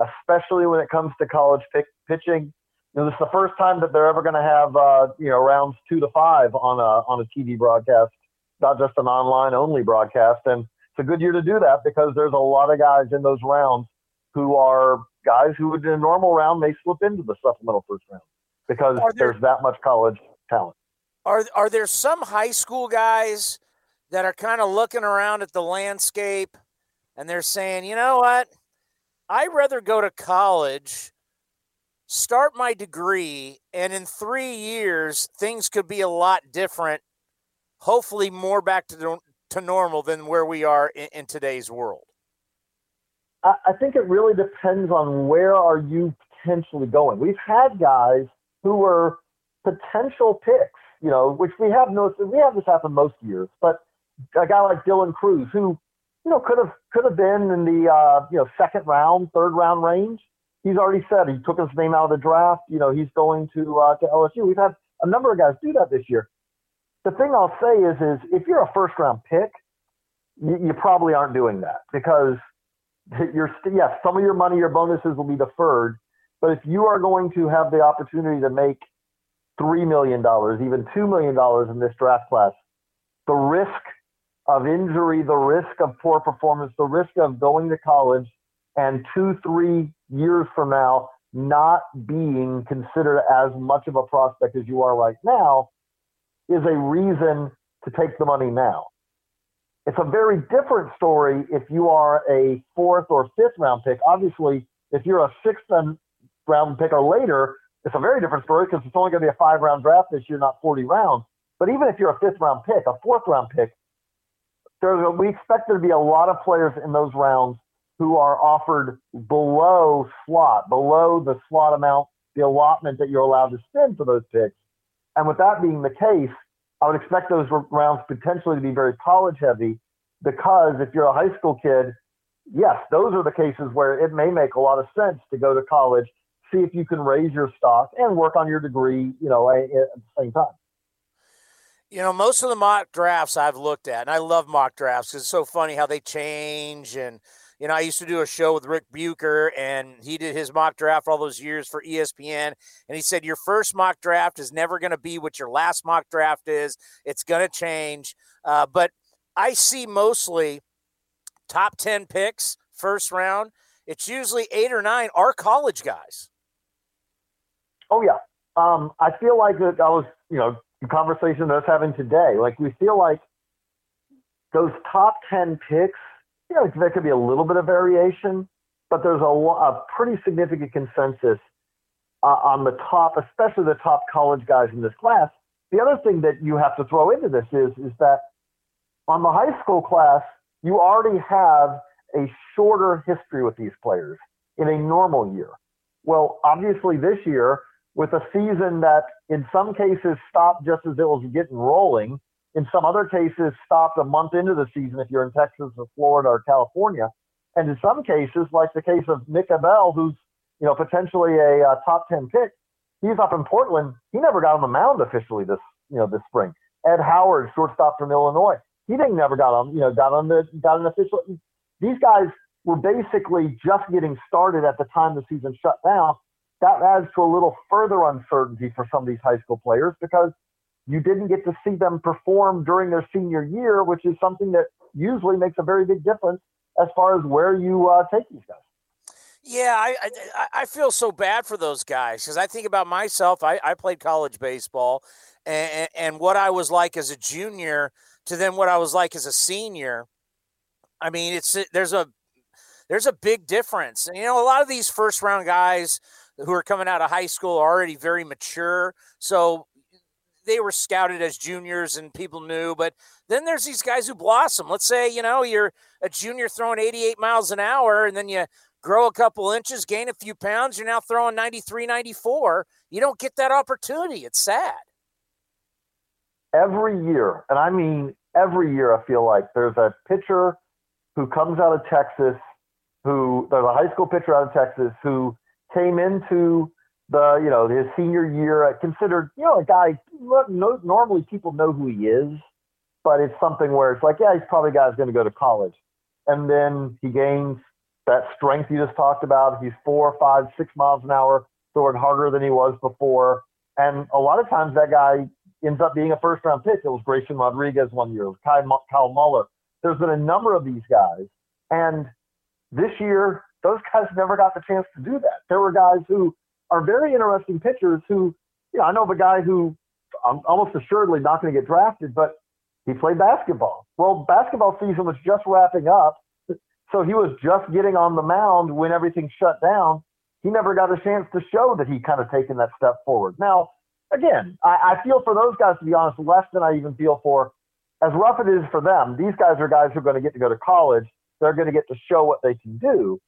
especially when it comes to college pick, pitching. You know, this is the first time that they're ever going to have, uh, you know, rounds two to five on a, on a TV broadcast, not just an online only broadcast. And it's a good year to do that because there's a lot of guys in those rounds who are guys who would in a normal round may slip into the supplemental first round because there, there's that much college talent. Are are there some high school guys that are kind of looking around at the landscape and they're saying, you know what? I'd rather go to college, start my degree, and in three years things could be a lot different. Hopefully, more back to to normal than where we are in, in today's world. I, I think it really depends on where are you potentially going. We've had guys who were potential picks, you know, which we have no, we have this happen most years, but a guy like Dylan Crews, who, you know, could have could have been in the uh, you know second round, third round range. He's already said he took his name out of the draft. You know, he's going to uh, to LSU. We've had a number of guys do that this year. The thing I'll say is, is if you're a first round pick, you, you probably aren't doing that because you're yes, some of your money, your bonuses will be deferred, But if you are going to have the opportunity to make $3 million, even $2 million in this draft class, the risk of injury, the risk of poor performance, the risk of going to college and two, three years from now not being considered as much of a prospect as you are right now is a reason to take the money now. It's a very different story if you are a fourth or fifth round pick. Obviously, if you're a sixth round pick or later, it's a very different story because it's only going to be a five round draft this year, not 40 rounds. But even if you're a fifth round pick, a fourth round pick, there's a, we expect there to be a lot of players in those rounds who are offered below slot, below the slot amount, the allotment that you're allowed to spend for those picks. And with that being the case, I would expect those rounds potentially to be very college heavy because if you're a high school kid, yes, those are the cases where it may make a lot of sense to go to college, see if you can raise your stock and work on your degree, you know, at the same time. You know, most of the mock drafts I've looked at, and I love mock drafts because it's so funny how they change. And, you know, I used to do a show with Ric Bucher, and he did his mock draft all those years for ESPN. And he said, Your first mock draft is never going to be what your last mock draft is, it's going to change. Uh, but I see mostly top 10 picks, first round. It's usually eight or nine are college guys. Oh, yeah. Um, I feel like that was, you know, conversation that having today. Like we feel like those top 10 picks, you know, there could be a little bit of variation, but there's a, a pretty significant consensus uh, on the top, especially the top college guys in this class. The other thing that you have to throw into this is, is that on the high school class, you already have a shorter history with these players in a normal year. Well, obviously this year, with a season that in some cases stopped just as it was getting rolling, in some other cases stopped a month into the season if you're in Texas or Florida or California, and in some cases, like the case of Mick Abel, who's you know potentially a uh, top ten pick, he's up in Portland. He never got on the mound officially this you know this spring. Ed Howard, shortstop from Illinois, he didn't never got on you know got on the got an official. These guys were basically just getting started at the time the season shut down, that adds to a little further uncertainty for some of these high school players because you didn't get to see them perform during their senior year, which is something that usually makes a very big difference as far as where you uh, take these guys. Yeah, I, I, I feel so bad for those guys because I think about myself. I, I played college baseball, and, and what I was like as a junior to then what I was like as a senior. I mean, it's there's a there's a big difference. And, you know, a lot of these first round guys who are coming out of high school are already very mature. So they were scouted as juniors and people knew. But then there's these guys who blossom. Let's say, you know, you're a junior throwing 88 miles an hour and then you grow a couple inches, gain a few pounds. You're now throwing 93, 94. You don't get that opportunity. It's sad. Every year, and I mean every year, I feel like there's a pitcher who comes out of Texas, who there's a high school pitcher out of Texas who came into the you know his senior year uh, considered you know a guy no, normally people know who he is but it's something where it's like yeah he's probably a guy who's going to go to college. And then he gains that strength you just talked about. He's four five six miles an hour throwing harder than he was before. And a lot of times that guy ends up being a first round pick. It was grayson rodriguez one year. Kyle, kyle muller. There's been a number of these guys. And this year those guys never got the chance to do that. There were guys who are very interesting pitchers who, you know, I know of a guy who I'm almost assuredly not going to get drafted, but he played basketball. Well, basketball season was just wrapping up, so he was just getting on the mound when everything shut down. He never got a chance to show that he kind of taken that step forward. Now, again, I, I feel for those guys, to be honest, less than I even feel for. As rough it is for them, these guys are guys who are going to get to go to college. They're going to get to show what they can do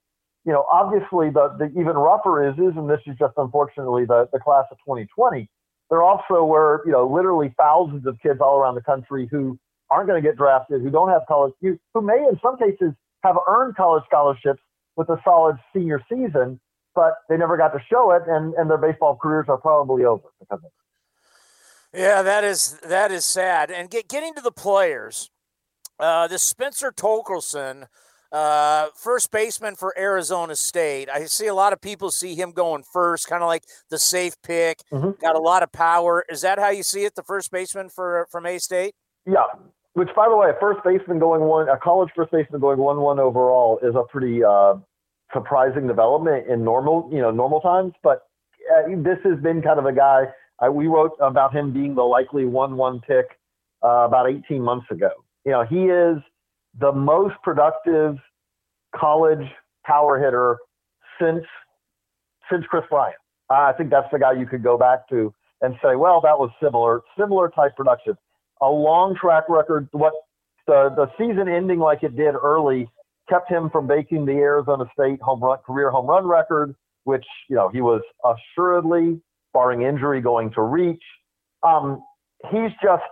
you know, obviously the, the even rougher is, is, and this is just unfortunately the, the class of 2020, there also were, you know, literally thousands of kids all around the country who aren't going to get drafted, who don't have college, who may in some cases have earned college scholarships with a solid senior season, but they never got to show it, and, and their baseball careers are probably over because of it. Yeah, that is that is sad. And get, getting to the players, uh, this Spencer Torkelson – Uh, first baseman for Arizona State. I see a lot of people see him going first, kind of like the safe pick. Mm-hmm. Got a lot of power. Is that how you see it? The first baseman for from A State? Yeah. Which, by the way, a first baseman going one, a college first baseman going one one overall is a pretty uh, surprising development in normal, you know, normal times. But uh, this has been kind of a guy. I, we wrote about him being the likely one one pick uh, about 18 months ago. You know, he is the most productive college power hitter since since Kris Bryant. I think that's the guy you could go back to and say, well, that was similar, similar type production. A long track record. What the the season ending like it did early kept him from breaking the Arizona State home run career home run record, which you know he was assuredly, barring injury, going to reach. Um, he's just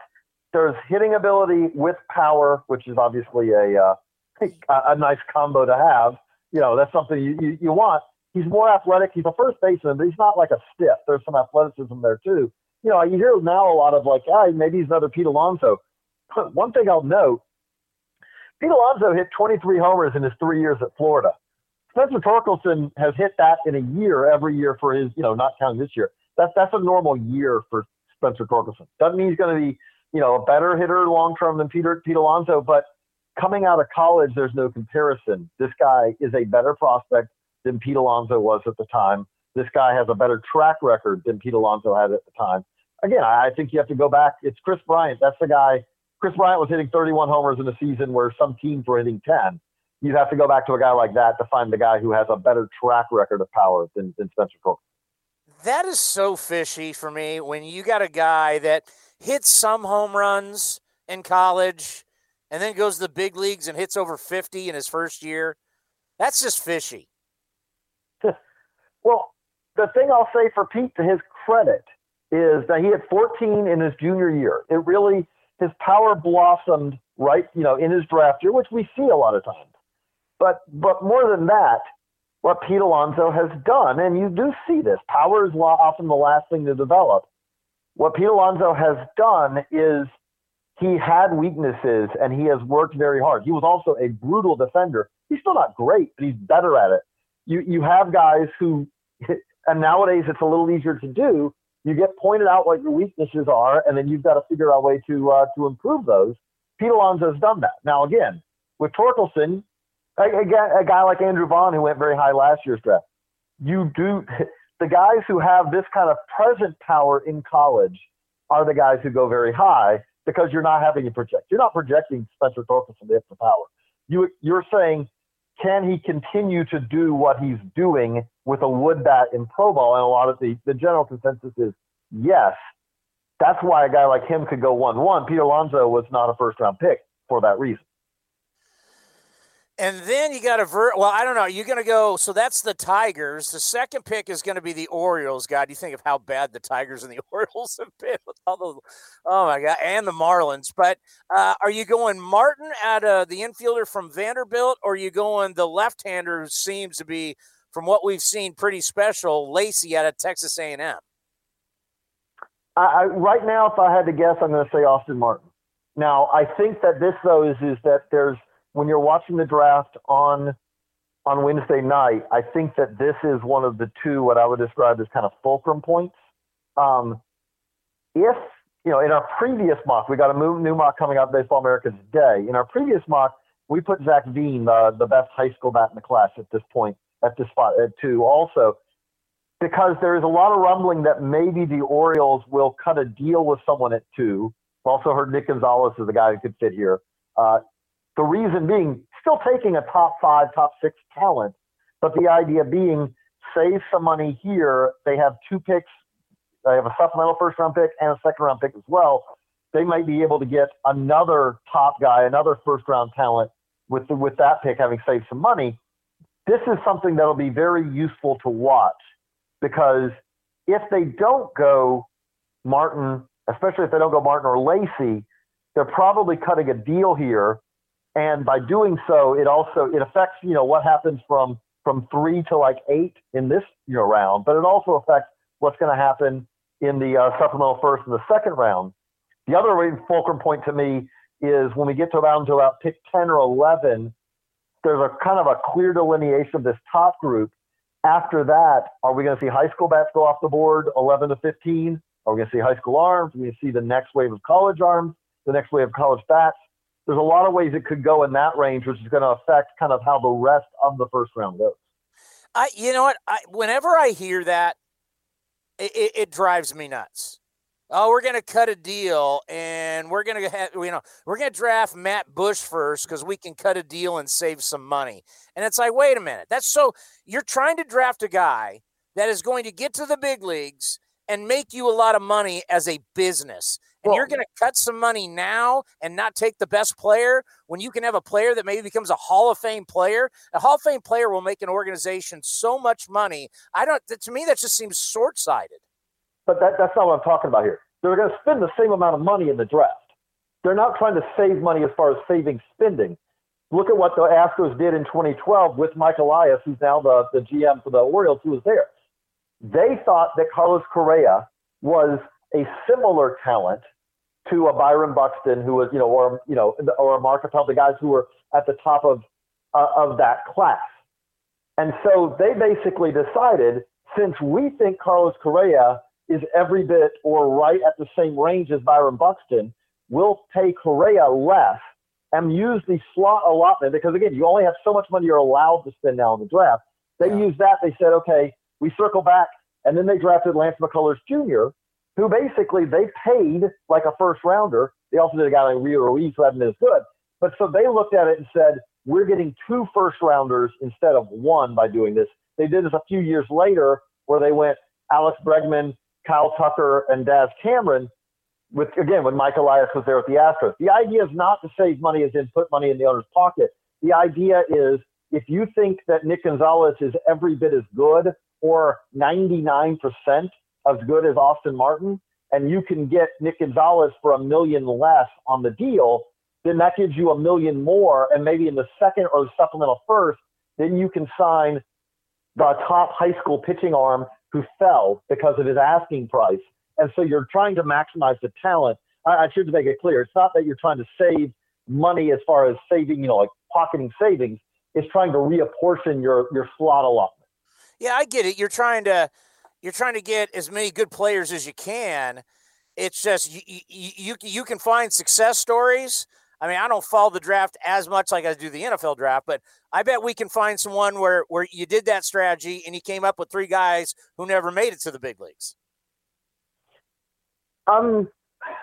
there's hitting ability with power, which is obviously a uh, a nice combo to have. You know, that's something you, you, you want. He's more athletic. He's a first baseman, but he's not like a stiff. There's some athleticism there too. You know, you hear now a lot of like, ah, maybe he's another Pete Alonso. But One thing I'll note, Pete Alonso hit 23 homers in his three years at Florida. Spencer Torkelson has hit that in a year every year for his, you know, not counting this year. That's that's a normal year for Spencer Torkelson. Doesn't mean he's going to be, you know, a better hitter long term than Peter Pete Alonso, but coming out of college, there's no comparison. This guy is a better prospect than Pete Alonso was at the time. This guy has a better track record than Pete Alonso had at the time. Again, I think you have to go back. It's Kris Bryant. That's the guy. Kris Bryant was hitting 31 homers in a season where some teams were hitting 10. You'd have to go back to a guy like that to find the guy who has a better track record of power than, than Spencer Cook. That is so fishy for me when you got a guy that hits some home runs in college and then goes to the big leagues and hits over 50 in his first year. That's just fishy. well, the thing I'll say for Pete to his credit is that he had 14 in his junior year. It really his power blossomed right, you know, in his draft year, which we see a lot of times. But but more than that, what Pete Alonso has done, and you do see this, power is often the last thing to develop. What Pete Alonso has done is he had weaknesses and he has worked very hard. He was also a brutal defender. He's still not great, but he's better at it. You you have guys who, and nowadays it's a little easier to do. You get pointed out what your weaknesses are, and then you've got to figure out a way to uh, to improve those. Pete Alonso has done that. Now again, with Torkelson, a, a, a guy like Andrew Vaughn who went very high last year's draft, you do the guys who have this kind of present power in college are the guys who go very high because you're not having to project. You're not projecting Spencer Torkelson to hit the power. You you're saying, can he continue to do what he's doing with a wood bat in pro ball? And a lot of the the general consensus is yes. That's why a guy like him could go one one. Peter Alonso was not a first round pick for that reason. And then you got a ver. Well, I don't know. You're going to go. So that's the Tigers. The second pick is going to be the Orioles. God, you think of how bad the Tigers and the Orioles have been with all those. Oh my God, and the Marlins. But uh, are you going Martin at the infielder from Vanderbilt, or are you going the left-hander who seems to be, from what we've seen, pretty special, Lacy out of Texas A&M? I, right now, if I had to guess, I'm going to say Austin Martin. Now, I think that this though is is that there's when you're watching the draft on on Wednesday night, I think that this is one of the two what I would describe as kind of fulcrum points. Um, if you know, in our previous mock, we got a new mock coming out Baseball America today. In our previous mock, we put Zach Veen, the the best high school bat in the class at this point, at this spot at two, also because there is a lot of rumbling that maybe the Orioles will cut a deal with someone at two. Also heard Nick Gonzalez is the guy who could fit here. Uh, the reason being, still taking a top five, top six talent, but the idea being save some money here. They have two picks. They have a supplemental first round pick and a second round pick as well. They might be able to get another top guy, another first round talent with the, with that pick, having saved some money. This is something that'll be very useful to watch because if they don't go Martin, especially if they don't go Martin or Lacy, they're probably cutting a deal here and by doing so, it also it affects you know what happens from from three to like eight in this you know round, but it also affects what's going to happen in the uh, supplemental first and the second round. The other fulcrum point to me is when we get to around to about pick ten or eleven, there's a kind of a clear delineation of this top group. After that, are we going to see high school bats go off the board 11 to 15? Are we going to see high school arms? Are we going to see the next wave of college arms, the next wave of college bats? There's a lot of ways it could go in that range, which is going to affect kind of how the rest of the first round goes. I, you know what? I, whenever I hear that, it, it, it drives me nuts. Oh, we're going to cut a deal, and we're going to have, you know, we're going to draft Matt Bush first because we can cut a deal and save some money. And it's like, wait a minute, that's so you're trying to draft a guy that is going to get to the big leagues and make you a lot of money as a business. And well, you're going to cut some money now and not take the best player when you can have a player that maybe becomes a Hall of Fame player. A Hall of Fame player will make an organization so much money. I don't. To me, that just seems short-sighted. But that, that's not what I'm talking about here. They're going to spend the same amount of money in the draft. They're not trying to save money as far as saving spending. Look at what the Astros did in 2012 with Mike Elias, who's now the, the GM for the Orioles, who was there. They thought that Carlos Correa was a similar talent to a Byron Buxton, who was, you know, or you know, or a Mark Appel, the guys who were at the top of uh, of that class. And so they basically decided, since we think Carlos Correa is every bit or right at the same range as Byron Buxton, we'll pay Correa less and use the slot allotment because again, you only have so much money you're allowed to spend now in the draft. They yeah. used that. They said, okay, we circle back, and then they drafted Lance McCullers Jr., who basically they paid like a first rounder. They also did a guy like Rio Ruiz who hadn't been as good. But so they looked at it and said, we're getting two first rounders instead of one by doing this. They did this a few years later where they went Alex Bregman, Kyle Tucker, and Daz Cameron. With again, when Mike Elias was there with the Astros, the idea is not to save money as in put money in the owner's pocket. The idea is if you think that Nick Gonzalez is every bit as good or 99% as good as Austin Martin, and you can get Nick Gonzalez for a million less on the deal, then that gives you a million more. And maybe in the second or the supplemental first, then you can sign the top high school pitching arm who fell because of his asking price. And so you're trying to maximize the talent. I, I should make it clear. It's not that you're trying to save money as far as saving, you know, like pocketing savings. It's trying to reapportion your, your slot allotment. Yeah, I get it. You're trying to you're trying to get as many good players as you can. It's just you you you, you can find success stories. I mean, I don't follow the draft as much like I do the NFL draft, but I bet we can find someone where where you did that strategy and you came up with three guys who never made it to the big leagues. Um,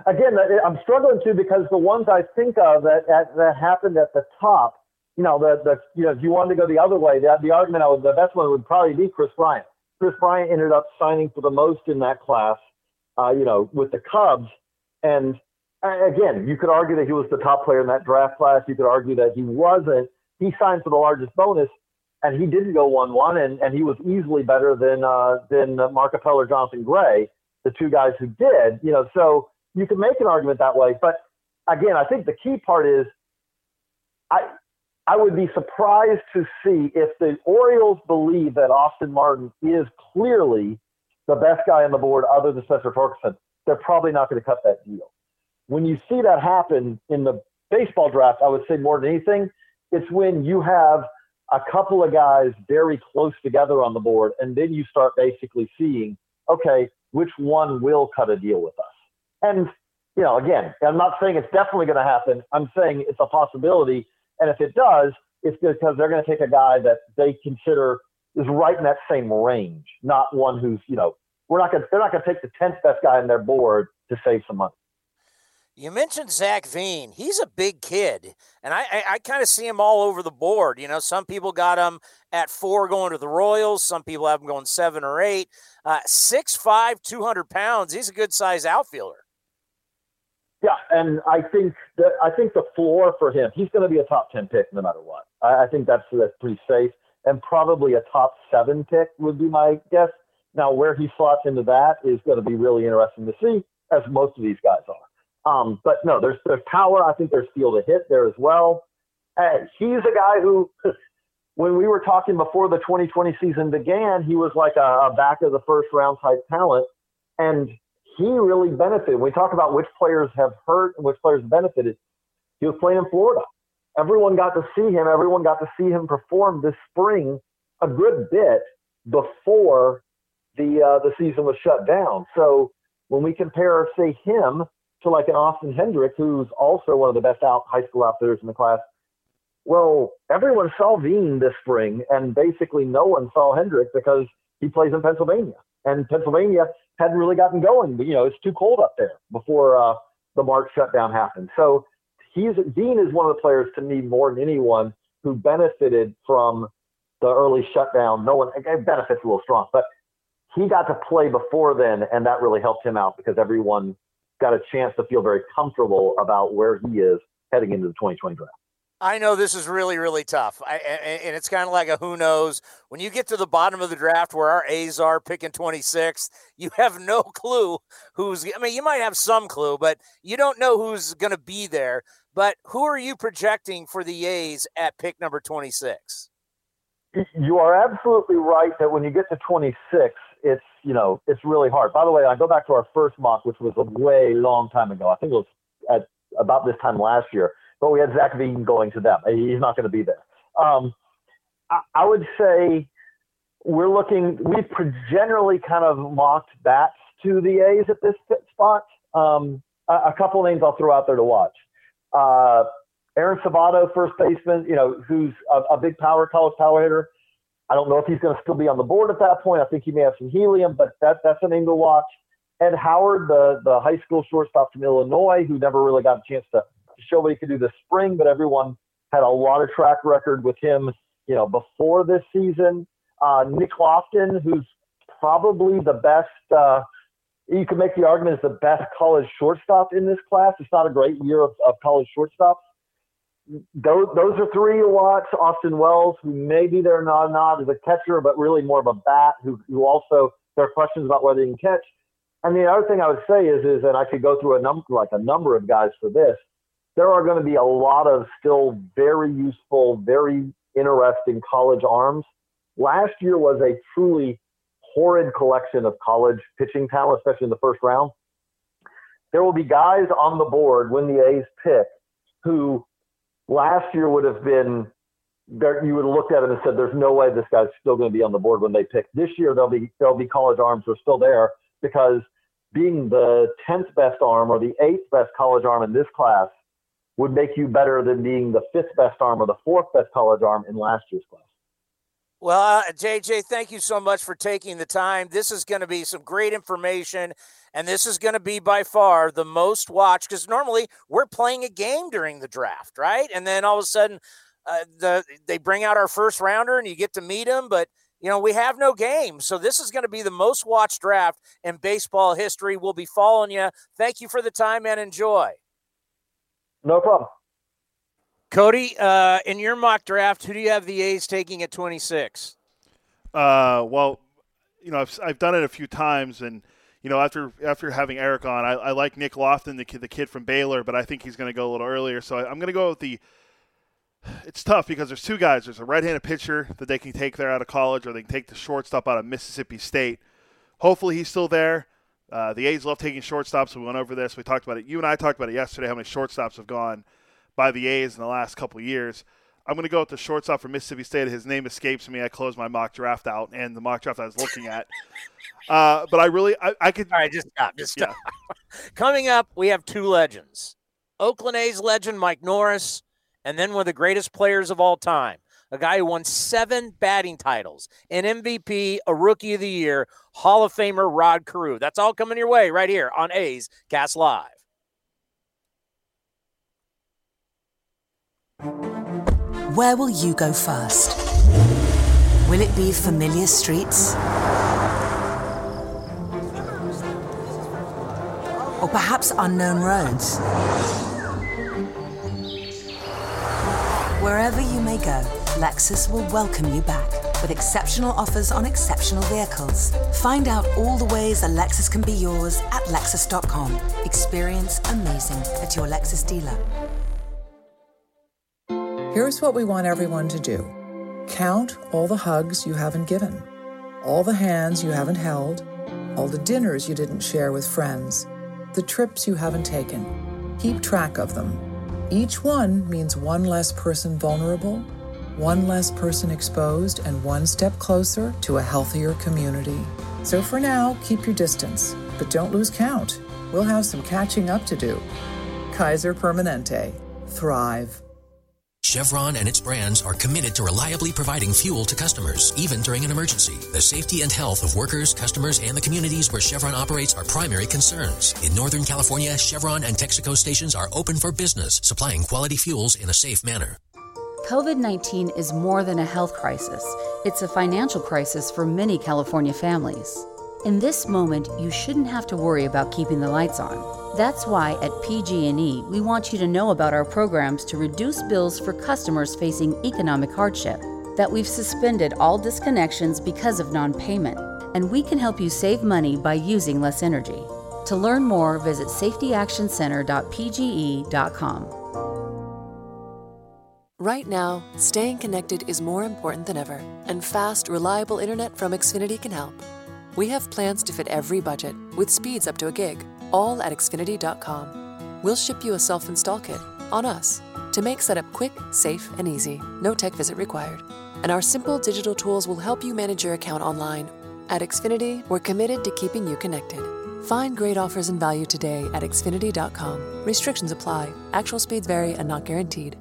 again, I'm struggling too because the ones I think of that that, that happened at the top, you know, the the you know, if you wanted to go the other way, the, the argument I the best one would probably be Kris Bryant. Kris Bryant ended up signing for the most in that class, uh, you know, with the Cubs. And uh, again, you could argue that he was the top player in that draft class. You could argue that he wasn't. He signed for the largest bonus, and he didn't go one-one, and, and he was easily better than uh, than Mark Appel or Jonathan Gray, the two guys who did. You know, so you can make an argument that way. But again, I think the key part is, I I would be surprised to see if the Orioles believe that Austin Martin is clearly the best guy on the board other than Spencer Torkelson. They're probably not going to cut that deal. When you see that happen in the baseball draft, I would say more than anything, it's when you have a couple of guys very close together on the board, and then you start basically seeing, okay, which one will cut a deal with us? And, you know, again, I'm not saying it's definitely going to happen. I'm saying it's a possibility and if it does, it's because they're going to take a guy that they consider is right in that same range, not one who's, you know, we're not going to, they're not going to take the 10th best guy on their board to save some money. You mentioned Zach Veen. He's a big kid, and I, I, I kind of see him all over the board. You know, some people got him at four going to the Royals. Some people have him going seven or eight. Uh, 6'5", 200 pounds. He's a good size outfielder. Yeah, and I think that I think the floor for him, he's going to be a top ten pick no matter what. I, I think that's that's pretty safe, and probably a top seven pick would be my guess. Now, where he slots into that is going to be really interesting to see, as most of these guys are. Um, but no, there's there's power. I think there's feel to hit there as well. He's a guy who, when we were talking before the 2020 season began, he was like a, a back of the first round type talent, and he really benefited. When we talk about which players have hurt and which players benefited, he was playing in Florida. everyone got to see him. Everyone got to see him perform this spring a good bit before the uh, the season was shut down. So when we compare, say, him to like an Austin Hendrick, who's also one of the best out high school outfitters in the class, well, everyone saw Veen this spring, and basically no one saw Hendrick because he plays in Pennsylvania, and Pennsylvania hadn't really gotten going. But, you know, it's too cold up there before uh, the March shutdown happened. So he's Veen is one of the players to me more than anyone who benefited from the early shutdown. No one benefits a little strong, but he got to play before then, and that really helped him out because everyone got a chance to feel very comfortable about where he is heading into the 2020 draft. I know this is really, really tough. I, and it's kind of like a who knows. When you get to the bottom of the draft where our A's are picking 26th, you have no clue who's, I mean, you might have some clue, but you don't know who's going to be there. But who are you projecting for the A's at pick number 26? You are absolutely right that when you get to 26, it's, you know, it's really hard. By the way, I go back to our first mock, which was a way long time ago. I think it was at about this time last year but we had Zac Veen going to them. He's not going to be there. Um, I, I, would say we're looking. We've generally kind of mocked bats to the A's at this spot. Um, a, a, couple names I'll throw out there to watch. Uh, Aaron Sabato, first baseman, you know, who's a, a big power college power hitter. I don't know if he's going to still be on the board at that point. I think he may have some helium, but that, that's a name to watch. Ed Howard, the the high school shortstop from Illinois, who never really got a chance to to show what he could do this spring, but everyone had a lot of track record with him, you know, before this season. Uh, Nick Loftin, who's probably the best, uh, you could make the argument is the best college shortstop in this class. It's not a great year of, of college shortstops. Those, those are three you watch. Austin Wells, who maybe they're not not as a catcher, but really more of a bat. Who who also there are questions about whether he can catch. And the other thing I would say is is, and I could go through a number like a number of guys for this there are going to be a lot of still very useful, very interesting college arms. Last year was a truly horrid collection of college pitching talent, especially in the first round. There will be guys on the board when the A's pick who last year would have been you would have looked at him and said, "There's no way this guy's still going to be on the board when they pick." This year, there'll be there'll be college arms who are still there because being the tenth best arm or the eighth best college arm in this class would make you better than being the fifth best arm or the fourth best college arm in last year's class. Well, uh, JJ, thank you so much for taking the time. This is going to be some great information, and this is going to be by far the most watched because normally we're playing a game during the draft, right? And then all of a sudden, uh, the they bring out our first rounder, and you get to meet him, but you know we have no game, so this is going to be the most watched draft in baseball history. We'll be following you. Thank you for the time and enjoy. No problem. Cody, uh, in your mock draft, who do you have the A's taking at 26? Uh, well, you know, I've, I've done it a few times, and you know, after after having Eric on, I, I like Nick Loftin, the kid, the kid from Baylor, but I think he's going to go a little earlier. So I, I'm going to go with the. It's tough because there's two guys. There's a right-handed pitcher that they can take there out of college, or they can take the shortstop out of Mississippi State. Hopefully, he's still there. Uh, the A's love taking shortstops. We went over this. We talked about it. You and I talked about it yesterday. How many shortstops have gone by the A's in the last couple years? I'm going to go with the shortstop from Mississippi State. His name escapes me. I closed my mock draft out and the mock draft I was looking at. Uh, but I really, I, I, could. All right, just stop. Just stop. Yeah. Coming up, we have two legends: Oakland A's legend Mike Norris, and then one of the greatest players of all time, a guy who won seven batting titles, an MVP, a Rookie of the Year, Hall of Famer Rod Carew. That's all coming your way right here on A's Cast Live. Where will you go first? Will it be familiar streets? Or perhaps unknown roads? Wherever you may go, Lexus will welcome you back with exceptional offers on exceptional vehicles. Find out all the ways a Lexus can be yours at Lexus.com. Experience amazing at your Lexus dealer. Here's what we want everyone to do count all the hugs you haven't given, all the hands you haven't held, all the dinners you didn't share with friends, the trips you haven't taken. Keep track of them Each one means one less person vulnerable, one less person exposed, and one step closer to a healthier community. So for now, keep your distance, but don't lose count. We'll have some catching up to do. Kaiser Permanente. Thrive. Chevron and its brands are committed to reliably providing fuel to customers, even during an emergency. The safety and health of workers, customers, and the communities where Chevron operates are primary concerns. In Northern California, Chevron and Texaco stations are open for business, supplying quality fuels in a safe manner. COVID 19 is more than a health crisis, it's a financial crisis for many California families. In this moment, you shouldn't have to worry about keeping the lights on. That's why at PG&E, we want you to know about our programs to reduce bills for customers facing economic hardship, that we've suspended all disconnections because of non-payment, and we can help you save money by using less energy. To learn more, visit safetyactioncenter.pge.com. Right now, staying connected is more important than ever, and fast, reliable internet from Xfinity can help. We have plans to fit every budget, with speeds up to a gig, all at Xfinity.com. We'll ship you a self install kit on us to make setup quick, safe, and easy. No tech visit required. And our simple digital tools will help you manage your account online. At Xfinity, we're committed to keeping you connected. Find great offers and value today at Xfinity.com. Restrictions apply, actual speeds vary and not guaranteed.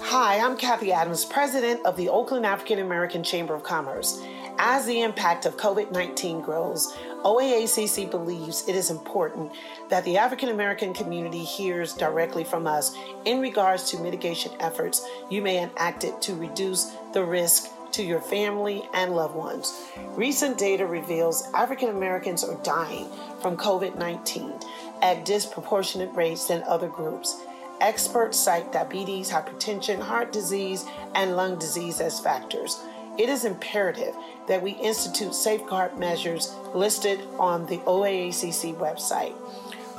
Hi, I'm Kathy Adams, president of the Oakland African American Chamber of Commerce. As the impact of COVID 19 grows, OAACC believes it is important that the African American community hears directly from us in regards to mitigation efforts you may enact it to reduce the risk to your family and loved ones. Recent data reveals African Americans are dying from COVID 19 at disproportionate rates than other groups. Experts cite diabetes, hypertension, heart disease, and lung disease as factors. It is imperative that we institute safeguard measures listed on the OAACC website.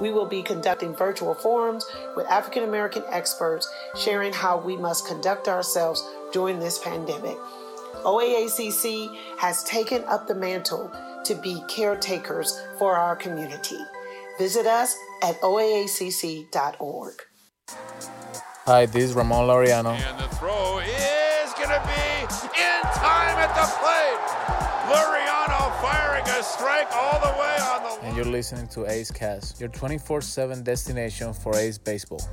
We will be conducting virtual forums with African American experts sharing how we must conduct ourselves during this pandemic. OAACC has taken up the mantle to be caretakers for our community. Visit us at oaacc.org. Hi, this is Ramon Laureano. And the throw is going to be in time at the plate. Laureano firing a strike all the way on the. And you're listening to A's Cast, your 24 7 destination for A's baseball.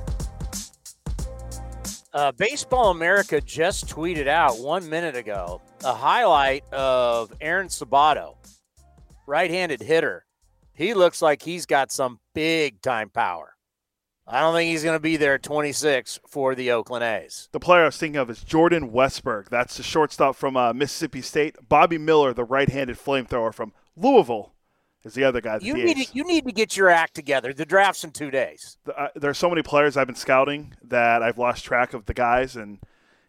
Uh, Baseball America just tweeted out one minute ago a highlight of Aaron Sabato, right handed hitter. He looks like he's got some big time power. I don't think he's going to be there at 26 for the Oakland A's. The player I was thinking of is Jordan Westburg. That's the shortstop from uh, Mississippi State. Bobby Miller, the right-handed flamethrower from Louisville, is the other guy. You need to, you need to get your act together. The draft's in two days. The, uh, there's so many players I've been scouting that I've lost track of the guys, and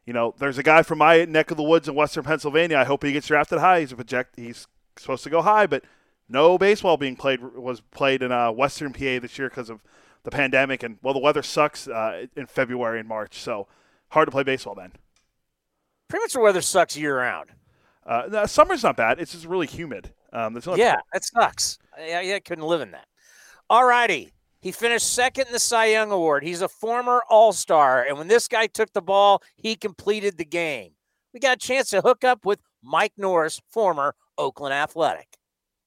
you know, there's a guy from my neck of the woods in Western Pennsylvania. I hope he gets drafted high. He's a project. He's supposed to go high, but no baseball being played was played in uh, Western PA this year because of the pandemic and well the weather sucks uh, in February and March, so hard to play baseball then. Pretty much the weather sucks year round. Uh, no, summer's not bad. It's just really humid. Um, no yeah, that sucks. I, I couldn't live in that. All righty. He finished second in the Cy Young Award. He's a former All Star, and when this guy took the ball, he completed the game. We got a chance to hook up with Mike Norris, former Oakland Athletic.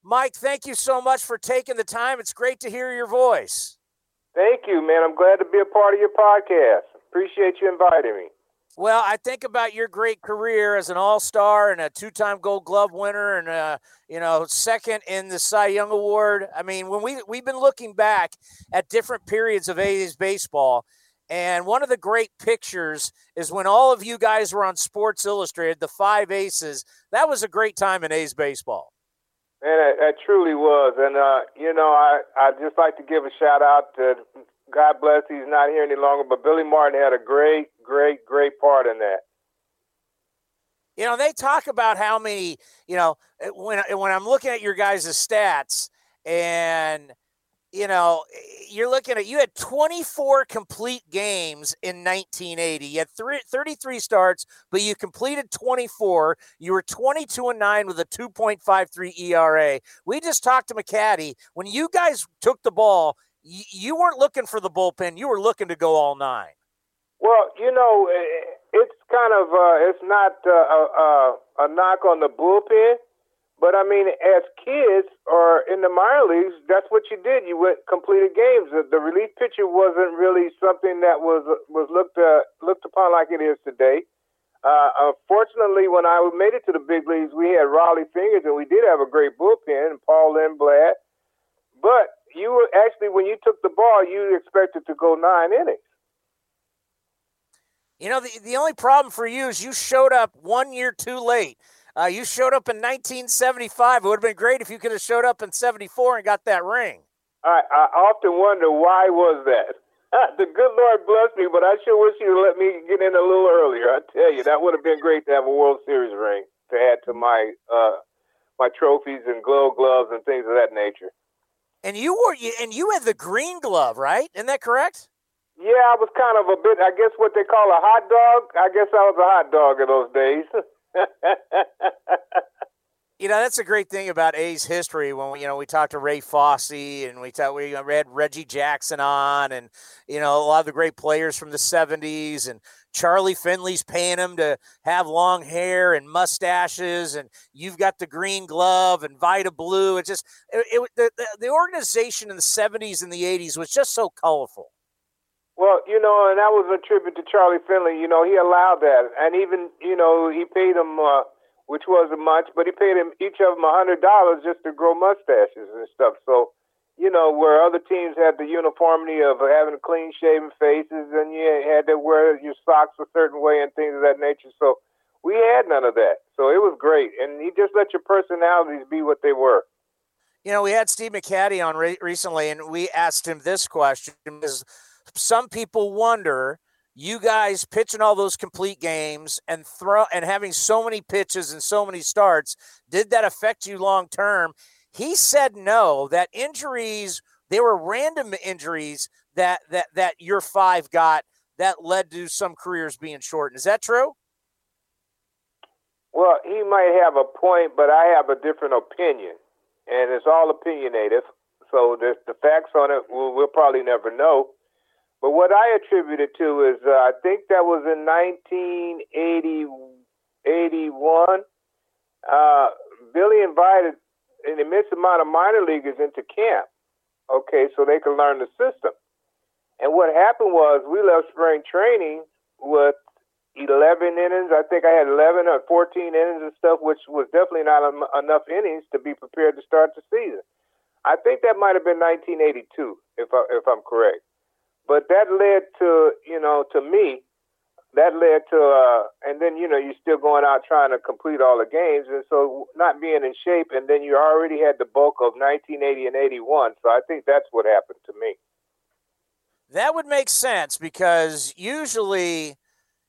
Mike, thank you so much for taking the time. It's great to hear your voice. Thank you, man. I'm glad to be a part of your podcast. Appreciate you inviting me. Well, I think about your great career as an all-star and a two-time Gold Glove winner, and uh, you know, second in the Cy Young Award. I mean, when we we've been looking back at different periods of A's baseball, and one of the great pictures is when all of you guys were on Sports Illustrated, the five aces. That was a great time in A's baseball. It, it truly was. And, uh, you know, I, I'd just like to give a shout out to, God bless, he's not here any longer, but Billy Martin had a great, great, great part in that. You know, they talk about how many, you know, when, when I'm looking at your guys' stats and – you know, you're looking at you had 24 complete games in 1980. You had three, 33 starts, but you completed 24. You were 22 and 9 with a 2.53 ERA. We just talked to McCatty. When you guys took the ball, y- you weren't looking for the bullpen. You were looking to go all nine. Well, you know, it's kind of uh, it's not uh, a, a, a knock on the bullpen, but I mean, as kids or in the minor leagues, that's what you did. You went completed games. The, the relief pitcher wasn't really something that was was looked uh, looked upon like it is today. Uh, unfortunately, when I made it to the big leagues, we had Rollie Fingers, and we did have a great bullpen, Paul Lindblad. But you were actually, when you took the ball, you expected to go nine innings. You know, the, the only problem for you is you showed up one year too late. Uh, you showed up in 1975. It would have been great if you could have showed up in 74 and got that ring. I, I often wonder why was that. the good Lord bless me, but I sure wish you'd let me get in a little earlier. I tell you, that would have been great to have a World Series ring to add to my uh, my trophies and glow gloves and things of that nature. And you were and you had the green glove, right? Isn't that correct? Yeah, I was kind of a bit. I guess what they call a hot dog. I guess I was a hot dog in those days. you know that's a great thing about A's history. When we, you know we talked to Ray Fosse and we talked, we had Reggie Jackson on, and you know a lot of the great players from the '70s, and Charlie Finley's paying him to have long hair and mustaches, and you've got the green glove and Vida Blue. It just it, it the the organization in the '70s and the '80s was just so colorful. Well, you know, and that was a tribute to Charlie Finley. You know, he allowed that, and even you know he paid them. Uh, which wasn't much, but he paid him each of them a hundred dollars just to grow mustaches and stuff. So, you know, where other teams had the uniformity of having clean shaven faces and you had to wear your socks a certain way and things of that nature. So we had none of that. So it was great. And he just let your personalities be what they were. You know, we had Steve McCatty on re- recently and we asked him this question because some people wonder you guys pitching all those complete games and throw and having so many pitches and so many starts, did that affect you long term? He said no, that injuries, they were random injuries that that that your five got that led to some careers being shortened. Is that true? Well, he might have a point, but I have a different opinion. And it's all opinionative. So the, the facts on it, we'll, we'll probably never know. But what I attribute it to is uh, I think that was in 1981. Uh, Billy invited an immense amount of minor leaguers into camp, okay, so they could learn the system. And what happened was we left spring training with 11 innings. I think I had 11 or 14 innings and stuff, which was definitely not enough innings to be prepared to start the season. I think that might have been 1982, if I, if I'm correct. But that led to, you know, to me, that led to, uh, and then, you know, you're still going out trying to complete all the games. And so not being in shape, and then you already had the bulk of 1980 and 81. So I think that's what happened to me. That would make sense because usually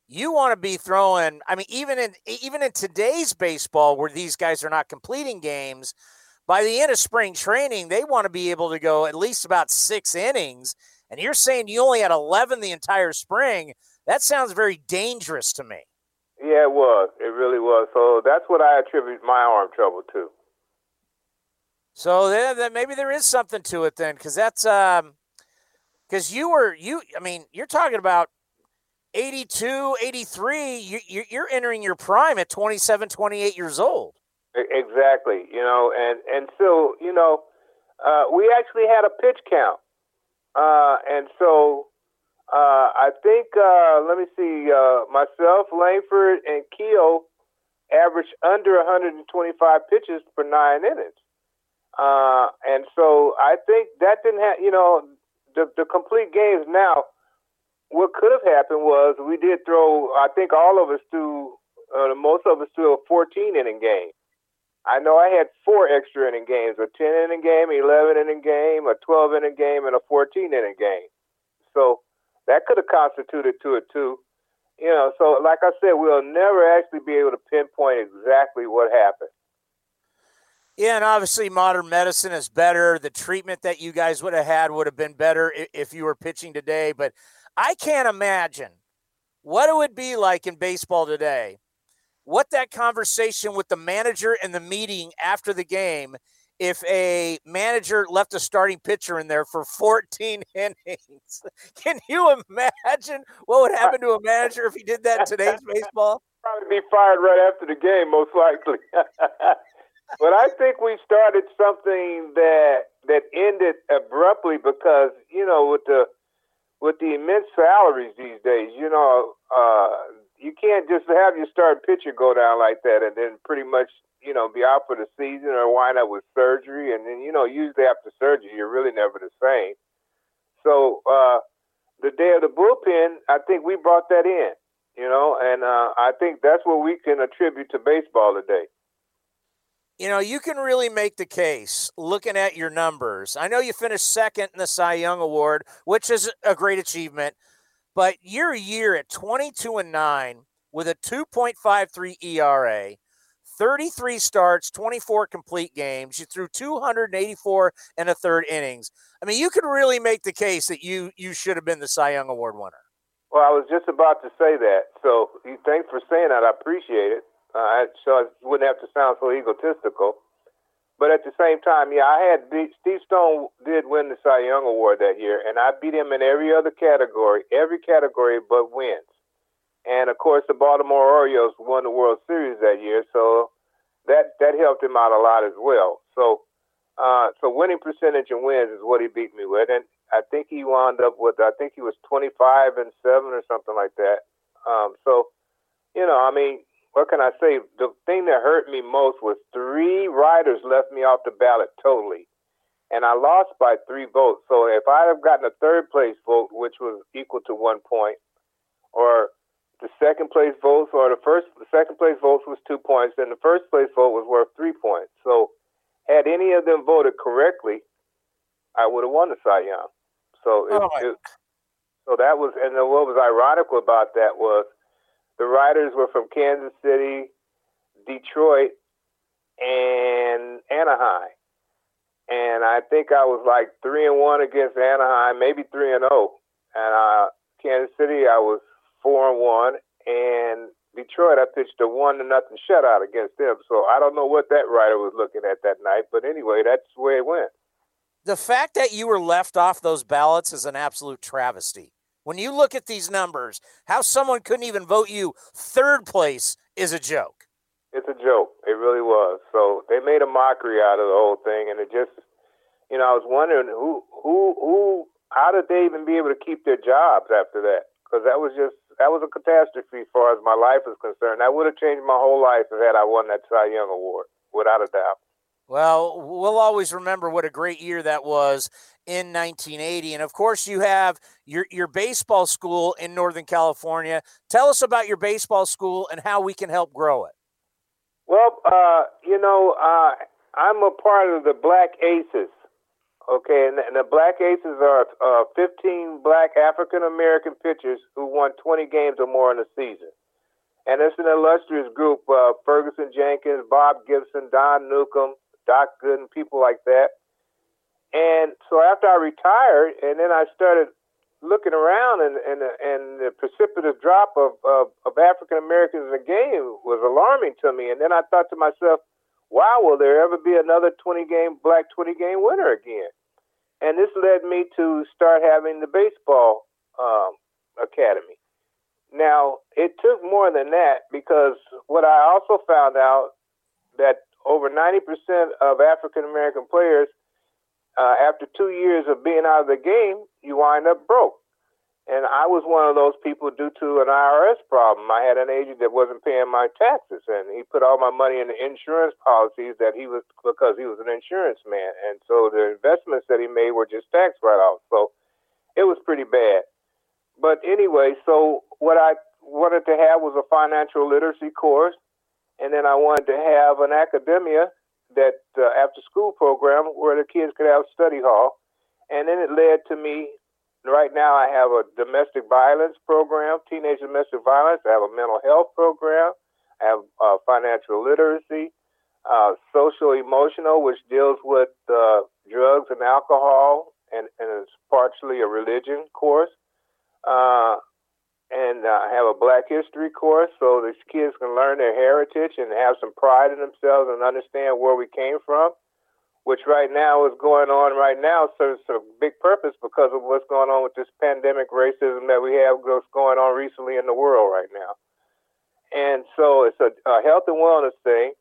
you want to be throwing i mean even in even in today's baseball where these guys are not completing games by the end of spring training they want to be able to go at least about six innings and you're saying you only had 11 the entire spring. That sounds very dangerous to me. Yeah, it was. It really was. So that's what I attribute my arm trouble to. So then, maybe there is something to it then, because that's um, because you were you. I mean, you're talking about 82, 83. You, you're entering your prime at 27, 28 years old. Exactly. You know, and and so you know, uh, we actually had a pitch count. Uh, and so uh, I think, uh, let me see, uh, myself, Langford, and Keough averaged under 125 pitches per nine innings. Uh, and so I think that didn't have, you know, the, the complete games now, what could have happened was we did throw, I think all of us threw, most of us threw a 14 inning game. I know I had four extra inning games: a ten inning game, eleven inning game, a twelve inning game, and a fourteen inning game. So that could have constituted two or two. You know, so like I said, we'll never actually be able to pinpoint exactly what happened. Yeah, and obviously modern medicine is better. The treatment that you guys would have had would have been better if you were pitching today. But I can't imagine what it would be like in baseball today what that conversation with the manager and the meeting after the game if a manager left a starting pitcher in there for 14 innings. Can you imagine what would happen to a manager if he did that in today's baseball? Probably be fired right after the game, most likely. but I think we started something that that ended abruptly because you know with the with the immense salaries these days, you know, uh, you can't just have your starting pitcher go down like that and then pretty much you know be out for the season or wind up with surgery and then you know usually after surgery you're really never the same. So uh, the day of the bullpen, I think we brought that in, you know, and uh, I think that's what we can attribute to baseball today. You know, you can really make the case looking at your numbers. I know you finished second in the Cy Young Award, which is a great achievement, but you're a year at 22 and 9 with a 2.53 ERA, 33 starts, 24 complete games. You threw 284 and a third innings. I mean, you could really make the case that you you should have been the Cy Young Award winner. Well, I was just about to say that. So thanks for saying that. I appreciate it. Uh, so I wouldn't have to sound so egotistical. But at the same time, yeah, I had beat, Steve Stone did win the Cy Young Award that year, and I beat him in every other category, every category but wins. And of course, the Baltimore Orioles won the World Series that year, so that that helped him out a lot as well. So, uh, so winning percentage and wins is what he beat me with, and I think he wound up with I think he was 25 and seven or something like that. Um, so, you know, I mean, what can I say? The thing that hurt me most was three riders left me off the ballot totally. And I lost by three votes. So if I'd have gotten a third place vote, which was equal to one point, or the second place votes, or the first, the second place votes was two points, then the first place vote was worth three points. So had any of them voted correctly, I would have won the Cy Young. So it, oh it, so that was, and what was ironic about that was the riders were from Kansas City, Detroit, and Anaheim. And I think I was like three and one against Anaheim, maybe three and zero. Oh. And uh, Kansas City, I was four and one, and Detroit, I pitched a one to nothing shutout against them. So I don't know what that rider was looking at that night, but anyway, that's the way it went. The fact that you were left off those ballots is an absolute travesty. When you look at these numbers, how someone couldn't even vote you third place is a joke. It's a joke. It really was. So they made a mockery out of the whole thing, and it just, you know, I was wondering who, who, who, how did they even be able to keep their jobs after that? Because that was just that was a catastrophe as far as my life is concerned. That would have changed my whole life if had I won that Cy Young award, without a doubt. Well, we'll always remember what a great year that was in 1980. And of course, you have your, your baseball school in Northern California. Tell us about your baseball school and how we can help grow it. Well, uh, you know, uh, I'm a part of the Black Aces. Okay, and, and the Black Aces are uh, 15 black African American pitchers who won 20 games or more in a season. And it's an illustrious group uh, Ferguson Jenkins, Bob Gibson, Don Newcombe, Doc Gooden, people like that. And so after I retired, and then I started looking around, and and and the precipitous drop of of, of African Americans in the game was alarming to me. And then I thought to myself, "Wow, will there ever be another 20 game black 20 game winner again?" And this led me to start having the baseball um, academy. Now it took more than that because what I also found out that over 90% of African American players, uh, after two years of being out of the game, you wind up broke. And I was one of those people due to an IRS problem. I had an agent that wasn't paying my taxes, and he put all my money in the insurance policies that he was because he was an insurance man. And so the investments that he made were just tax write offs. So it was pretty bad. But anyway, so what I wanted to have was a financial literacy course and then I wanted to have an academia that uh, after school program where the kids could have study hall, and then it led to me. Right now, I have a domestic violence program, teenage domestic violence. I have a mental health program. I have uh, financial literacy, uh, social emotional, which deals with uh, drugs and alcohol, and, and it's partially a religion course. Uh, and uh, have a Black History course so these kids can learn their heritage and have some pride in themselves and understand where we came from. which right now is going on right now serves a big purpose because of what's going on with this pandemic racism that we have what's going on recently in the world right now. And so it's a, a health and wellness thing.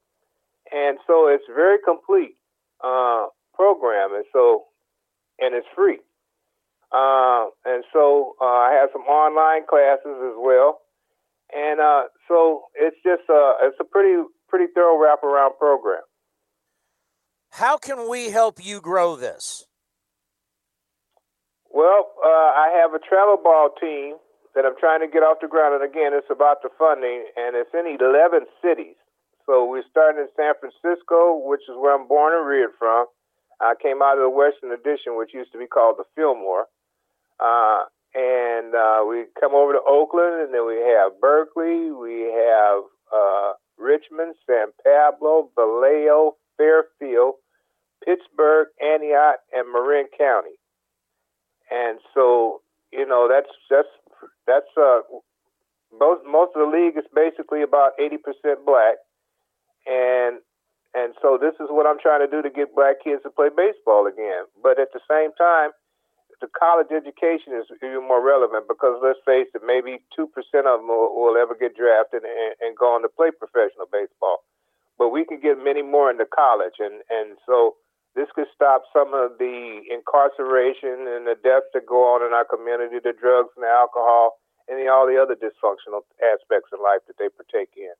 And so it's very complete uh, program. And so, and it's free. Uh, and so uh, I have some online classes as well. And uh, so it's just a, it's a pretty pretty thorough wraparound program. How can we help you grow this? Well, uh, I have a travel ball team that I'm trying to get off the ground. And again, it's about the funding, and it's in 11 cities. So we're starting in San Francisco, which is where I'm born and reared from. I came out of the Western Addition, which used to be called the Fillmore. Uh, and uh, we come over to Oakland, and then we have Berkeley, we have uh, Richmond, San Pablo, Vallejo, Fairfield, Pittsburg, Antioch, and Marin County. And so, you know, that's that's that's uh, most most of the league is basically about eighty percent black, and and so this is what I'm trying to do to get black kids to play baseball again. But at the same time, the college education is even more relevant because let's face it, maybe two percent of them will, will, ever get drafted and, and go on to play professional baseball. But we can get many more into college, and and so this could stop some of the incarceration and the deaths that go on in our community, the drugs and the alcohol, and the, all the other dysfunctional aspects of life that they partake in.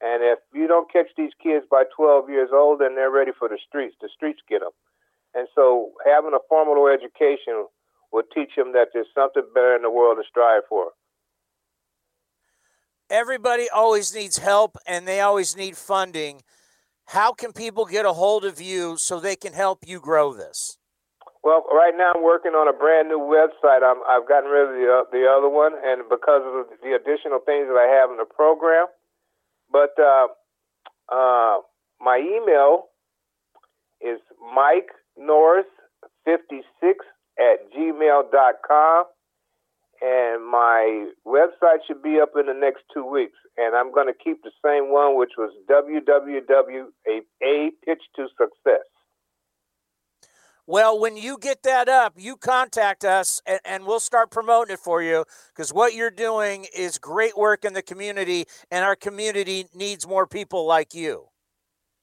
And if you don't catch these kids by 12 years old, then they're ready for the streets. The streets get them. And so having a formal education will teach them that there's something better in the world to strive for. Everybody always needs help and they always need funding. How can people get a hold of you so they can help you grow this? Well, right now I'm working on a brand new website. i have gotten rid of the, uh, the other one, and because of the additional things that I have in the program. But uh, uh, my email is Mike Norris 56 at gmail.com. And my website should be up in the next two weeks. And I'm going to keep the same one, which was www.a pitch to success. Well, when you get that up, you contact us and, and we'll start promoting it for you because what you're doing is great work in the community, and our community needs more people like you.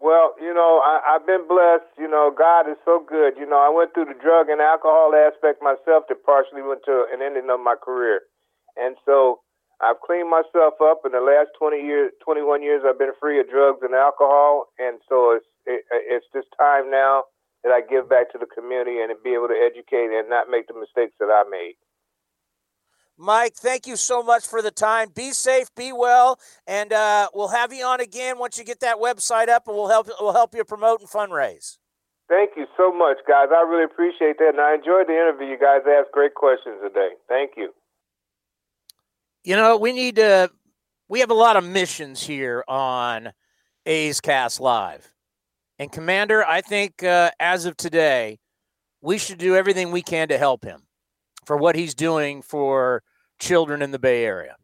Well, you know, I, I've been blessed. You know, God is so good. You know, I went through the drug and alcohol aspect myself that partially went to an ending of my career. And so I've cleaned myself up in the last 20 years, 21 years, I've been free of drugs and alcohol. And so it's, it, it's just time now that I give back to the community and be able to educate and not make the mistakes that I made. Mike, thank you so much for the time. Be safe, be well, and uh, we'll have you on again once you get that website up, and we'll help we'll help you promote and fundraise. Thank you so much, guys. I really appreciate that, and I enjoyed the interview. You guys asked great questions today. Thank you. You know, we need to. We have a lot of missions here on A's Cast Live, and Commander, I think uh, as of today, we should do everything we can to help him for what he's doing for children in the Bay Area.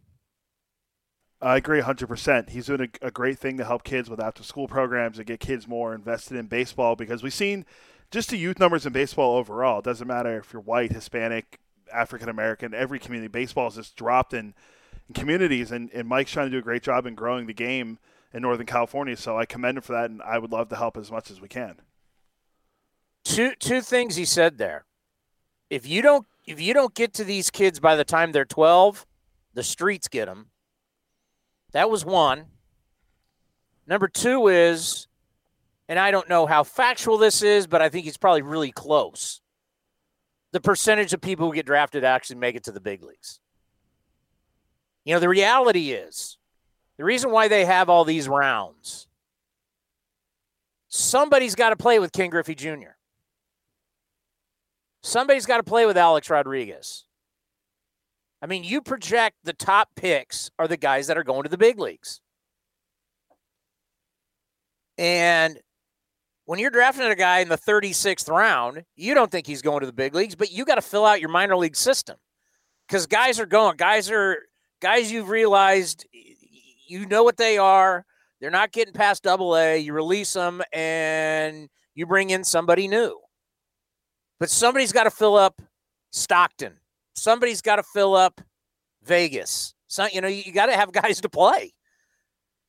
I agree 100%. He's doing a, a, great thing to help kids with after school programs and get kids more invested in baseball because we've seen just the youth numbers in baseball overall. It doesn't matter if you're white, Hispanic, African American, every community. Baseball has just dropped in, in communities, and, and Mike's trying to do a great job in growing the game in Northern California. So I commend him for that, and I would love to help as much as we can. Two, two things he said there. If you don't if you don't get to these kids by the time they're 12, the streets get them. That was one. Number two is, and I don't know how factual this is, but I think he's probably really close. The percentage of people who get drafted actually make it to the big leagues. You know, the reality is the reason why they have all these rounds, somebody's got to play with Ken Griffey Jr. Somebody's got to play with Alex Rodriguez. I mean, you project the top picks are the guys that are going to the big leagues. And when you're drafting a guy in the 36th round, you don't think he's going to the big leagues, but you got to fill out your minor league system because guys are going. Guys are guys you've realized you know what they are. They're not getting past double A. You release them and you bring in somebody new. But somebody's got to fill up Stockton. Somebody's got to fill up Vegas. So, you know, you got to have guys to play.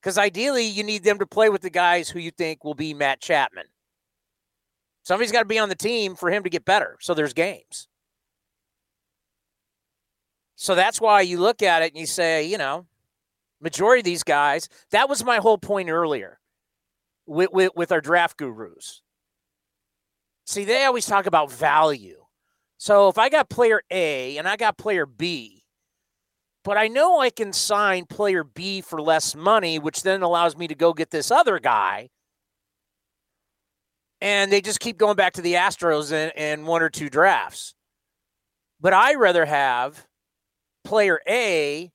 Because ideally, you need them to play with the guys who you think will be Matt Chapman. Somebody's got to be on the team for him to get better. So there's games. So that's why you look at it and you say, you know, majority of these guys, that was my whole point earlier with, with, with our draft gurus. See, they always talk about value. So if I got player A and I got player B, but I know I can sign player B for less money, which then allows me to go get this other guy. And they just keep going back to the Astros in, in one or two drafts. But I rather have player A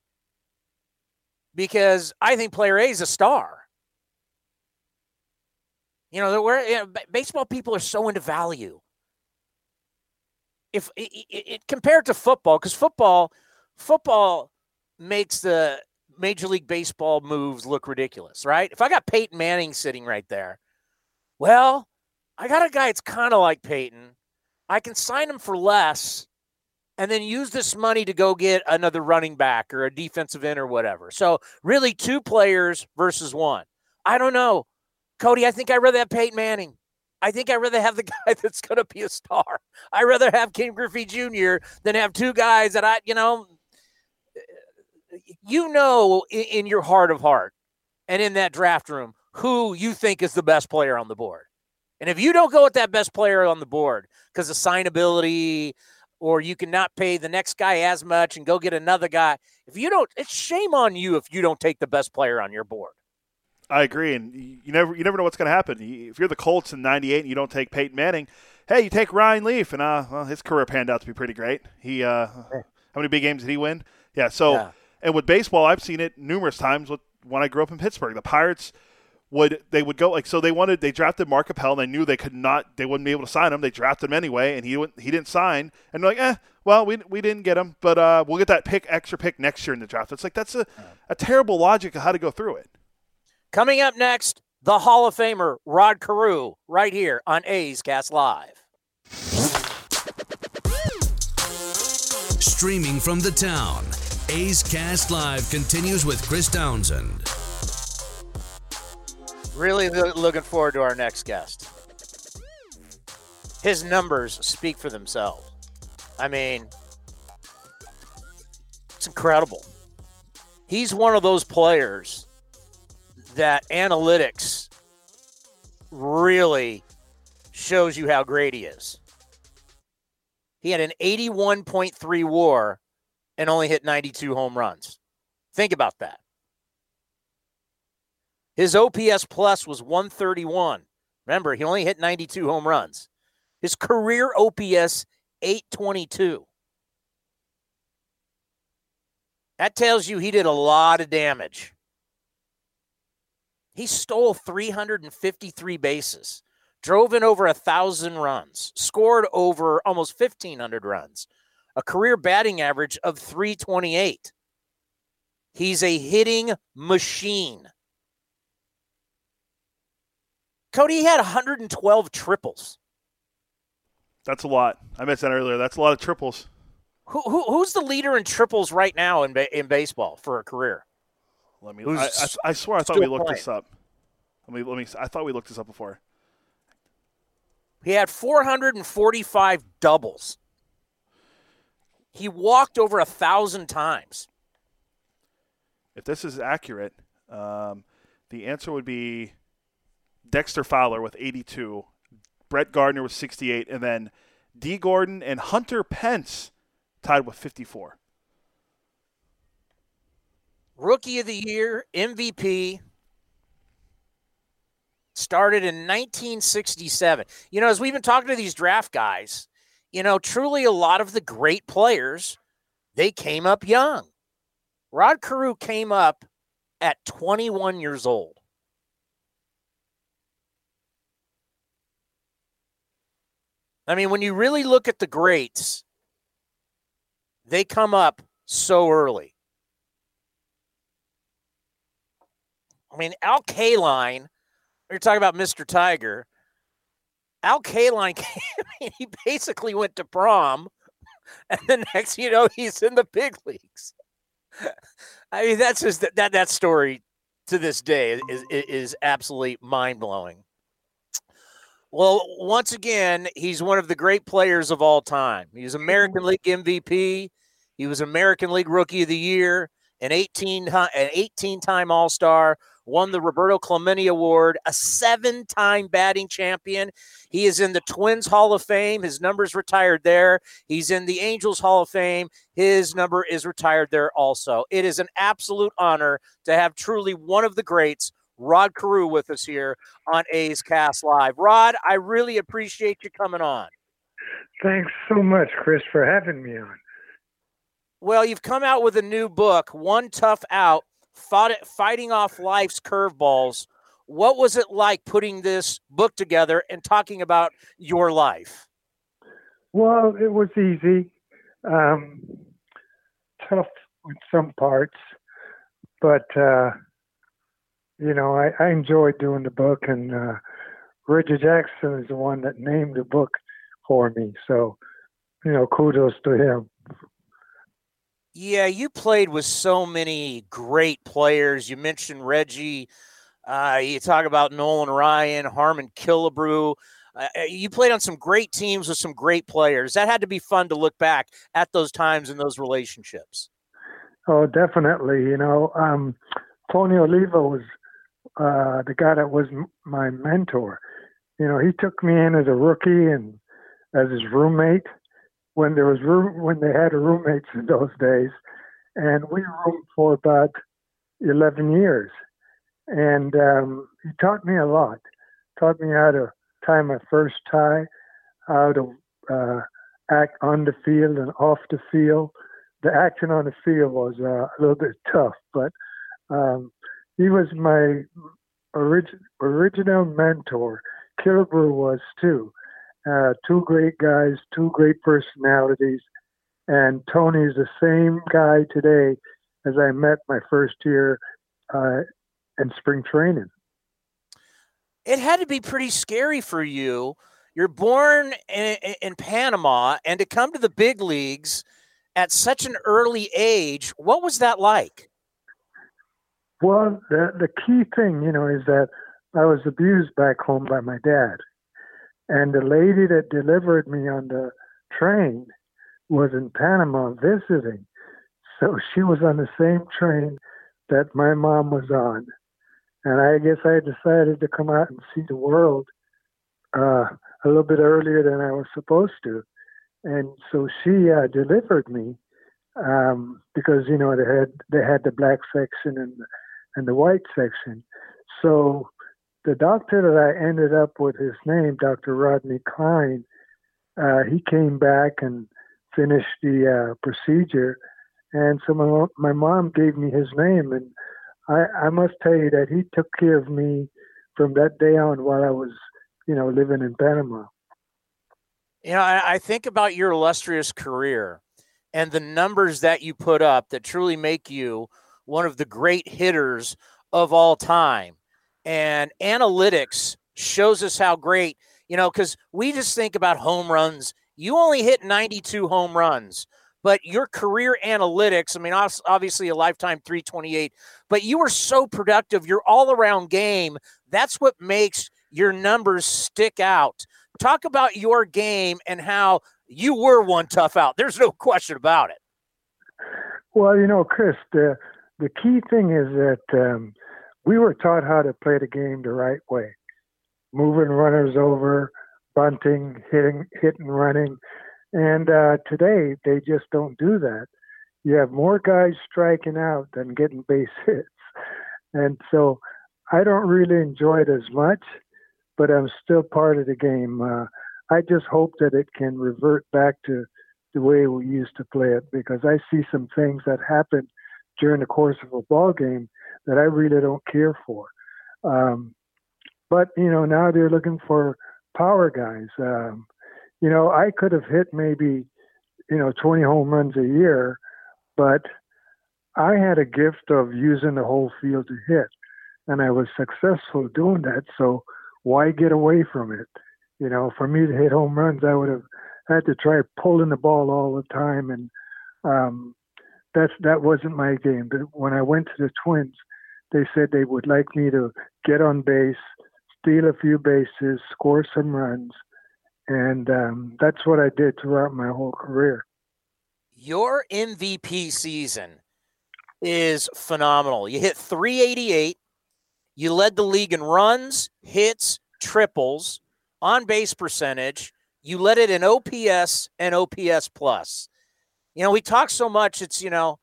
because I think player A is a star. You know, we're, you know, baseball people are so into value. If it, it, it compared to football, because football, football makes the Major League Baseball moves look ridiculous, right? If I got Peyton Manning sitting right there, well, I got a guy that's kind of like Peyton. I can sign him for less and then use this money to go get another running back or a defensive end or whatever. So, really, two players versus one. I don't know. Cody, I think I'd rather have Peyton Manning. I think I'd rather have the guy that's going to be a star. I'd rather have Ken Griffey Jr. than have two guys that I, you know, eh, you know in, in your heart of heart and in that draft room who you think is the best player on the board. And if you don't go with that best player on the board because of signability or you cannot pay the next guy as much and go get another guy, if you don't, it's shame on you if you don't take the best player on your board. I agree, and you never you never know what's going to happen. If you're the Colts in '98 and you don't take Peyton Manning, hey, you take Ryan Leaf, and uh, well, his career panned out to be pretty great. He uh, how many big games did he win? Yeah, so yeah. and with baseball, I've seen it numerous times. With when I grew up in Pittsburgh, the Pirates would they would go like so they wanted they drafted Mark Appel and they knew they could not they wouldn't be able to sign him. They drafted him anyway, and he went, he didn't sign, and they're like, eh, well, we, we didn't get him, but uh, we'll get that pick extra pick next year in the draft. It's like that's a, a terrible logic of how to go through it. Coming up next, the Hall of Famer Rod Carew, right here on A's Cast Live. Streaming from the town, A's Cast Live continues with Chris Townsend. Really looking forward to our next guest. His numbers speak for themselves. I mean, it's incredible. He's one of those players that analytics really shows you how great he is. He had an 81.3 war and only hit 92 home runs. Think about that. His OPS plus was 131. Remember, he only hit 92 home runs. His career OPS 822. That tells you he did a lot of damage. He stole 353 bases, drove in over a thousand runs, scored over almost 1,500 runs, a career batting average of 328. He's a hitting machine. Cody had 112 triples. That's a lot. I mentioned that earlier. That's a lot of triples. Who, who who's the leader in triples right now in in baseball for a career? Let me. I, I, I, swear I thought we looked playing. this up. Let me. Let me. I thought we looked this up before. He had 445 doubles. He walked over a thousand times. If this is accurate, um, the answer would be Dexter Fowler with 82, Brett Gardner with 68, and then Dee Gordon and Hunter Pence tied with 54. Rookie of the Year, MVP, started in 1967. You know, as we've been talking to these draft guys, you know, truly a lot of the great players, they came up young. Rod Carew came up at 21 years old. I mean, when you really look at the greats, they come up so early. I mean, Al Kaline, you're talking about Mr. Tiger. Al Kaline he basically went to prom, and the next you know he's in the big leagues. I mean, that's just that that story to this day is is, is absolutely mind blowing. Well, once again, he's one of the great players of all time. He was American mm-hmm. League MVP. He was American League Rookie of the Year, an 18 an 18 time All Star, won the Roberto Clemente Award, a seven time batting champion. He is in the Twins Hall of Fame. His number's retired there. He's in the Angels Hall of Fame. His number is retired there also. It is an absolute honor to have truly one of the greats. Rod Carew with us here on A's Cast Live. Rod, I really appreciate you coming on. Thanks so much, Chris, for having me on. Well, you've come out with a new book, One Tough Out fought it, fighting off life's curveballs. What was it like putting this book together and talking about your life? Well, it was easy, um, tough in some parts, but uh, you know, I, I enjoyed doing the book, and uh, Reggie Jackson is the one that named the book for me. So, you know, kudos to him. Yeah, you played with so many great players. You mentioned Reggie. Uh, you talk about Nolan Ryan, Harmon Killebrew. Uh, uh, you played on some great teams with some great players. That had to be fun to look back at those times and those relationships. Oh, definitely. You know, um, Tony Oliva was uh, the guy that was m- my mentor. You know, he took me in as a rookie and as his roommate when there was room when they had roommates in those days, and we roomed for about eleven years, and um, he taught me a lot. Taught me how to tie my first tie, how to uh, act on the field and off the field. The action on the field was uh, a little bit tough, but um, he was my orig- original mentor. Killebrew was too. Uh, two great guys, two great personalities, and Tony's the same guy today as I met my first year uh, in spring training. It had to be pretty scary for you. You're born in, in Panama, and to come to the big leagues at such an early age, what was that like? Well, the the key thing, you know, is that I was abused back home by my dad. And the lady that delivered me on the train was in Panama visiting. So she was on the same train that my mom was on. And I guess I decided to come out and see the world uh, a little bit earlier than I was supposed to. And so she uh, delivered me um, because you know they had they had the black section and and the white section. So the doctor that I ended up with his name, Dr. Rodney Klein, uh, he came back and finished the uh, procedure. And so my, my mom gave me his name. And I, I must tell you that he took care of me from that day on while I was, you know, living in Panama. You know, I, I think about your illustrious career and the numbers that you put up that truly make you one of the great hitters of all time and analytics shows us how great, you know, because we just think about home runs. You only hit 92 home runs, but your career analytics, I mean, obviously a lifetime 328, but you were so productive. Your all around game, that's what makes your numbers stick out. Talk about your game and how you were one tough out. There's no question about it. Well, you know, Chris, the the key thing is that um, we were taught how to play the game the right way moving runners over, bunting, hitting, hitting, running. And uh, today, they just don't do that. You have more guys striking out than getting base hits. And so I don't really enjoy it as much, but I'm still part of the game. Uh, I just hope that it can revert back to the way we used to play it because I see some things that happen during the course of a ball game that I really don't care for. Um, but you know, now they're looking for power guys. Um, you know, I could have hit maybe you know 20 home runs a year, but I had a gift of using the whole field to hit, and I was successful doing that. So why get away from it? You know, for me to hit home runs, I would have had to try pulling the ball all the time, and um, that's that wasn't my game. But when I went to the Twins, they said they would like me to get on base, steal a few bases, score some runs, and um, that's what I did throughout my whole career. Your MVP season is phenomenal. You hit 388. You led the league in runs, hits, triples, on base percentage. You led it in OPS and OPS plus. You know, we talk so much, it's, you know,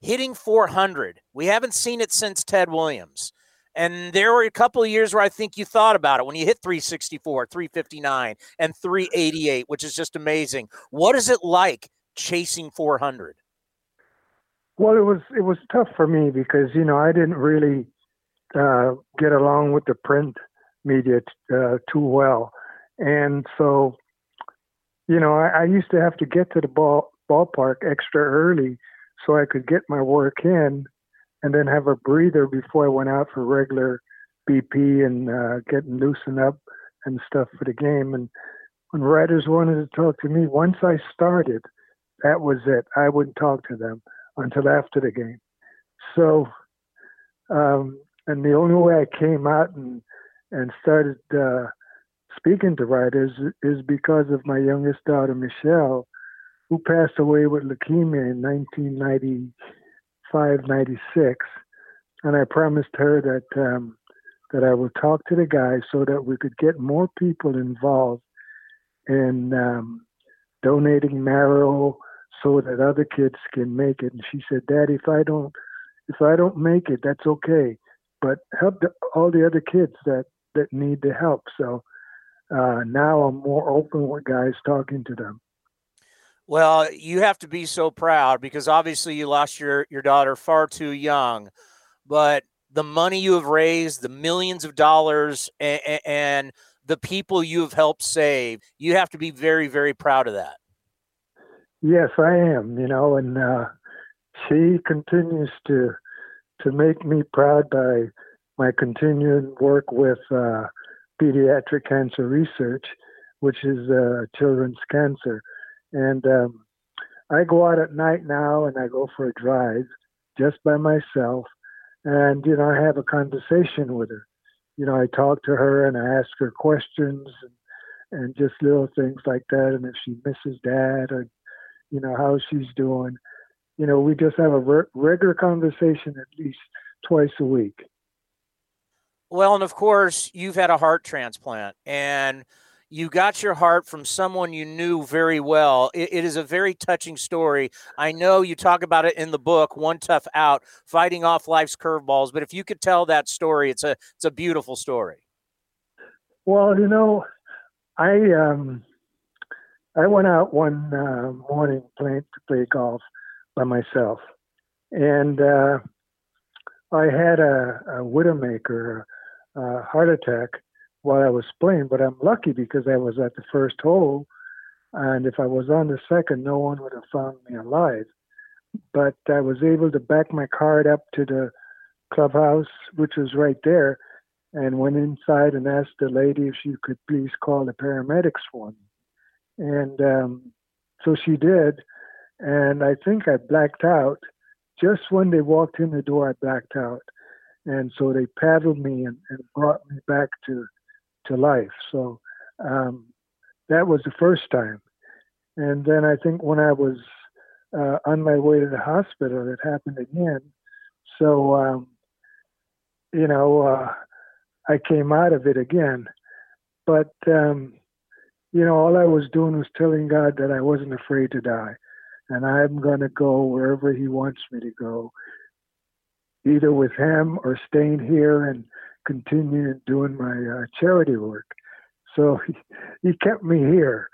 hitting 400. We haven't seen it since Ted Williams. And there were a couple of years where I think you thought about it when you hit 364, 359, and 388, which is just amazing. What is it like chasing 400? Well, it was it was tough for me because you know I didn't really uh, get along with the print media uh, too well, and so you know I, I used to have to get to the ball ballpark extra early so I could get my work in, and then have a breather before I went out for regular BP and uh, getting loosened up and stuff for the game. And when writers wanted to talk to me, once I started, that was it. I wouldn't talk to them until after the game. So, um, and the only way I came out and and started uh, speaking to writers is because of my youngest daughter Michelle, who passed away with leukemia in 1995, 96, and I promised her that um, that I would talk to the guys so that we could get more people involved in um, donating marrow so that other kids can make it. And she said, "Daddy, if I don't, if I don't make it, that's okay, but help the, all the other kids that that need the help." So uh, now I'm more open with guys talking to them. Well, you have to be so proud because obviously you lost your your daughter far too young, but the money you have raised, the millions of dollars, and, and the people you have helped save, you have to be very, very proud of that. Yes, I am. You know, and uh, she continues to to make me proud by my continuing work with uh, pediatric cancer research, which is uh, children's cancer. And um, I go out at night now, and I go for a drive just by myself, and you know I have a conversation with her. You know, I talk to her and I ask her questions and, and just little things like that, and if she misses dad or you know, how she's doing. You know, we just have a re- regular conversation at least twice a week. Well, and of course, you've had a heart transplant and you got your heart from someone you knew very well. It, it is a very touching story. I know you talk about it in the book, One Tough Out, fighting off life's curveballs. But if you could tell that story, it's a it's a beautiful story. Well, you know, I um, I went out one uh, morning playing to play golf by myself, and uh, I had a, a widowmaker, a, a heart attack while I was playing. But I'm lucky because I was at the first hole, and if I was on the second, no one would have found me alive. But I was able to back my cart up to the clubhouse, which was right there, and went inside and asked the lady if she could please call the paramedics for me and um, so she did. And I think I blacked out. Just when they walked in the door, I blacked out. And so they paddled me and, and brought me back to to life. So um, that was the first time. And then I think when I was uh, on my way to the hospital, it happened again. So, um, you know, uh, I came out of it again. But um, you know, all I was doing was telling God that I wasn't afraid to die. And I'm going to go wherever He wants me to go, either with Him or staying here and continuing doing my uh, charity work. So he, he kept me here.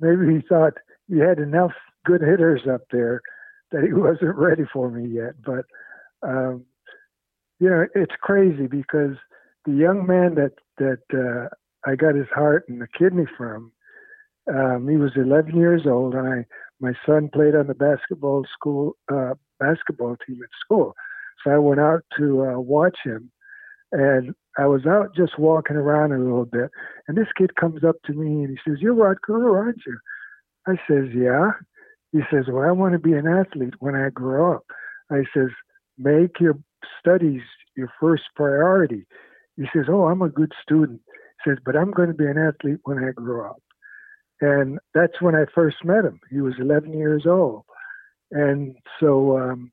Maybe he thought he had enough good hitters up there that he wasn't ready for me yet. But, um, you know, it's crazy because the young man that, that, uh, I got his heart and the kidney from. Um, he was 11 years old, and I, my son played on the basketball school uh, basketball team at school. So I went out to uh, watch him And I was out just walking around a little bit, and this kid comes up to me and he says, "You're Rod Carew, aren't you?" I says, "Yeah." He says, "Well, I want to be an athlete when I grow up." I says, "Make your studies your first priority." He says, "Oh, I'm a good student." He says, "But I'm going to be an athlete when I grow up." And that's when I first met him. He was 11 years old, and so um,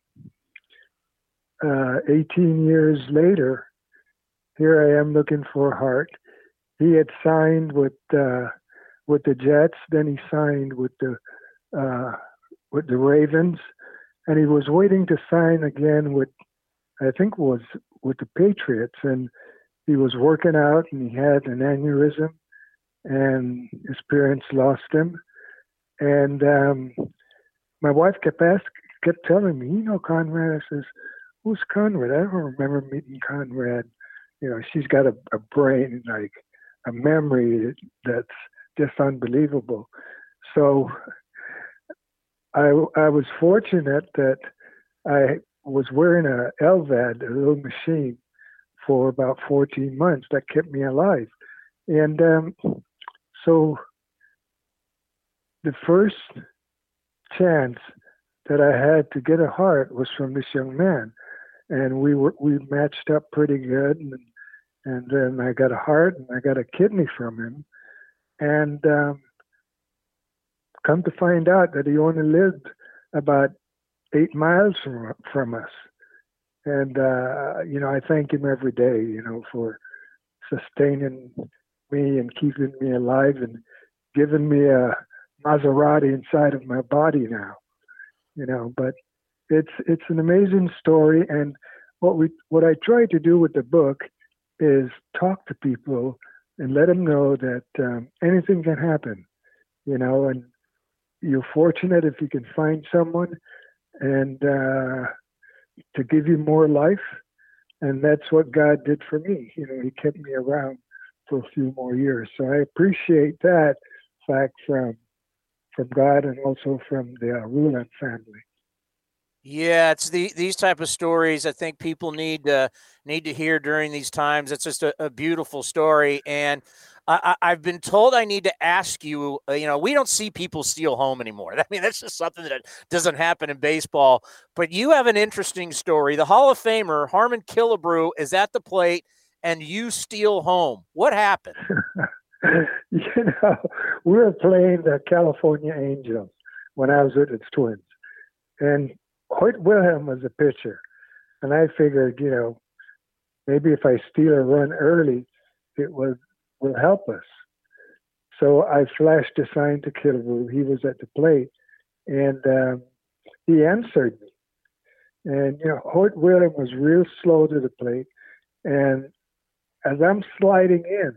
uh, 18 years later, here I am looking for heart. He had signed with uh, with the Jets, then he signed with the uh, with the Ravens, and he was waiting to sign again with I think was with the Patriots, and he was working out and he had an aneurysm, and his parents lost him, and um, my wife kept asking, kept telling me, you know, Konrad. I says, who's Konrad? I don't remember meeting Konrad you know, she's got a, a brain like a memory that's just unbelievable. So I I was fortunate that I was wearing a LVAD, a little machine, for about 14 months. That kept me alive, and um, so the first chance that I had to get a heart was from this young man, and we were we matched up pretty good, and and then I got a heart and I got a kidney from him, and um, come to find out that he only lived about eight miles from from us, and uh, you know I thank him every day, you know, for sustaining me and keeping me alive and giving me a Maserati inside of my body now, you know. But it's it's an amazing story, and what we what I try to do with the book is talk to people and let them know that um, anything can happen, you know, and you're fortunate if you can find someone and uh, to give you more life. And that's what God did for me. You know, He kept me around for a few more years. So I appreciate that fact from from God and also from the uh, Reuland family. Yeah, it's the these type of stories I think people need to need to hear during these times. It's just a, a beautiful story, and I, have been told I need to ask you. Uh, you know, we don't see people steal home anymore. I mean, that's just something that doesn't happen in baseball. But you have an interesting story. The Hall of Famer Harmon Killebrew is at the plate, and you steal home. What happened? you know, we were playing the California Angels when I was with the Twins, and Hoyt Wilhelm was a pitcher, and I figured, you know, maybe if I steal a run early, it will will help us. So I flashed a sign to Killebrew. He was at the plate, and um, he answered me. And you know, Hoyt Wilhelm was real slow to the plate, and as I'm sliding in,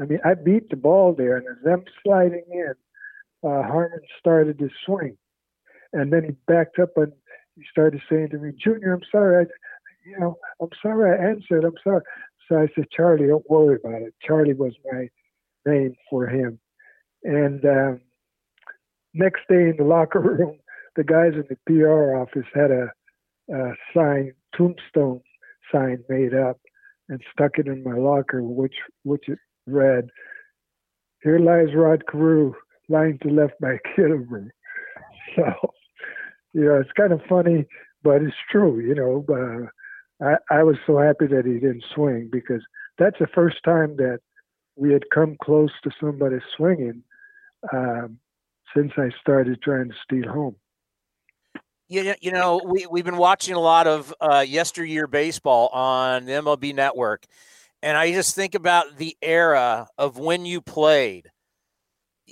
I mean, I beat the ball there, and as I'm sliding in, uh, Harmon started to swing, and then he backed up and he started saying to me, Junior, I'm sorry. I, you know, I'm sorry I answered. I'm sorry. So I said, Charlie, don't worry about it. Charlie was my name for him. And um, next day in the locker room, the guys in the PR office had a, a sign, tombstone sign made up, and stuck it in my locker, which which it read, "Here lies Rod Carew, lying to left by Killebrew." So you know, it's kind of funny, but it's true. You know, uh, I I was so happy that he didn't swing because that's the first time that we had come close to somebody swinging um, since I started trying to steal home. You, you know, we, we've been watching a lot of uh, yesteryear baseball on the MLB network. And I just think about the era of when you played.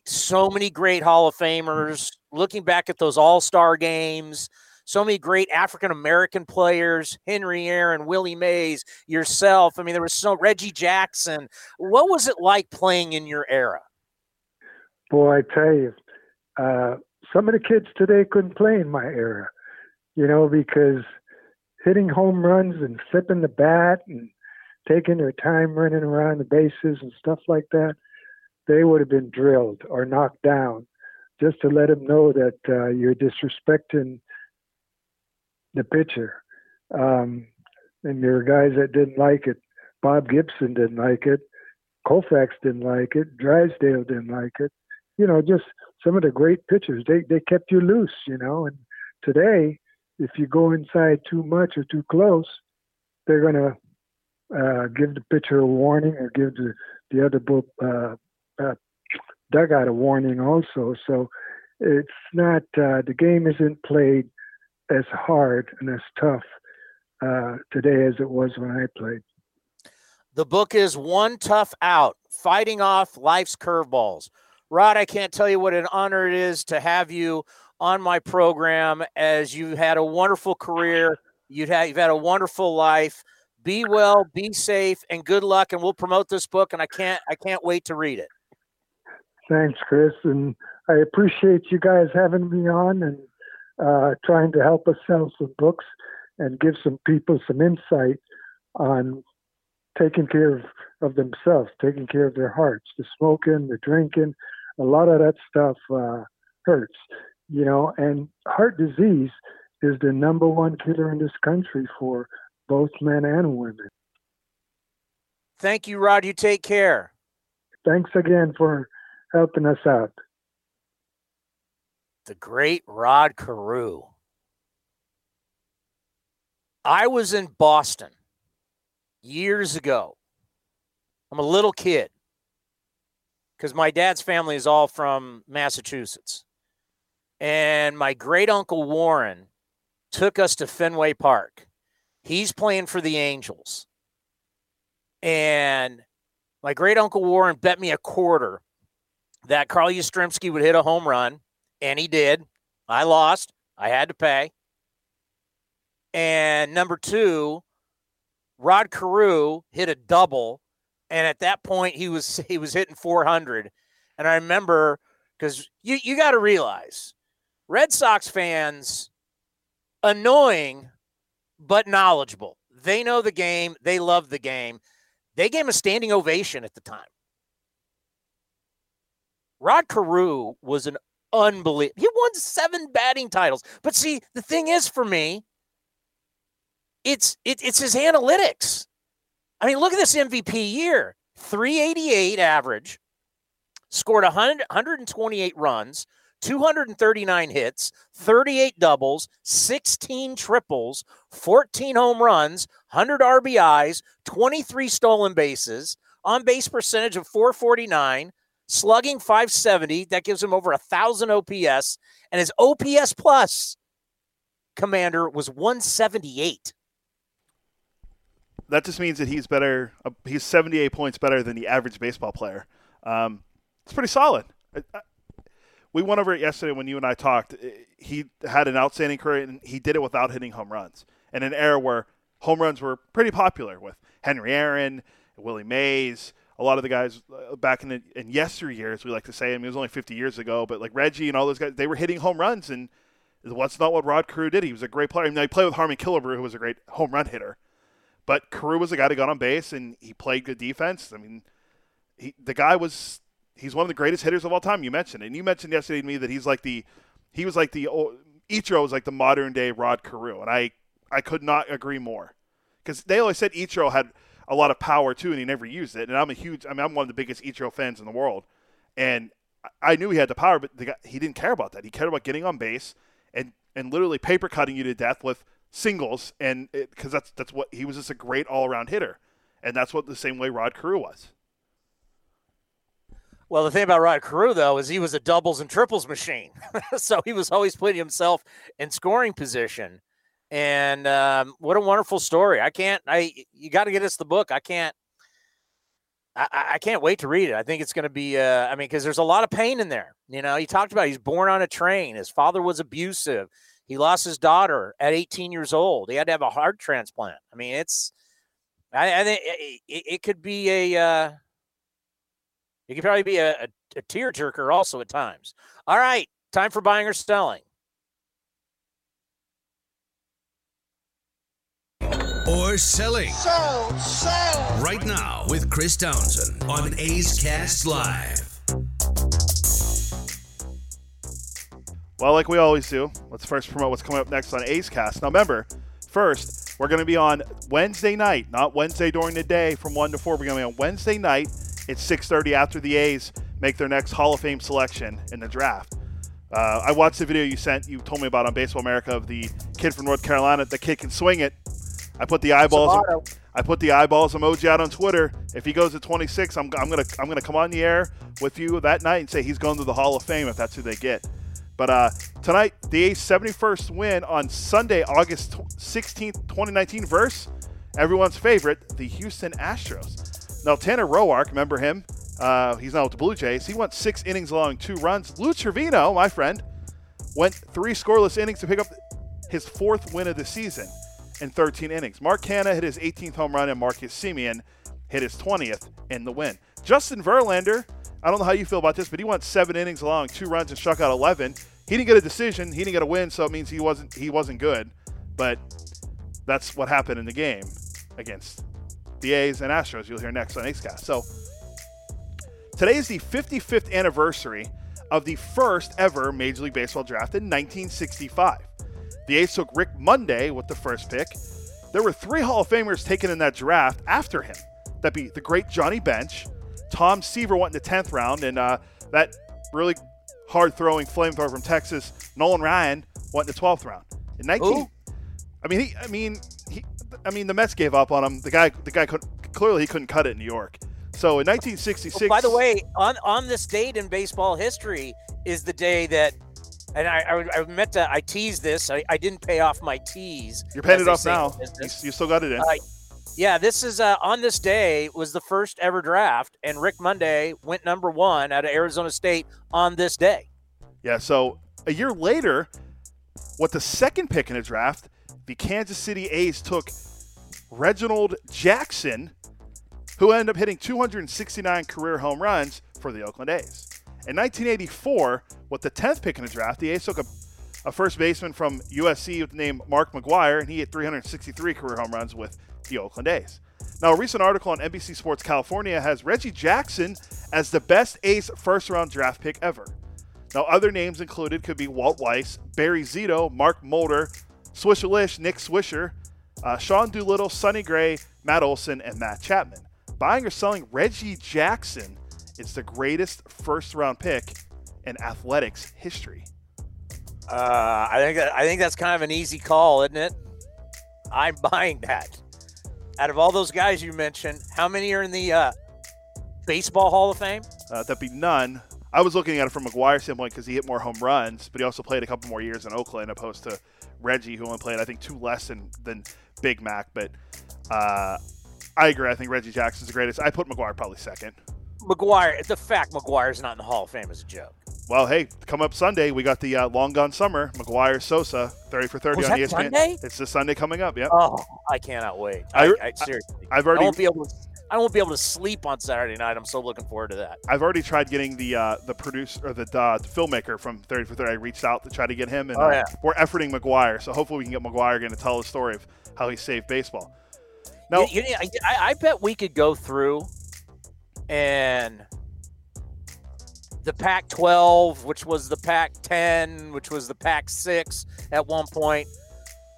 So many great Hall of Famers, looking back at those All Star games, so many great African American players, Henry Aaron, Willie Mays, yourself. I mean, there was so Reggie Jackson. What was it like playing in your era? Boy, I tell you, uh, some of the kids today couldn't play in my era, you know, because hitting home runs and flipping the bat and taking their time running around the bases and stuff like that, they would have been drilled or knocked down just to let him know that uh, you're disrespecting the pitcher. Um, and there were guys that didn't like it Bob Gibson didn't like it. Koufax didn't like it. Drysdale didn't like it. You know, just some of the great pitchers. They they kept you loose. You know, and today, if you go inside too much or too close, they're gonna uh, give the pitcher a warning or give the the other bull, uh, uh, dugout a warning also. So it's not uh, the game isn't played as hard and as tough uh, today as it was when I played. The book is One Tough Out Fighting Off Life's Curveballs. Rod, I can't tell you what an honor it is to have you on my program as you had a wonderful career. You've had, you've had a wonderful life. Be well, be safe, and good luck. And we'll promote this book. And I can't I can't wait to read it. Thanks, Chris, and I appreciate you guys having me on and uh, trying to help us sell some books and give some people some insight on taking care of, of themselves, taking care of their hearts, the smoking, the drinking, a lot of that stuff uh, hurts, you know, and heart disease is the number one killer in this country for both men and women. Thank you, Rod. You take care. Thanks again for helping us out. The great Rod Carew. I was in Boston years ago. I'm a little kid because my dad's family is all from Massachusetts. And my great uncle Warren took us to Fenway Park. He's playing for the Angels. And my great uncle Warren bet me a quarter that Carl Yastrzemski would hit a home run, and he did. I lost. I had to pay. And number two, Rod Carew hit a double, and at that point he was he was hitting 400. And I remember because you you got to realize, Red Sox fans, annoying but knowledgeable. They know the game. They love the game. They gave him a standing ovation at the time. Rod Carew was an unbelievable. He won seven batting titles. But see, the thing is for me, it's it, it's his analytics. I mean, look at this MVP year 388 average, scored 100, 128 runs, 239 hits, 38 doubles, 16 triples, 14 home runs, 100 RBIs, 23 stolen bases, on base percentage of 449, slugging 570. That gives him over a thousand OPS, and his OPS plus commander was 178 that just means that he's better. Uh, he's 78 points better than the average baseball player. Um, it's pretty solid. I, I, we went over it yesterday when you and I talked. He had an outstanding career, and he did it without hitting home runs. In an era where home runs were pretty popular with Henry Aaron, Willie Mays, a lot of the guys uh, back in, the, in yesteryears, we like to say. I mean, it was only 50 years ago, but like Reggie and all those guys, they were hitting home runs, and that's not what Rod Carew did. He was a great player. I mean, he played with Harmon Killebrew, who was a great home run hitter. But Carew was a guy that got on base and he played good defense. I mean, he, the guy was he's one of the greatest hitters of all time. You mentioned, and you mentioned yesterday to me that he's like the he was like the old, Ichiro was like the modern day Rod Carew, and I I could not agree more because they always said Ichiro had a lot of power too, and he never used it. And I'm a huge I mean I'm one of the biggest Ichiro fans in the world, and I knew he had the power, but the guy, he didn't care about that. He cared about getting on base and and literally paper cutting you to death with singles, and because that's that's what he was just a great all around hitter, and that's what the same way Rod Carew was. Well, the thing about Rod Carew though is he was a doubles and triples machine, so he was always putting himself in scoring position. And um, what a wonderful story! I can't. I you got to get us the book. I can't. I, I can't wait to read it. I think it's going to be. Uh, I mean, because there's a lot of pain in there. You know, he talked about he's born on a train. His father was abusive. He lost his daughter at 18 years old. He had to have a heart transplant. I mean, it's, I, I think it, it, could be a, uh, it could probably be a, a, a tear jerker also at times. All right, time for buying or selling. Or selling. Sell, sell. Right now with Chris Townsend on A's Cast Live. Well, like we always do, let's first promote what's coming up next on A's Cast. Now, remember, first, We're going to be on Wednesday night, not Wednesday during the day from 1 to 4. We're going to be on Wednesday night at 6.30 after the A's make their next Hall of Fame selection in the draft. Uh, I watched the video you sent, you told me about on Baseball America of the kid from North Carolina. The kid can swing it. I put the eyeballs. I put the eyeballs emoji out on Twitter. If he goes to 26, I'm, I'm gonna I'm gonna come on the air with you that night and say he's going to the Hall of Fame if that's who they get. But uh, tonight, the A's 71st win on Sunday, August 16th, 2019, versus everyone's favorite, the Houston Astros. Now, Tanner Roark, remember him? Uh, he's now with the Blue Jays. He went six innings allowing two runs. Lou Trivino, my friend, went three scoreless innings to pick up his fourth win of the season in 13 innings. Mark Canha hit his 18th home run, and Marcus Semien hit his 20th in the win. Justin Verlander, I don't know how you feel about this, but he went seven innings, allowing two runs and struck out 11. He didn't get a decision. He didn't get a win, so it means he wasn't he wasn't good. But that's what happened in the game against the A's and Astros. You'll hear next on A's Cast. So today is the 55th anniversary of the first ever Major League Baseball draft in 1965. The A's took Rick Monday with the first pick. There were three Hall of Famers taken in that draft after him. That'd be the great Johnny Bench. Tom Seaver went in the 10th round, and uh, that really hard throwing flamethrower from Texas, Nolan Ryan, went in the 12th round. In 19, Who? I mean, he, I mean, he, I mean, the Mets gave up on him. The guy, the guy could clearly he couldn't cut it in New York. So in 1966. Oh, by the way, on on this date in baseball history is the day that, and I I, I meant to I teased this. I, I didn't pay off my tease. you're paying it off now. You, you still got it in. Uh, yeah, this is uh, on this day was the first ever draft, and Rick Monday went number one out of Arizona State on this day. Yeah, so a year later, with the second pick in the draft, the Kansas City A's took Reginald Jackson, who ended up hitting 269 career home runs for the Oakland A's. In 1984, with the 10th pick in the draft, the A's took a, a first baseman from USC with the name Mark McGwire, and he hit 363 career home runs with the Oakland A's. Now, a recent article on NBC Sports California has Reggie Jackson as the best A's first round draft pick ever. Now, other names included could be Walt Weiss, Barry Zito, Mark Mulder, Swisher Lish, Nick Swisher, uh, Sean Doolittle, Sonny Gray, Matt Olson, and Matt Chapman. Buying or selling Reggie Jackson is the greatest first round pick in athletics history. Uh, I think that, I think that's kind of an easy call, isn't it? I'm buying that. Out of all those guys you mentioned, how many are in the uh, baseball Hall of Fame? Uh, that'd be none. I was looking at it from McGwire's standpoint because he hit more home runs, but he also played a couple more years in Oakland opposed to Reggie, who only played, I think, two less than, than Big Mac. But uh, I agree. I think Reggie Jackson's the greatest. I put McGwire probably second. McGwire. The fact McGwire's not in the Hall of Fame is a joke. Well, hey, come up Sunday. We got the uh, long gone summer. McGwire Sosa, 30 for 30 Was on that ESPN. Sunday? It's the Sunday coming up. yeah. Oh, I cannot wait. I- I, I, seriously, I've already- I won't be able to. I won't be able to sleep on Saturday night. I'm so looking forward to that. I've already tried getting the uh, the producer or the, uh, the filmmaker from 30 for 30. I reached out to try to get him, and Oh, uh, yeah. we're efforting McGwire. So hopefully we can get McGwire again to tell the story of how he saved baseball. No, I, I bet we could go through and the Pac 12, which was the Pac 10, which was the Pac 6 at one point.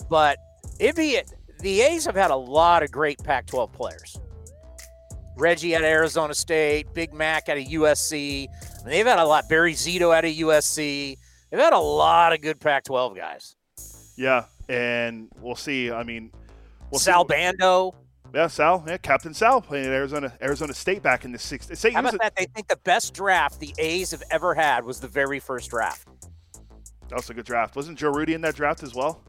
But it'd be the A's have had a lot of great Pac 12 players. Reggie out of Arizona State, Big Mac out of USC. I mean, they've had a lot. Barry Zito out of USC. They've had a lot of good Pac 12 guys. yeah, and we'll see. I mean, we'll Sal. Bando. Yeah, Sal. Yeah, Captain Sal playing at Arizona Arizona State back in the 60s. Say How about that? They think the best draft the A's have ever had was the very first draft. That was a good draft. Wasn't Joe Rudi in that draft as well?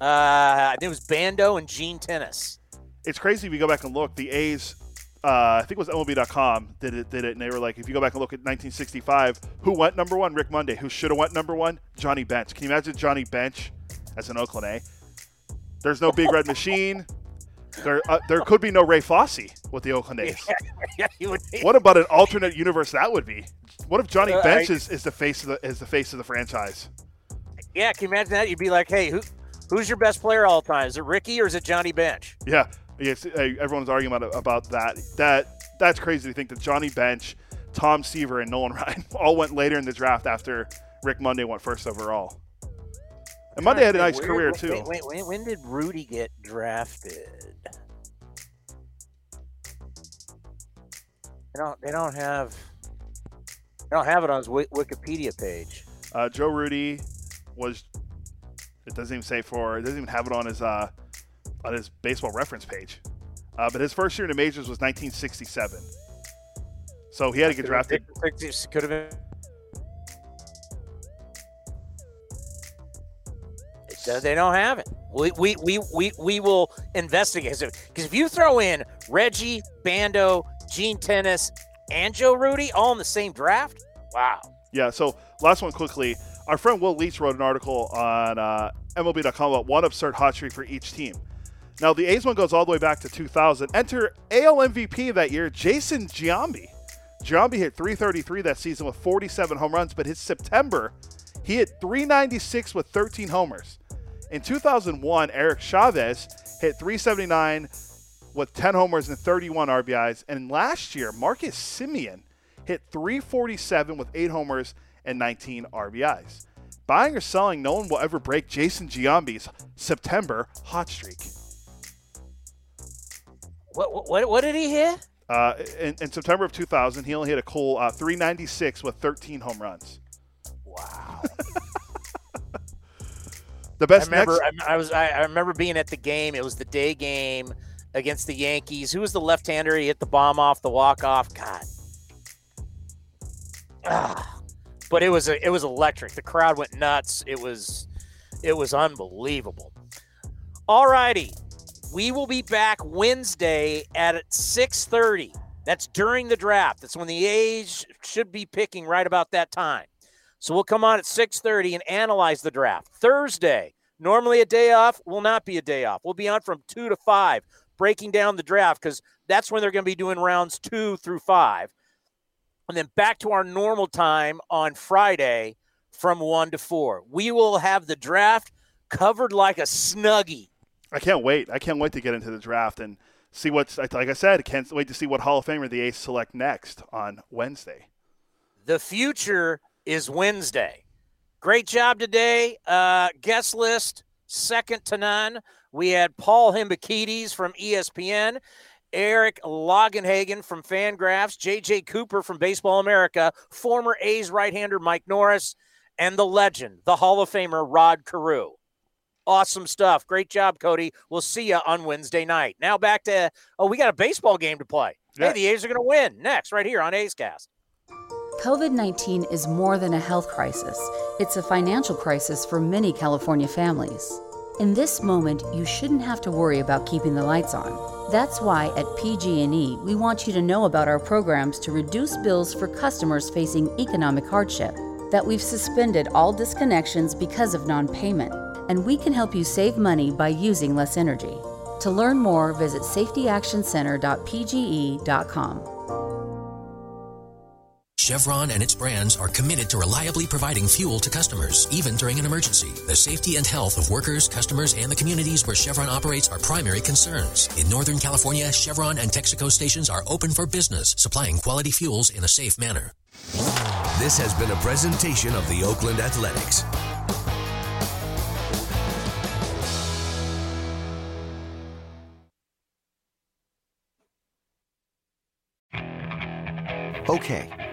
Uh, I think it was Bando and Gene Tenace. It's crazy if you go back and look. The A's, uh, I think it was MLB.com did it, did it, and they were like, if you go back and look at 1965, who went number one? Rick Monday. Who should have went number one? Johnny Bench. Can you imagine Johnny Bench as an Oakland A? There's no Big Red Machine. There, uh, there could be no Ray Fosse with the Oakland A's. yeah, would. What about an alternate universe that would be? What if Johnny Uh, Bench I- is, is the face of the is the face of the franchise? Yeah, can you imagine that? You'd be like, hey, who, who's your best player all time? Is it Ricky or is it Johnny Bench? Yeah, yes. Everyone's arguing about about that. That that's crazy to think that Johnny Bench, Tom Seaver, and Nolan Ryan all went later in the draft after Rick Monday went first overall. And Monday had a nice where- career too. Wait, wait, when did Rudi get drafted? They don't. They don't have. They don't have it on his Wi- Wikipedia page. Uh, Joe Rudi was. It doesn't even say for. It doesn't even have it on his uh, on his baseball reference page. Uh, but his first year in the majors was 1967. So he had to get drafted. Could have been. They don't have it. We we we we, we will investigate because if you throw in Reggie, Bando, Gene Tenace, and Joe Rudi all in the same draft, wow. Yeah. So last one quickly. Our friend Will Leitch wrote an article on uh, MLB.com about one absurd hot streak for each team. Now the A's one goes all the way back to 2000. Enter AL MVP that year, Jason Giambi. Giambi hit 333 that season with 47 home runs, but his September he hit 396 with 13 homers. In 2001, Eric Chavez hit 379 with 10 homers and 31 RBIs. And last year, Marcus Semien hit 347 with 8 homers and 19 RBIs. Buying or selling, no one will ever break Jason Giambi's September hot streak. What what what did he hit? Uh, in, in September of 2000, he only hit a cool uh, 396 with 13 home runs. Wow. The best I remember. next. I, I was. I, I remember being at the game. It was the day game against the Yankees. Who was the left-hander? He hit the bomb off the walk-off. God. Ah. But it was a, it was electric. The crowd went nuts. It was it was unbelievable. All righty. We will be back Wednesday at 6:30. That's during the draft. That's when the A's should be picking right about that time. So we'll come on at 6:30 and analyze the draft. Thursday, normally a day off, will not be a day off. We'll be on from 2 to 5 breaking down the draft cuz that's when they're going to be doing rounds 2 through 5. And then back to our normal time on Friday from 1 to 4. We will have the draft covered like a snuggie. I can't wait. I can't wait to get into the draft and see what's like I said. Can't wait to see what Hall of Famer the A's select next on Wednesday. The future is Wednesday. Great job today. Uh, guest list, second to none. We had Paul Hembekides from ESPN, Eric Longenhagen from Fangraphs, JJ Cooper from Baseball America, former A's right hander Mike Norris, and the legend, the Hall of Famer Rod Carew. Awesome stuff. Great job, Cody. We'll see you on Wednesday night. Now back to, oh, we got a baseball game to play. Yeah. Hey, the A's are going to win next, right here on A's Cast. COVID 19 is more than a health crisis, it's a financial crisis for many California families. In this moment, you shouldn't have to worry about keeping the lights on. That's why at PG&E, we want you to know about our programs to reduce bills for customers facing economic hardship. That we've suspended all disconnections because of non-payment, and we can help you save money by using less energy. To learn more, visit safetyactioncenter.pge.com. Chevron and its brands are committed to reliably providing fuel to customers, even during an emergency. The safety and health of workers, customers, and the communities where Chevron operates are primary concerns. In Northern California, Chevron and Texaco stations are open for business, supplying quality fuels in a safe manner. This has been a presentation of the Oakland Athletics. Okay,